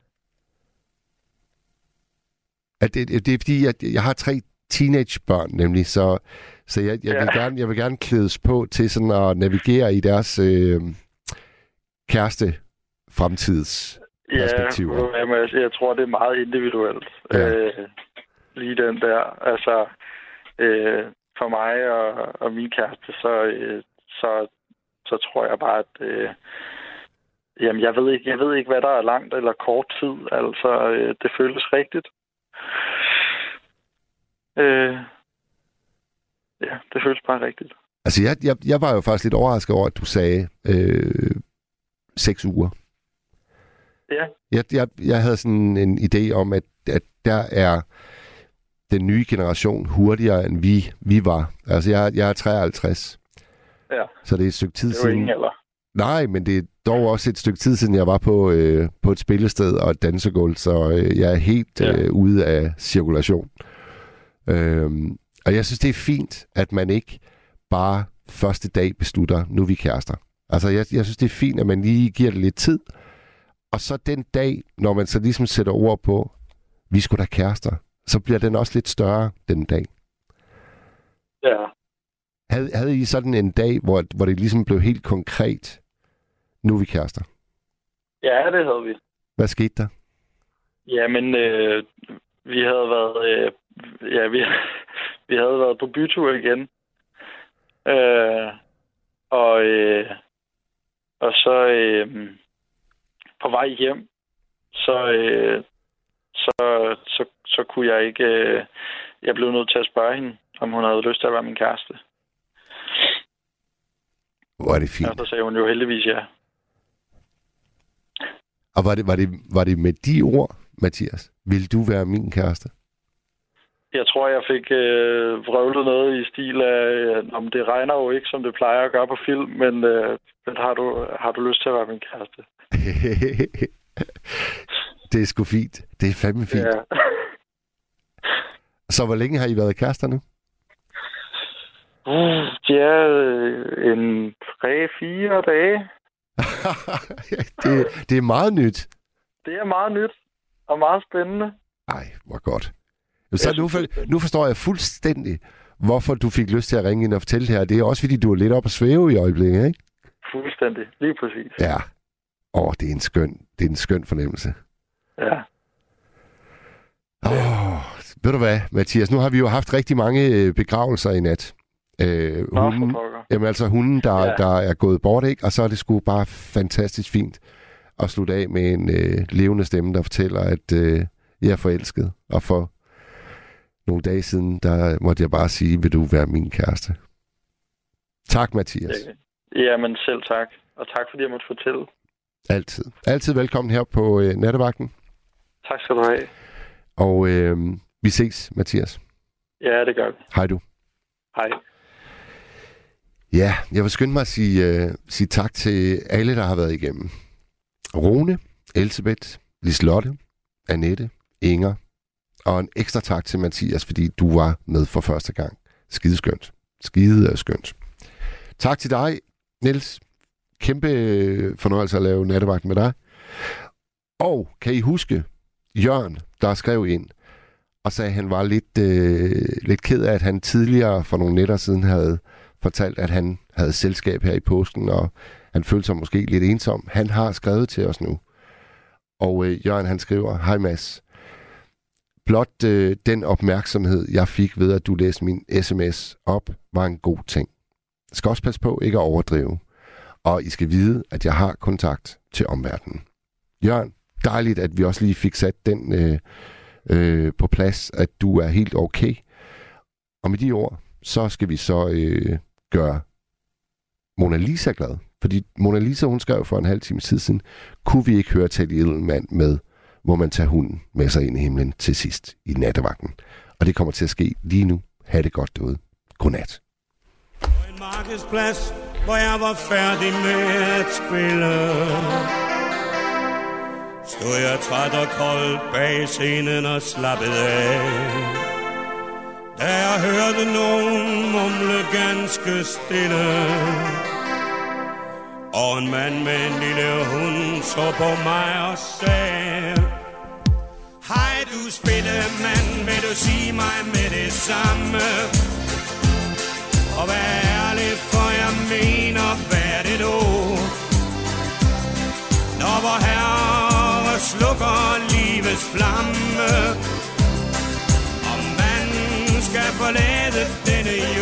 At det, det er fordi, at jeg har tre teenagebørn nemlig, så, så jeg, jeg, vil Ja. gerne, jeg vil gerne klædes på til sådan at navigere i deres øh, kæreste fremtids perspektiver. Ja, jamen, altså, jeg tror, det er meget individuelt. Ja. Øh, lige den der. Altså, øh, for mig og, og min kæreste, så, øh, så, så tror jeg bare, at øh, jamen, jeg, ved ikke, jeg ved ikke, hvad der er langt eller kort tid. Altså, øh, det føles rigtigt. Øh, ja, det føles bare rigtigt. Altså, jeg, jeg, jeg var jo faktisk lidt overrasket over, at du sagde øh, seks uger. Ja. Jeg, jeg, jeg havde sådan en idé om, at, at der er den nye generation hurtigere, end vi, vi var. Altså, jeg, jeg er 53, Ja, så det er et stykke tid det siden. ingen alder. Nej, men det er dog også et stykke tid siden, jeg var på, øh, på et spillested og et dansegulv, så øh, jeg er helt Ja. øh, ude af cirkulation. Øhm, og jeg synes, det er fint, at man ikke bare første dag beslutter, nu er vi kærester. Altså, jeg, jeg synes, det er fint, at man lige giver det lidt tid. Og så den dag, når man så ligesom sætter ord på, vi skulle da kærester, så bliver den også lidt større den dag. Ja. Havde, havde I sådan en dag, hvor, hvor det ligesom blev helt konkret, nu er vi kærester? ja, det havde vi. Hvad skete der? Jamen, øh, vi havde været, øh, ja, vi, vi havde været på bytur igen. Øh, og, øh, og så øh, på vej hjem, så, øh, så, så, så kunne jeg ikke, øh, jeg blev nødt til at spørge hende, om hun havde lyst til at være min kæreste. Hvor er det fint. Og så sagde hun jo heldigvis ja. Og var det, var, det, var det med de ord, Mathias? Vil du være min kæreste? Jeg tror, jeg fik øh, vrøvlet noget i stil af, øh, om det regner jo ikke, som det plejer at gøre på film, men, øh, men har, du, har du lyst til at være min kæreste? det er sgu fint. Det er fandme fint. Ja. Så hvor længe har I været kærester nu? Uh, det er øh, en tre-fire dage. det, det er meget nyt. Det er meget nyt og meget spændende. Ej, hvor godt. Så nu, for, nu forstår jeg fuldstændig, hvorfor du fik lyst til at ringe ind og fortælle det her. Det er også, fordi du er lidt op at svæve i øjeblikket, ikke? Fuldstændig. Lige præcis. Ja. Åh, det er en skøn, det er en skøn fornemmelse. Ja. Åh, ved du hvad, Mathias? Nu har vi jo haft rigtig mange øh, begravelser i nat. Øh, Nå, pokker. Jamen altså hunden, der, Ja. ja. der er gået bort, ikke? Og så er det sgu bare fantastisk fint at slutte af med en øh, levende stemme, der fortæller, at øh, jeg er forelsket. Og for nogle dage siden, der måtte jeg bare sige, vil du være min kæreste? Tak, Mathias. Jamen selv tak. Og tak fordi jeg måtte fortælle. Altid. Altid velkommen her på øh, nattevagten. Tak skal du have. Og øh, vi ses, Mathias. Ja, det gør vi. Hej du. Hej. Ja, jeg vil skynde mig at sige, øh, sige tak til alle, der har været igennem. Rune, Elisabeth, Lislotte, Annette, Inger, Og en ekstra tak til Mathias, fordi du var med for første gang. Skideskønt. Skide skønt. Tak til dig, Niels. Kæmpe øh, fornøjelse at lave nattevagt med dig. Og kan I huske Jørgen, der skrev ind og sagde, at han var lidt, øh, lidt ked af, at han tidligere for nogle nætter siden havde fortalt, at han havde selskab her i påsken, og han følte sig måske lidt ensom. Han har skrevet til os nu. Og øh, Jørgen han skriver, Hej Mads, blot øh, den opmærksomhed, jeg fik ved, at du læste min sms op, var en god ting. Jeg skal også passe på ikke at overdrive. Og I skal vide, at jeg har kontakt til omverdenen. Jørgen, dejligt, at vi også lige fik sat den øh, øh, på plads, at du er helt okay. Og med de ord, så skal vi så øh, gøre Mona Lisa glad. Fordi Mona Lisa, hun skrev for en halv time tid siden, kunne vi ikke høre til Teddy mand med, hvor man tager hunden med sig ind i himlen til sidst i nattevagten. Og det kommer til at ske lige nu. Ha' det godt derude. Godnat. En markedsplads, hvor jeg var færdig med at spille. Stod jeg træt og kold bag scenen og slappede af. Da jeg hørte nogen mumle ganske stille. Og en mand med en lille hund så på mig og sagde Hej du spillemand, vil du sige mig med det samme? Og vær ærlig, for jeg mener, hvad er det du? Når vor herre slukker livets flamme skal forlade denne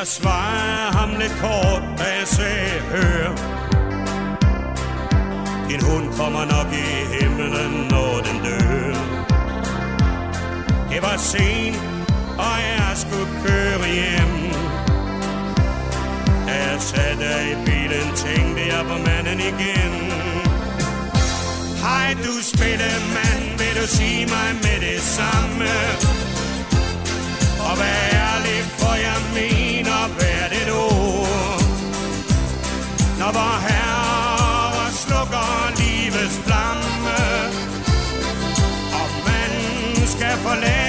Jeg svarer ham lidt kort, da jeg sagde, hør Din hund kommer nok i himlen, når den dør. Det var sent, og jeg skulle køre hjem. Da jeg satte i bilen, tænkte jeg på manden igen. Hej du spillemand, vil du sige mig med det samme? Og vær vor herre slukker livets flamme. Og man skal forlade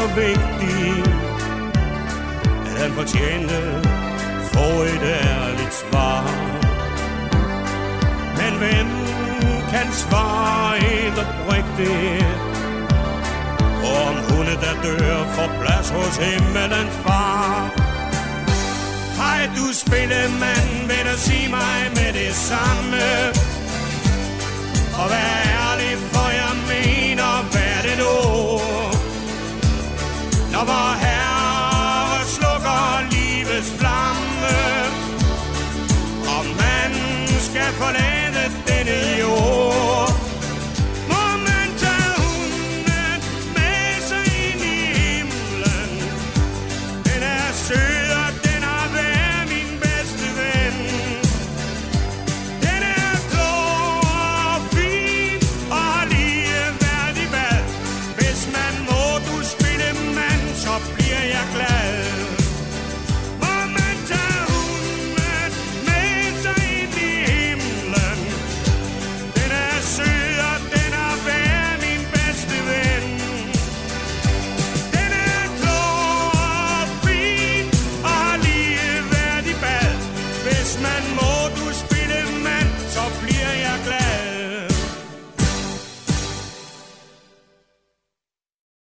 så vigtig At han fortjente få et ærligt svar. Men hvem kan svare helt oprigtigt Om hunde der dør får plads hos himmelens far. Hej du spillemand, vil du sige mig med det samme? Og vær ærlig, for jeg mener hvad det nu og hvor herre slukker livets flamme. Og man skal forlade denne jord.